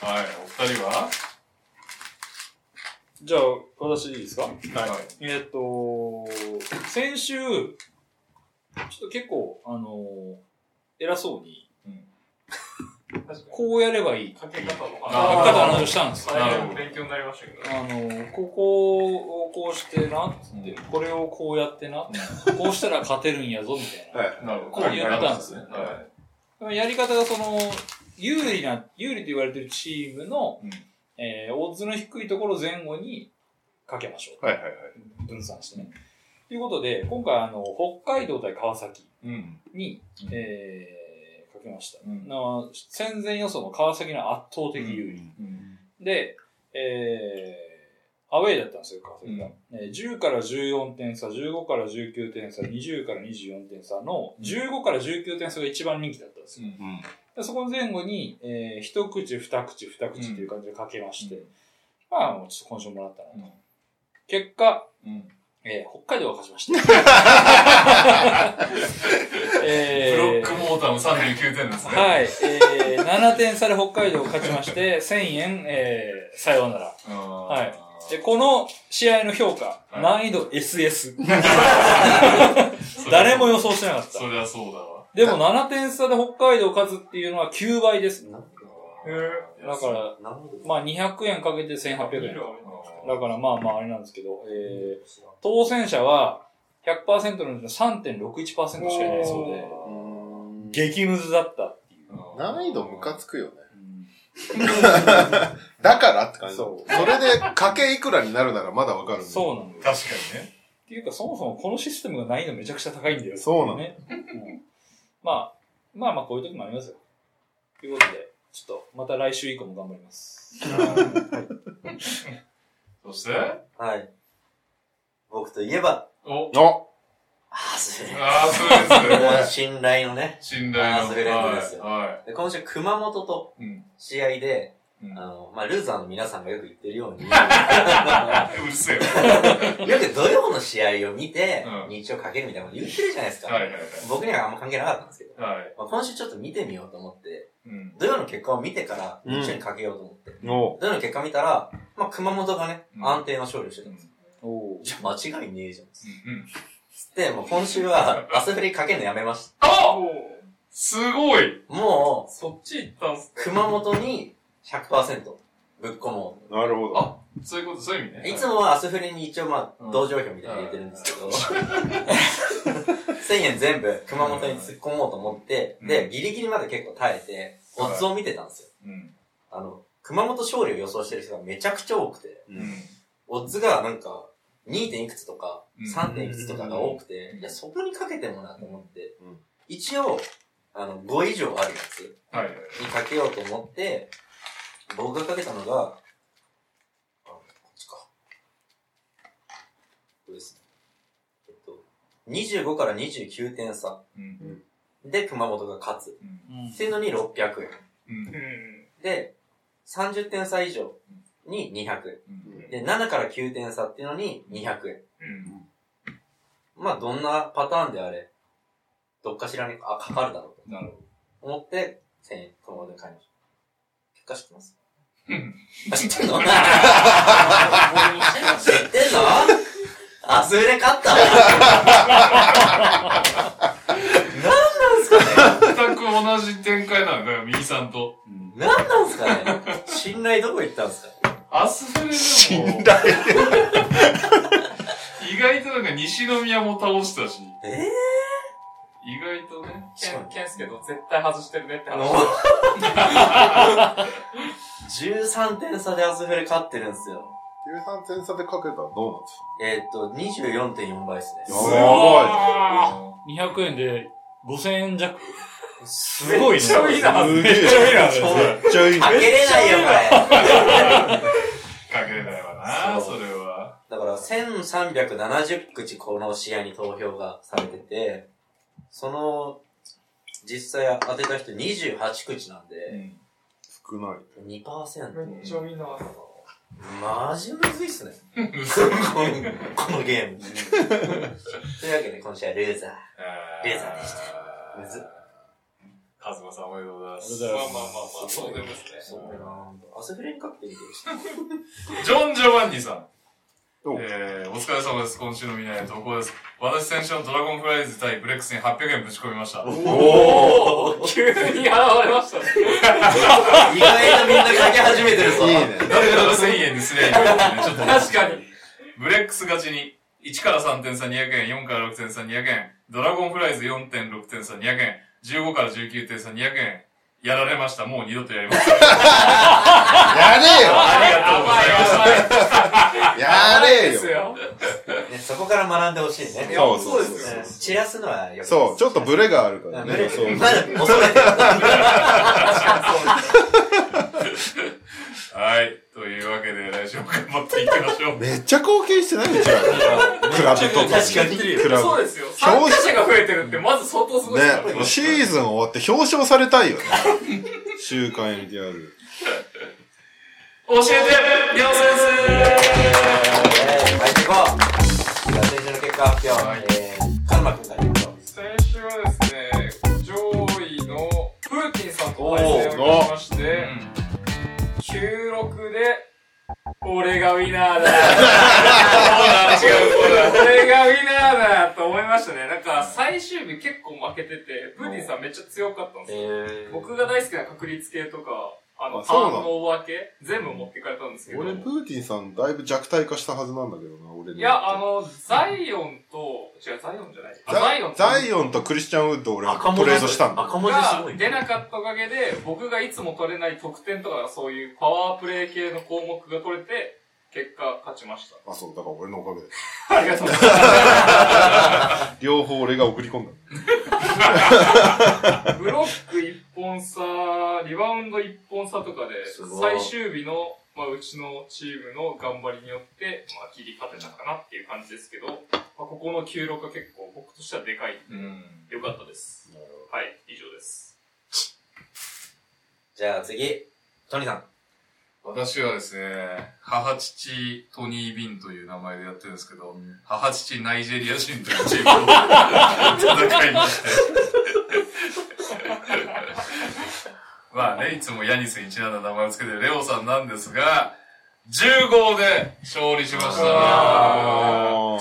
はい、お二人は？じゃあ、私いいですか？はい。えっ、と、先週、ちょっと結構、あの偉そうに。こうやればいい。かけ方の話をしたんですよ。勉強になりましたけど。あの、ここをこうしてな、つって、これをこうやってな、こうしたら勝てるんやぞ、みたいはい。なるほど。こう言ったんですねはい。な。やり方がその、有利な、有利と言われてるチームの、うんえー、オッズの低いところ前後にかけましょう。はいはいはい。分散してね。ということで、今回あの、北海道対川崎うん。に、うんえー、かけました。うんな戦前予想の川崎の圧倒的有利。うん。で、えー、アウェイだったんですよ、川崎が。えー10から14点差、15から19点差、20から24点差の、15から19点差が一番人気だったんですよ。うん。でそこの前後に、えー、一口、二口、二口っていう感じでかけまして、うんまあ、もうちょっと今週もらったなと。うん結果、うん。えー、北海道が勝ちました。えブロックモーターも39点ですね。はい、えー、7点差で北海道が勝ちまして、1000円、えー、さようなら。ははいで、この試合の評価、はい難易度 SS。誰も予想してなかった。そりゃそうだわ。でも7点差で北海道勝つっていうのは9倍です。だだから、まあ200円かけて1800円。だからまあまああれなんですけど、えー、当選者は100%のうちの3.61%しかいないそうで、激ムズだったっていう。難易度ムカつくよね。うんだからって感じだそそれで、かけいくらになるならまだわかるんだそうなんだよ。確かにね。っていうか、そもそもこのシステムが難易度めちゃくちゃ高いんだよ。そうなのね。うんまあ、まあまあこういう時もありますよ。ということで、ちょっとまた来週以降も頑張ります。そして、はい。僕といえば、お、おアースフレンああ、そうですズ。ね。信頼のね。信頼の。アースフレンズですよはい。はで今週熊本と。試合で、うんあの、まあ、ルーザーの皆さんがよく言ってるように、よ うるせえよ。く土曜の試合を見てう、ん日曜かけるみたいなこと言ってるじゃないですか。はいはいはい。僕にはあんま関係なかったんですけど、はい。まあ、今週ちょっと見てみようと思って、うん。土曜の結果を見てから日曜にかけようと思って、お土曜の結果見たら、まあ、熊本がね、うん安定の勝利をしてたんです。おじゃあ間違いねえじゃん。うん。で、もう今週は、アスフリかけるのやめましあおーすごいた。もそっち行ったんす。熊本に100%ぶっ込もなるほど。あそういうこと、そういう意味う。ね。いつもはアスフリに一応まあ、うん同情票みたいに入れてるんですけど、1000円全部熊本に突っ込もうと思って、うんで、ギリギリまで結構耐えて、オッズを見てたんですよ。うん。あの、熊本勝利を予想してる人がめちゃくちゃ多くて。オッズがなんか、2. 点いくつとか、うん 3. 点いくつとかが多くて、いや、そこにかけてもなと思って、うん一応、あの、5以上あるやつ。にかけようと思って、僕がかけたのが、あ、こっちか。これですね。えっと、25から29点差うん。で熊本が勝つ。うん。っていうのに600円。うんう。ん。で、30点差以上に200円。うん。で、7から9点差っていうのに200円。うん。まあ、どんなパターンであれ、どっかしらに、あ、かかるだろうなるほと思って、1000円、このままで買いました。結果知ってます。知ってん。の知ってんの？あ、それで勝ったわ。何なんすかね。全く同じ展開なんだよ、右さんと。何なんすかね。信頼どこ行ったんすか？アスフレでも、信頼。意外となんか西宮も倒したし、え意外とね。ケン、ケンスケど絶対外してるねってあ話。の、13点差でアスフレ勝ってるんですよ。13点差でかけたらどうなんですえーっと、24.4倍ですね。かやば200円で5000円弱。すごいね。めっちゃいいなめっちゃいいな。い。めっちゃいいかけれないよ、これ。かけれないわな、それは。だから、1370口この試合に投票がされてて、その、実際当てた人28口なんうで、ん。少ない。2%。めっちゃいいなマジむずいっすね。このこのゲーム。というわけで、今週はルーザー。レーザーでしたむずっカズマさんおめでとうございます。ありがとうございまあまあまあまあ、そうでもですね。そうだなアスフレにかけてみてほしい。ジョン・ジョバンニさん。おえー、お疲れ様です。今週のみんなへ投稿です。私先週のドラゴンフライズ対ブレックスに800円ぶち込みました。おー急に現れましたね。意外とみんなかけ始めてるぞ。いいね。誰かが1000円にすりゃいいのにね、ちょっと。確かに。ブレックス勝ちに、1から3点差200円、4から6点差200円、ドラゴンフライズ4.6点差200円、15から19点差200円、やられました。もう二度とやりません。やれよありがとうございます。やれよ。ね、そこから学んでほしいね。そうそうです散らすのはよくないそう、ちょっとブレがあるからブレね。そう。まだ恐れてる。はい。というわけで、来週も頑張っていきましょう。めっちゃ貢献してないんちクラブとか。確かにクラブ。そうですよ。参加者が増えてるって、まず相当すごいですからね、シーズン終わって表彰されたいよね。週刊 MTR。教えて、りょう先えー、入っていこう。じゃあ、先週の結果発表。はいえー、カルマ君からいきましょう。先週はですね、上位のプーティンさんと対戦をしまし生。俺がウィナーだ。違う、そうだ。俺がウィナーだと思いましたね。なんか、最終日結構負けてて、プーティンさんめっちゃ強かったんですよ。え僕が大好きな確率系とか、あの、あそうなの？反応分け、全部持っていかれたんですけど。俺、プーティンさんだいぶ弱体化したはずなんだけどな、俺いや、あ、の、ザイオンと、違う、ザイオンじゃない。あザイオンとザイオンとクリスチャン・ウッド俺はトレードしたんだ。赤文字すがごい。出なかったおかげで、僕がいつも取れない得点とか、そういうパワープレイ系の項目が取れて、結果勝ちました。あ、そう、だから俺のおかげで。ありがとうございます。両方俺が送り込んだ。ブロック1本差、リバウンド1本差とかで、最終日の、まあ、うちのチームの頑張りによって、まあ、切り勝てたかなっていう感じですけど、まあ、ここの96が結構僕としてはでかい。うん。良かったです。はい、以上です。じゃあ次、トニーさん。私はですね、母父トニー・ビンという名前でやってるんですけど、母父ナイジェリア人というチームと 戦いまして。まあね、いつもヤニスにちなんだ名前をつけてるレオさんなんですが、10号で勝利しました。あ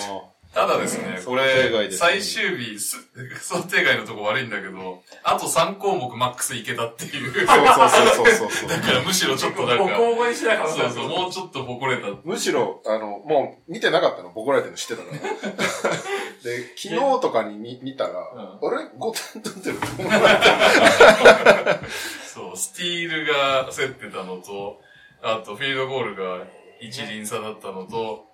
ただですね、これ、最終日、す 想定外のとこ悪いんだけど、あと3項目マックスいけたっていう。あ。そうそうそうそうそうだからむしろちょっとなんボか、コボコにしないはずそうそう、もうちょっと誇れた。むしろ、あの、もう見てなかったの、ボコられてるの知ってたから。で、昨日とかに見見たら、んあれ ?5 点取ってるそう、スティールが競ってたのと、あとフィールドゴールが一輪差だったのと、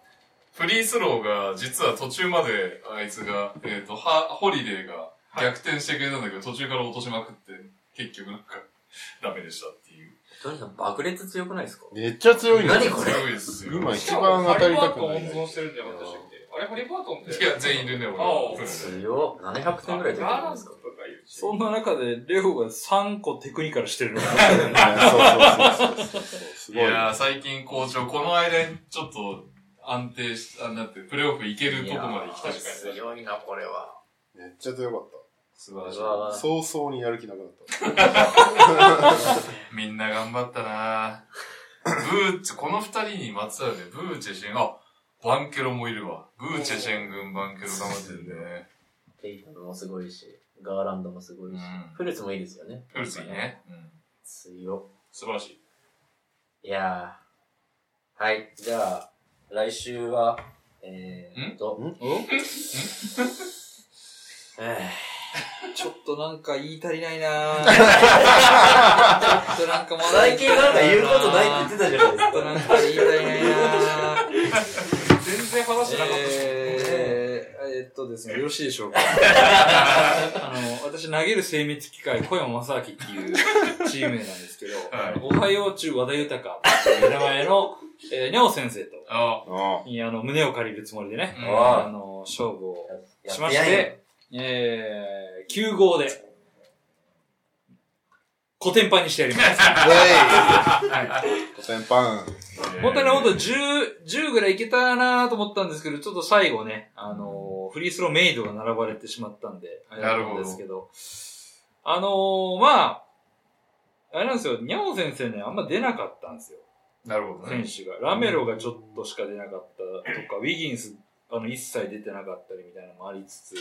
フリースローが実は途中まであいつが、えっ、と、は、ホリデーが逆転してくれたんだけど、途中から落としまくって、結局なんか、ダメでしたっていう。トニーさん爆裂強くないですか？めっちゃ強いんだよ何これ？すごいですよ。今一番当たりたくないハリバートン温存してるんじゃなかったあれ、ハリバートンって。いや、全員でね、俺あはあ。強っ。700点ぐらい取ってるんですかかいるしそんな中で、レオが3個テクニカルしてるの？が、ねそうそうそうそうそう。すごい。いやー、最近好調。この間にちょっと安定し、あなって、プレイオフいけるとこまで行きたいですね。強いな、これは。めっちゃ強かっ素晴らしい。うわた。早々にやる気なくなった。みんな頑張ったなブーチェ、この二人にまつわるね、ブーチェシェン、あ、バンケロもいるわ。ブーチェシェン軍バンケロ頑張ってるね。テイタムもすごいし、ガーランドもすごいし、うんフルーツもいいですよね。フルツいいね。うん。強っ。素晴らしい。いやー。はい。じゃあ、来週は、えーっと、ん？え？ちょっとなんか言い足りないなぁ。ちょっとなんかまーだ最近なんか言うことないって言ってたじゃないですちょっとなんか言い足りないなぁ。全然話してなかったし。えー、えーっとですね、よろしいでしょうか。あの、私、投げる精密機械、小山正明っていうチーム名なんですけど、はいおはよう中和田豊っていう名前の、えー、ネオ先生と、あ、あ。に、あの、胸を借りるつもりでね、うん。ああ。の、勝負をやしましてえー、9号で、コテンパンにしてやります。はい。コテンパン。本当に本当10、10ぐらいいけたなと思ったんですけど、ちょっと最後ね、あのーフリースローメイドが並ばれてしまったんで、あれだったんですけど、あのーまあ、あれなんですよ、ニャオ先生ね、あんま出なかったんですよ、なるほどね。選手が。ラメロがちょっとしか出なかったとか、ウィギンス、あの、一切出てなかったりみたいなのもありつつ、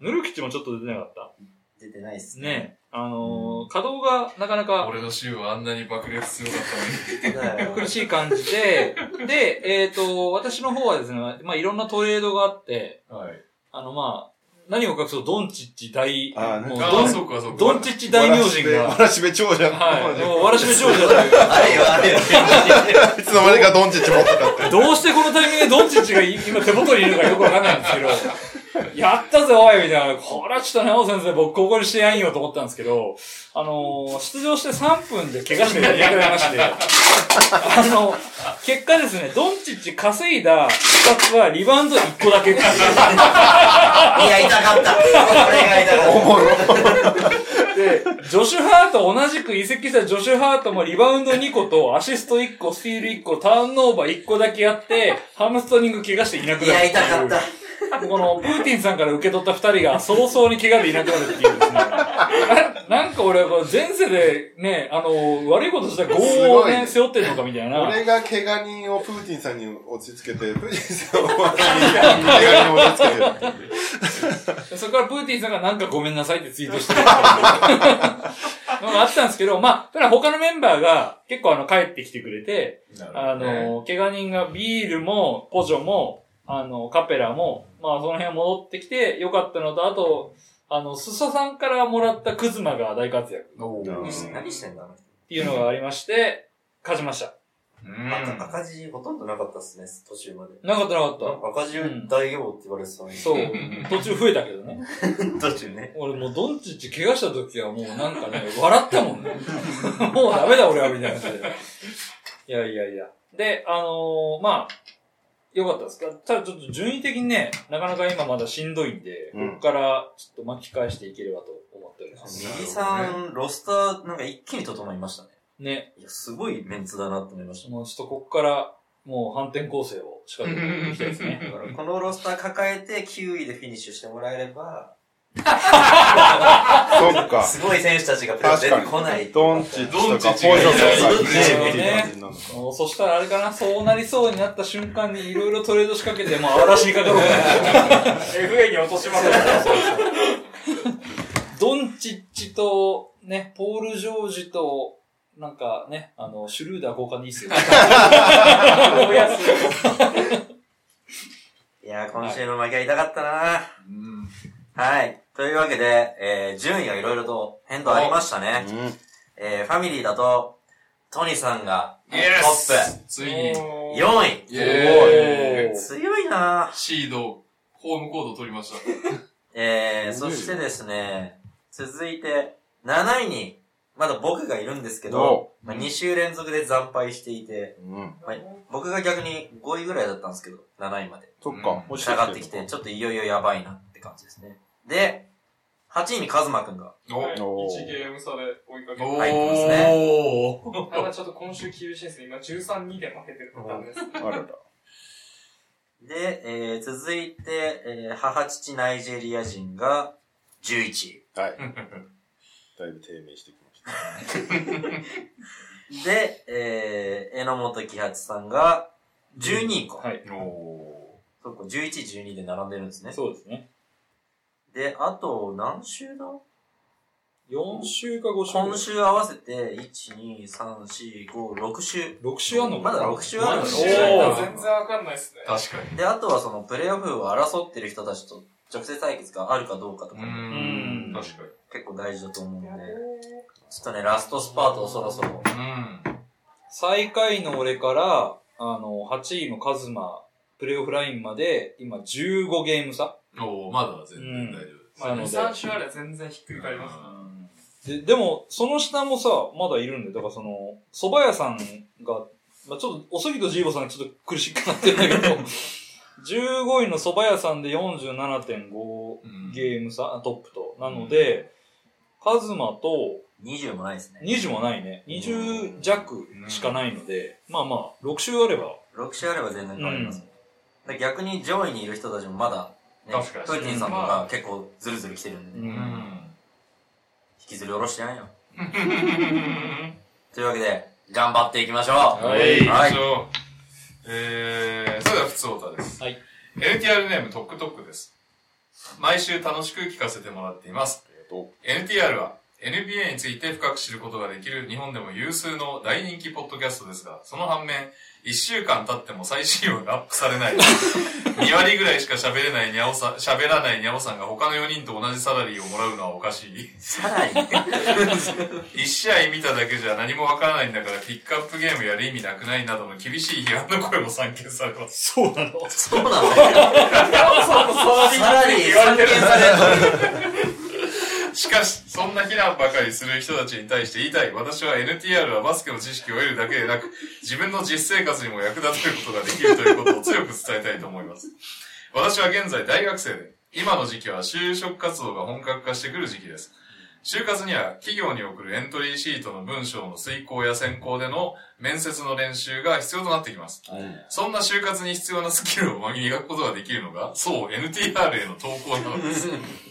ヌルキッチもちょっと出てなかった。出てないっすねあのー稼働がなかなか、俺の週はあんなに爆裂強かったのに。だよ苦しい感じで、で、えっ、と、私の方はですね、まあ、いろんなトレードがあって、はい。あの、まあ、何を隠そう、ドンチッチ大、あもうドン、そうか、そうか。ドンチッチ大名人わが、らしべ長者。はい、もう、わらしべ長者という、あれよ、あれよ。いつの間にかドンチッチ持ってたって。どうしてこのタイミングでドンチッチが今手元にいるのかよくわかんないんですけど、やったぜおいみたいな、これはちょっとね、青先生僕ここにしてやんよと思ったんですけど、あのー出場して3分で怪我していなくなりまして、あの、結果ですね、ドンチッチ稼いだ2つはリバウンド1個だけっていう。いや、痛かった。これが痛かった。で、ジョシュ・ハート、同じく移籍したジョシュ・ハートもリバウンド2個と、アシスト1個、スティール1個、ターンオーバー1個だけやって、ハムストリング怪我していなくいや、なる。痛かった。この、プーティンさんから受け取った二人が早々に怪我でいなくなるっていうですね。ななんか俺は前世でね、あの、悪いことした業をね、背負ってるのかみたいな。俺が怪我人をプーティンさんに落ち着けて、プーティンさんを怪我人を落ち着けて。そこからプーティンさんがなんかごめんなさいってツイートしてるのがあったんですけど、まあ、ただ他のメンバーが結構あの帰ってきてくれて、あの、怪我人がビールも、ポジョも、あの、カペラも、まあその辺戻ってきてよかったのと、あと、あの、スサさんからもらったクズマが大活躍おして何してんだっていうのがありまして、勝ちました。うん。赤赤字ほとんどなかったっすね、途中まで。なかったなかっ赤字大王って言われてたのに。た。そう。途中増えたけどね。途中ね。俺もうドンチッチ怪我した時はもうなんかね、笑ったもんね。もうダメだ俺はみたいな感じで。いやいやいや。で、あのーまあ、よかったですか？ただちょっと順位的にね、なかなか今まだしんどいんで、うんここからちょっと巻き返していければと思っております。右さん、ロスター、なんか一気に整いましたね。ね、いや、すごいメンツだなと思いました。もうちょっとこっから、もう反転構成を仕掛けていきたいですね。だから、このロスター抱えて9位でフィニッシュしてもらえれば、そっか。すごい選手たちがプレー出てこない。ドンチッチとかポジョンとかねそしたらあれかな、そうなりそうになった瞬間にいろいろトレード仕掛けて、もう嵐にかかろうかな。FA に落としますドンチッチと、ね、ポール・ジョージと、なんかね、あの、シュルーダー交換でいいっすよ。いやー、今週の負けは痛かったなうん。はい。というわけで、えー、順位がいろいろと変動ありましたね。うん。えー、ファミリーだと、トニさんがトイエッスついに。プ。4位。イエーイ強いなシード、ホームコード取りました。えー、そしてですね、続いて、7位に、まだ僕がいるんですけど、まあ、2週連続で惨敗していて、うん。まあ、僕が逆に5位ぐらいだったんですけど、7位まで。そっか。下がってきて、ちょっといよいよやばいなって感じですね。で、8位にカズマくんが。おはいおー1ゲーム差で追いかけおて。入ってますねー。ただちょっと今週厳しいですね。今13-2で負けてるパターンです。あらら。で、えー、続いて、えー、母父ナイジェリア人が11位。はい。だいぶ低迷してきました。で、えー、榎本喜八さんが12位か。はい。おそっか、11、12で並んでるんですね。そうですね。で、あと、何週だ？4週か5週。今週合わせて、1、2、3、4、5、6週。6週あんのかまだ6週あるの全然わかんないっすね。ー確かに。で、あとはその、プレイオフを争ってる人たちと直接対決があるかどうかとうかもんん。確か結構大事だと思うんで、ちょっとね、ラストスパートをそろそろ。に。うん。最下位の俺から、あの、8位のカズマ、プレイオフラインまで、今15ゲーム差。おーまだ全然大丈夫です。まあ、2、なので3週あれば全然ひっくり返りますね。で、でも、その下もさ、まだいるんで、だからその、蕎麦屋さんが、まあちょっと、おすぎとジーボさんがちょっと苦しくなってるんだけど、15位の蕎麦屋さんで47.5うんゲーム差、トップと。なので、カズマと、20もないですね。20もないね。20弱しかないので、まあまあ、6週あれば、6週あれば全然変わります。で逆に上位にいる人たちもまだ、ね、確かにプーティンさんとか結構ズルズル来てるんで、う引うん。きずり下ろしてやんよ。というわけで、頑張っていきましょうはい行きましょう。えー、それでは、ふつおたです。はい。NTR ネーム、トックトックです。毎週楽しく聞かせてもらっています。と NTR は NBA について深く知ることができる日本でも有数の大人気ポッドキャストですが、その反面、1週間経っても最新話がアップされない。2割ぐらいしか喋れないにゃおさん、喋らないにゃおさんが他の4人と同じサラリーをもらうのはおかしい。さらに、1試合見ただけじゃ何もわからないんだからピックアップゲームやる意味なくないなどの厳しい批判の声も散見されます。そうなの？そうなんだよ。さらに散見される。しかし、そんな非難ばかりする人たちに対して言いたい。私は NTR はバスケの知識を得るだけでなく、自分の実生活にも役立てることができるということを強く伝えたいと思います。私は現在大学生で、今の時期は就職活動が本格化してくる時期です。就活には企業に送るエントリーシートの文章の遂行や選考での面接の練習が必要となってきます。そんな就活に必要なスキルを磨くことができるのが、そう、NTR への投稿なのです。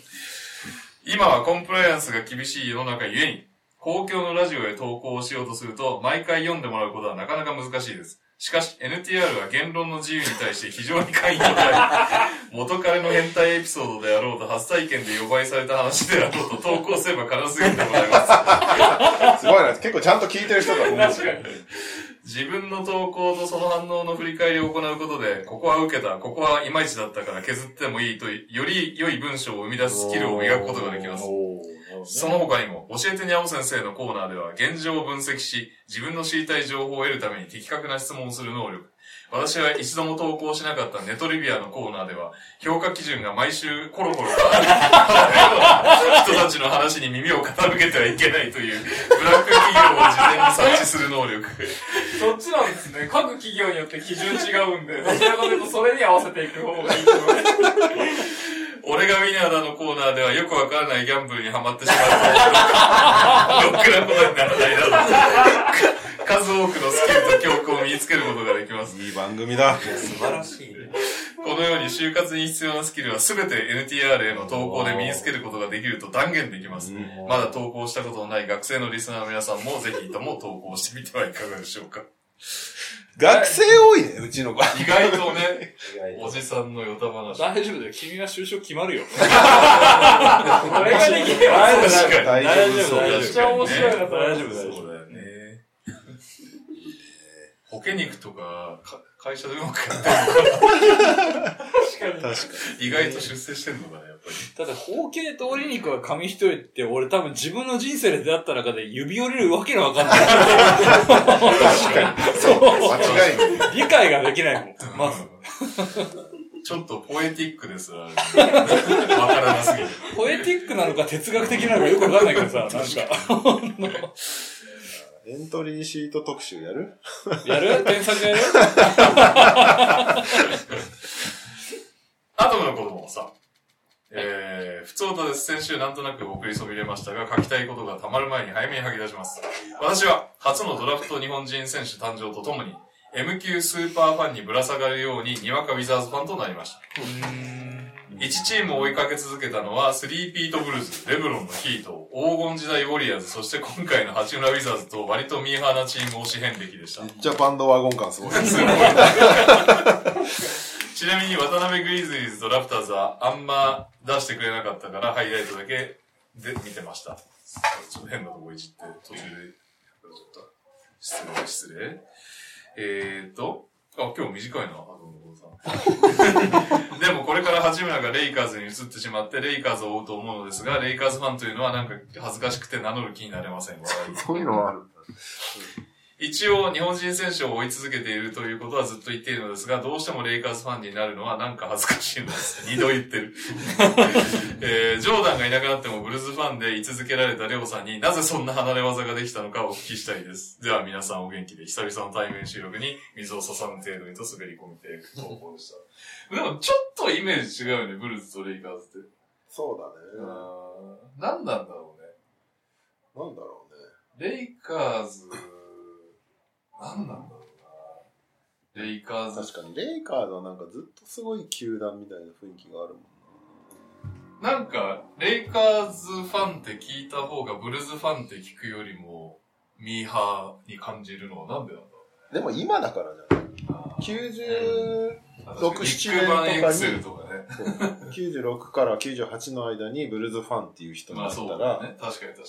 今はコンプライアンスが厳しい世の中ゆえに、公共のラジオへ投稿をしようとすると、毎回読んでもらうことはなかなか難しいです。しかし、NTR は言論の自由に対して非常に寛容であり、元彼の変態エピソードであろうと、初体験で予売された話であろうと、投稿すれば軽すぎるでございます。すごいな。結構ちゃんと聞いてる人だと思う。確かに。自分の投稿とその反応の振り返りを行うことで、ここは受けた、ここはいまいちだったから削ってもいいと、より良い文章を生み出すスキルを磨くことができます。おーその他にも、教えてにゃお先生のコーナーでは、現状を分析し、自分の知りたい情報を得るために的確な質問をする能力。私は一度も投稿しなかったネトリビアのコーナーでは、評価基準が毎週コロコロ変わる人たちの話に耳を傾けてはいけないという、ブラック企業を事前に察知する能力。そっちなんですね。各企業によって基準違うんで、どちらかというとそれに合わせていく方がいいと思います。俺がウィナーだのコーナーではよくわからないギャンブルにはまってしまったろくなことにならないなと。数多くのスキルと教訓を身につけることができます。いい番組だ。素晴らしい、ね。このように就活に必要なスキルは全て NTR への投稿で身につけることができると断言できます。まだ投稿したことのない学生のリスナーの皆さんもぜひとも投稿してみてはいかがでしょうか。学生多いね、うちの子。意外とね、おじさんのヨタ話。大丈夫だよ。君は就職決まるよ。これができれば、確かに。大丈夫大丈夫めっちゃ面白いな大丈夫、大丈そうだよね。保険肉とか、か会社でうまくやって確かに。確かる意外と出世してんのかな、やっぱり。夫。だって、包茎と鶏肉は紙一重って、俺多分自分の人生で出会った中で指折れるわけがわかんない。そう。に。間違いない。理解ができないもん。まず。ちょっとポエティックですらある。わからなすぎる。ポエティックなのか哲学的なのかよくわかんないけどさ、なんか。エントリーシート特集やる？やる？添削やる？アトムの子供もさ、えー、普通歌です。先週なんとなく送りそびれましたが、書きたいことがたまる前に早めに吐き出します。私は、初のドラフト日本人選手誕生とともに、M 級スーパーファンにぶら下がるように、にわかウィザーズファンとなりました。1チームを追いかけ続けたのは、スリーピートブルズ、レブロンのヒート、黄金時代ウォリアーズ、そして今回の八村ウィザーズと割とミーハーなチーム推し遍歴でしため。っちゃバンドワゴン感すごい。すごい。ちなみに渡辺グリズリーズとラプターズはあんま出してくれなかったからハイライトだけで見てました。ちょっと変なとこいじって途中で、失礼、失礼。えーと、あ、今日短いな、あどうもどうもさん。でもこれから八村がレイカーズに移ってしまって、レイカーズを追うと思うのですが、レイカーズファンというのはなんか恥ずかしくて名乗る気になれません。そういうのはあるんだ。一応、日本人選手を追い続けているということはずっと言っているのですが、どうしてもレイカーズファンになるのはなんか恥ずかしいのです。二度言ってる。えー、ジョーダンがいなくなってもブルーズファンで居続けられたレオさんになぜそんな離れ技ができたのかをお聞きしたいです。では皆さんお元気で、久々の対面収録に水を刺さぬ程度にと滑り込みていく投稿でした。でもちょっとイメージ違うよね、ブルーズとレイカーズって。そうだね。あー何なんだろうね。なんだろうね。レイカーズ、何なんだろうな。レイカーズ、確かに、レイカーズはなんかずっとすごい球団みたいな雰囲気があるもんなんか、レイカーズファンって聞いた方がブルーズファンって聞くよりも、ミーハーに感じるのはなんでなんだろな。でも今だからじゃない。うな。90、確かにビッグバンエクセルとかね。そう96から98の間にブルーズファンっていう人にまあなったら、そうだね。確かに確か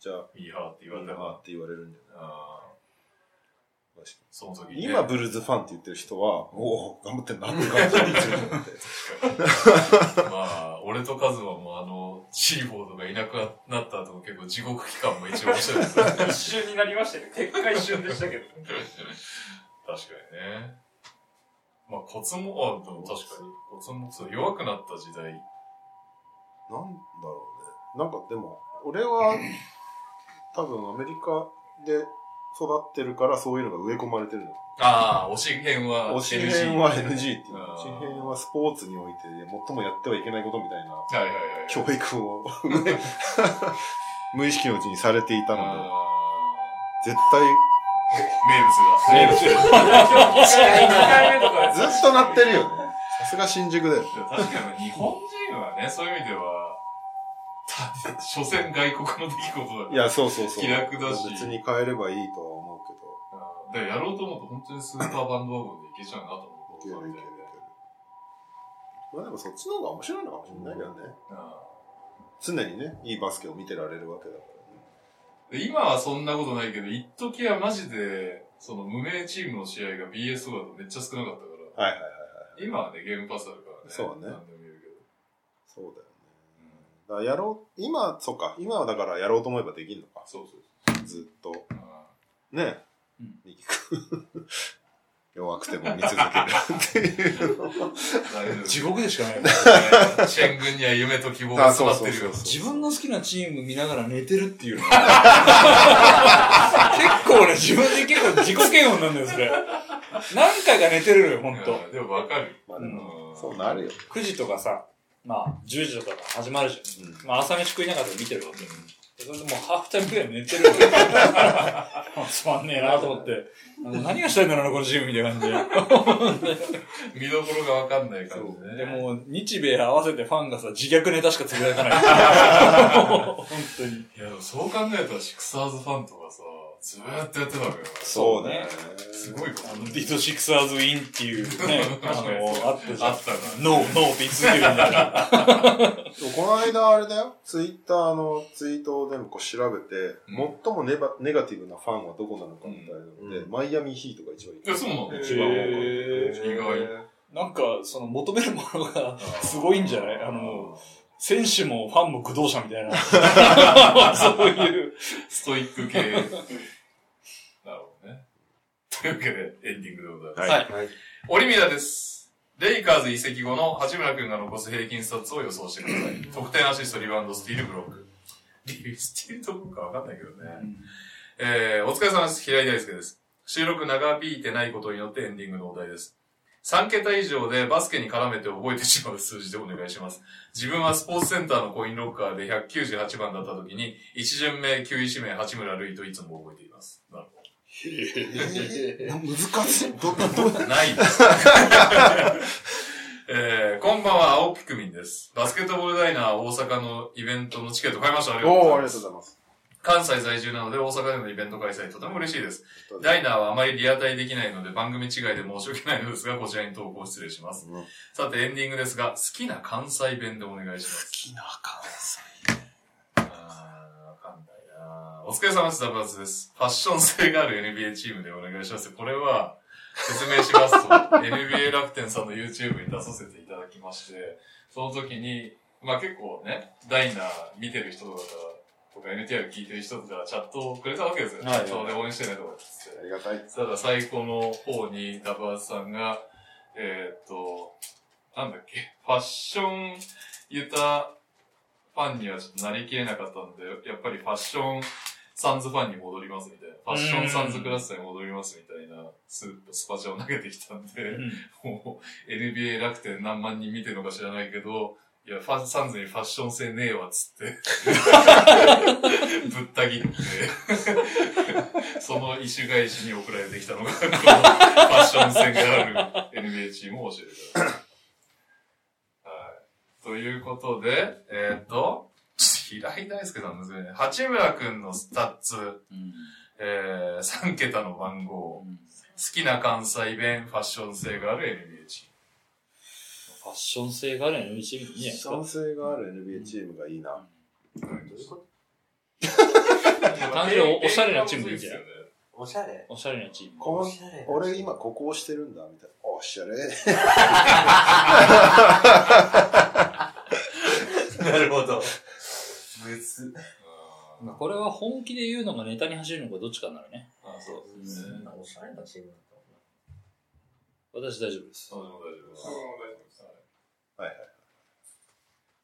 じゃあ、に。ミーハーって言われたらミーハーっ。て言われるんじゃないその時にね今ブルーズファンって言ってる人は、おお頑張ってんなって感じにすると思って。まあ、俺とカズマもあの、シーボードがいなくなった後の結構地獄期間も一応面白いですね。一瞬になりましたよ。結果一瞬でしたけど。確かにね。まあ、コツも、あ、でも確かに、コツもそう弱くなった時代。なんだろうね。なんかでも、俺は、多分アメリカで育ってるからそういうのが植え込まれてるの。ああ、推し編は NG。推し編は NG っていう。推し編はスポーツにおいて最もやってはいけないことみたいなはいはいはい。教育を 無意識のうちにされていたので、あ絶対ー名物が。名物が。2回目とかずっとなってるよね。さすが新宿だよ。確かに日本人はね、そういう意味では、た所詮外国の出来事だいや、そうそうそう。気楽だし別に変えればいいとは思うけど。だからやろうと思うと本当にスーパーバンドワゴンでいけちゃうなと思う。いけるいけるいける。まあでもそっちの方が面白いのかもしれないけどね。あ常にね、いいバスケを見てられるわけだからで今はそんなことないけど、一時はマジで、その無名チームの試合が BS とかだとめっちゃ少なかったから、はいはいはいはい。今はね、ゲームパスあるからね。そうね何でも見るけど。そうだよね。やろう、今、そっか、今はだからやろうと思えばできるのか。そうそうずっと。あねうん 弱くても見続けるっていう。地獄でしかない。チェン軍には夢と希望が詰まってるよ。自分の好きなチーム見ながら寝てるっていうの 結構ね、自分で結構自己嫌悪なんだよ、それ。何回か寝てるのよ、ほんと。うんでもわかる。まあでも、うんそうなるよ。9時とかさ、まあ、10時とかから始まるじゃん。うんまあ、朝飯食いながら見てるわけ。それでもうハーフタイムぐらい寝てる。つまんねえなと思って。何がしたいんだろうな、このチームみたいな感じで。見どころがわかんない感じでね。でも、日米合わせてファンがさ、自虐ネタしかつぶやかない。本当に。いや、そう考えたらシクサーズファンとかさ、ずーっとやってたわけだから。そうね。すごいあの、ディトシクサーズウィンっていうね、あの、あったじゃん。あったな。ノー、ノーって言い続けるみたいな。この間あれだよ、ツイッターのツイートを全部こう調べて、うん最もネバネガティブなファンはどこなのかみたいなので、うんマイアミヒートが一番いい。いや、そうなの？一番多かったへー意外なんか、その、求めるものがすごいんじゃない？あの、選手もファンも求道者みたいな。そういう。ストイック系。というわけで、エンディングでございます。はい。はい。オリミラです。レイカーズ移籍後の八村君が残す平均スタッツを予想してください。得点アシスト、リバウンド、スティール、ブロック。リスティールと僕かわかんないけどね。えー、お疲れ様です。平井大輔です。収録長引いてないことによってエンディングのお題です。3桁以上でバスケに絡めて覚えてしまう数字でお願いします。自分はスポーツセンターのコインロッカーで198番だった時に、1巡目、9位指名、八村塁といつも覚えています。難しい。ど、ど、ど。ないです。えー、こんばんは、青ピクミンです。バスケットボールダイナー大阪のイベントのチケット買いました。ありがとうございますりがとうご。ざいます。関西在住なので大阪でのイベント開催とても嬉しいです。ダイナーはあまりリアタイできないので番組違いで申し訳ないのですが、こちらに投稿失礼します。うんさて、エンディングですが、好きな関西弁でお願いします。きな関西。あー、わかんないなお疲れ様です、ダブアツです。ファッション性がある NBA チームでお願いします。これは、説明しますと、NBA 楽天さんの YouTube に出させていただきまして、その時に、まあ結構ね、ダイナー見てる人とかとか NTR 聞いてる人とかチャットをくれたわけですよ。はいはいチャットで応援してねとかっつってあ。りがたい。ただ最後の方にダブアツさんが、えーっと、なんだっけ、ファッションユタファンにはちょっとなりきれなかったので、やっぱりファッションサンズファンに戻りますみたいな。ファッションサンズクラスに戻りますみたいなスープ、スパチャを投げてきたんで、もう NBA 楽天何万人見てるのか知らないけど、いや、ファサンズにファッション性ねえわっつって、ぶった切って、その意趣返しに送られてきたのが、このファッション性がある NBA チームを教えてください。はい。ということで、えーっと、平井大輔さんですね。八村くんのスタッツ、うんえー、3桁の番号、好きな関西弁、ファッション性がある NBA チファッション性がある NBA チームいいんじゃないですか賛。成がある NBA チームがいいな。ーム。単純におしゃれなチームでいいんじゃない？おしゃれ？おしゃれなチーム。この俺今ここをしてるんだ、みたいな。おしゃれ。なるほど。むず。まあこれは本気で言うのがネタに走るのかどっちかになるね。あそうですね。おしゃれなチームだった私大丈夫です。そうでも大丈夫です。はいはい。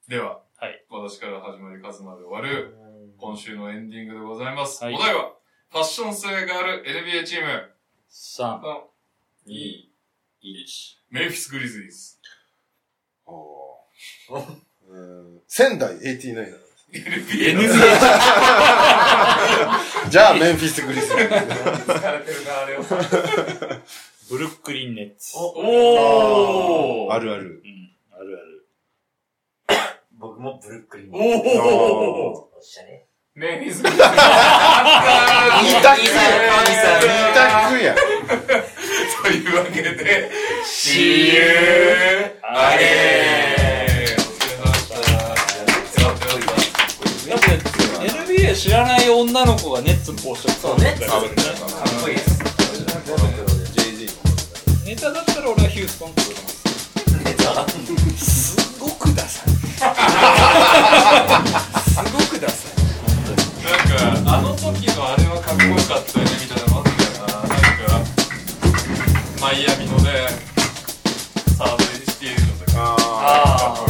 では、はい。私から始まり、数まで終わる、今週のエンディングでございます。はいお題は、ファッション性がある NBA チーム、3、2、1。メンフィス・グリズリーズ。おー うん仙台89なんです NBA じゃあ、メンフィス・グリズリーズ。疲れてるな、あれを。ブルックリンネッツ。おーあるある。うん。あるある。僕もブルックリン。おーおしゃれ。メンフィス・グリズリー二択いいさいいさ二択や。というわけで、See you again! 知らない女の子がネッツのかっこいいです。ネタだったら俺はヒューストンますネタす。ごくダサい。すごくダサい。なんかあの時のあれはかっこよかったよねみたいなのあったよななんかマイアミのねサードシティールとか。ああ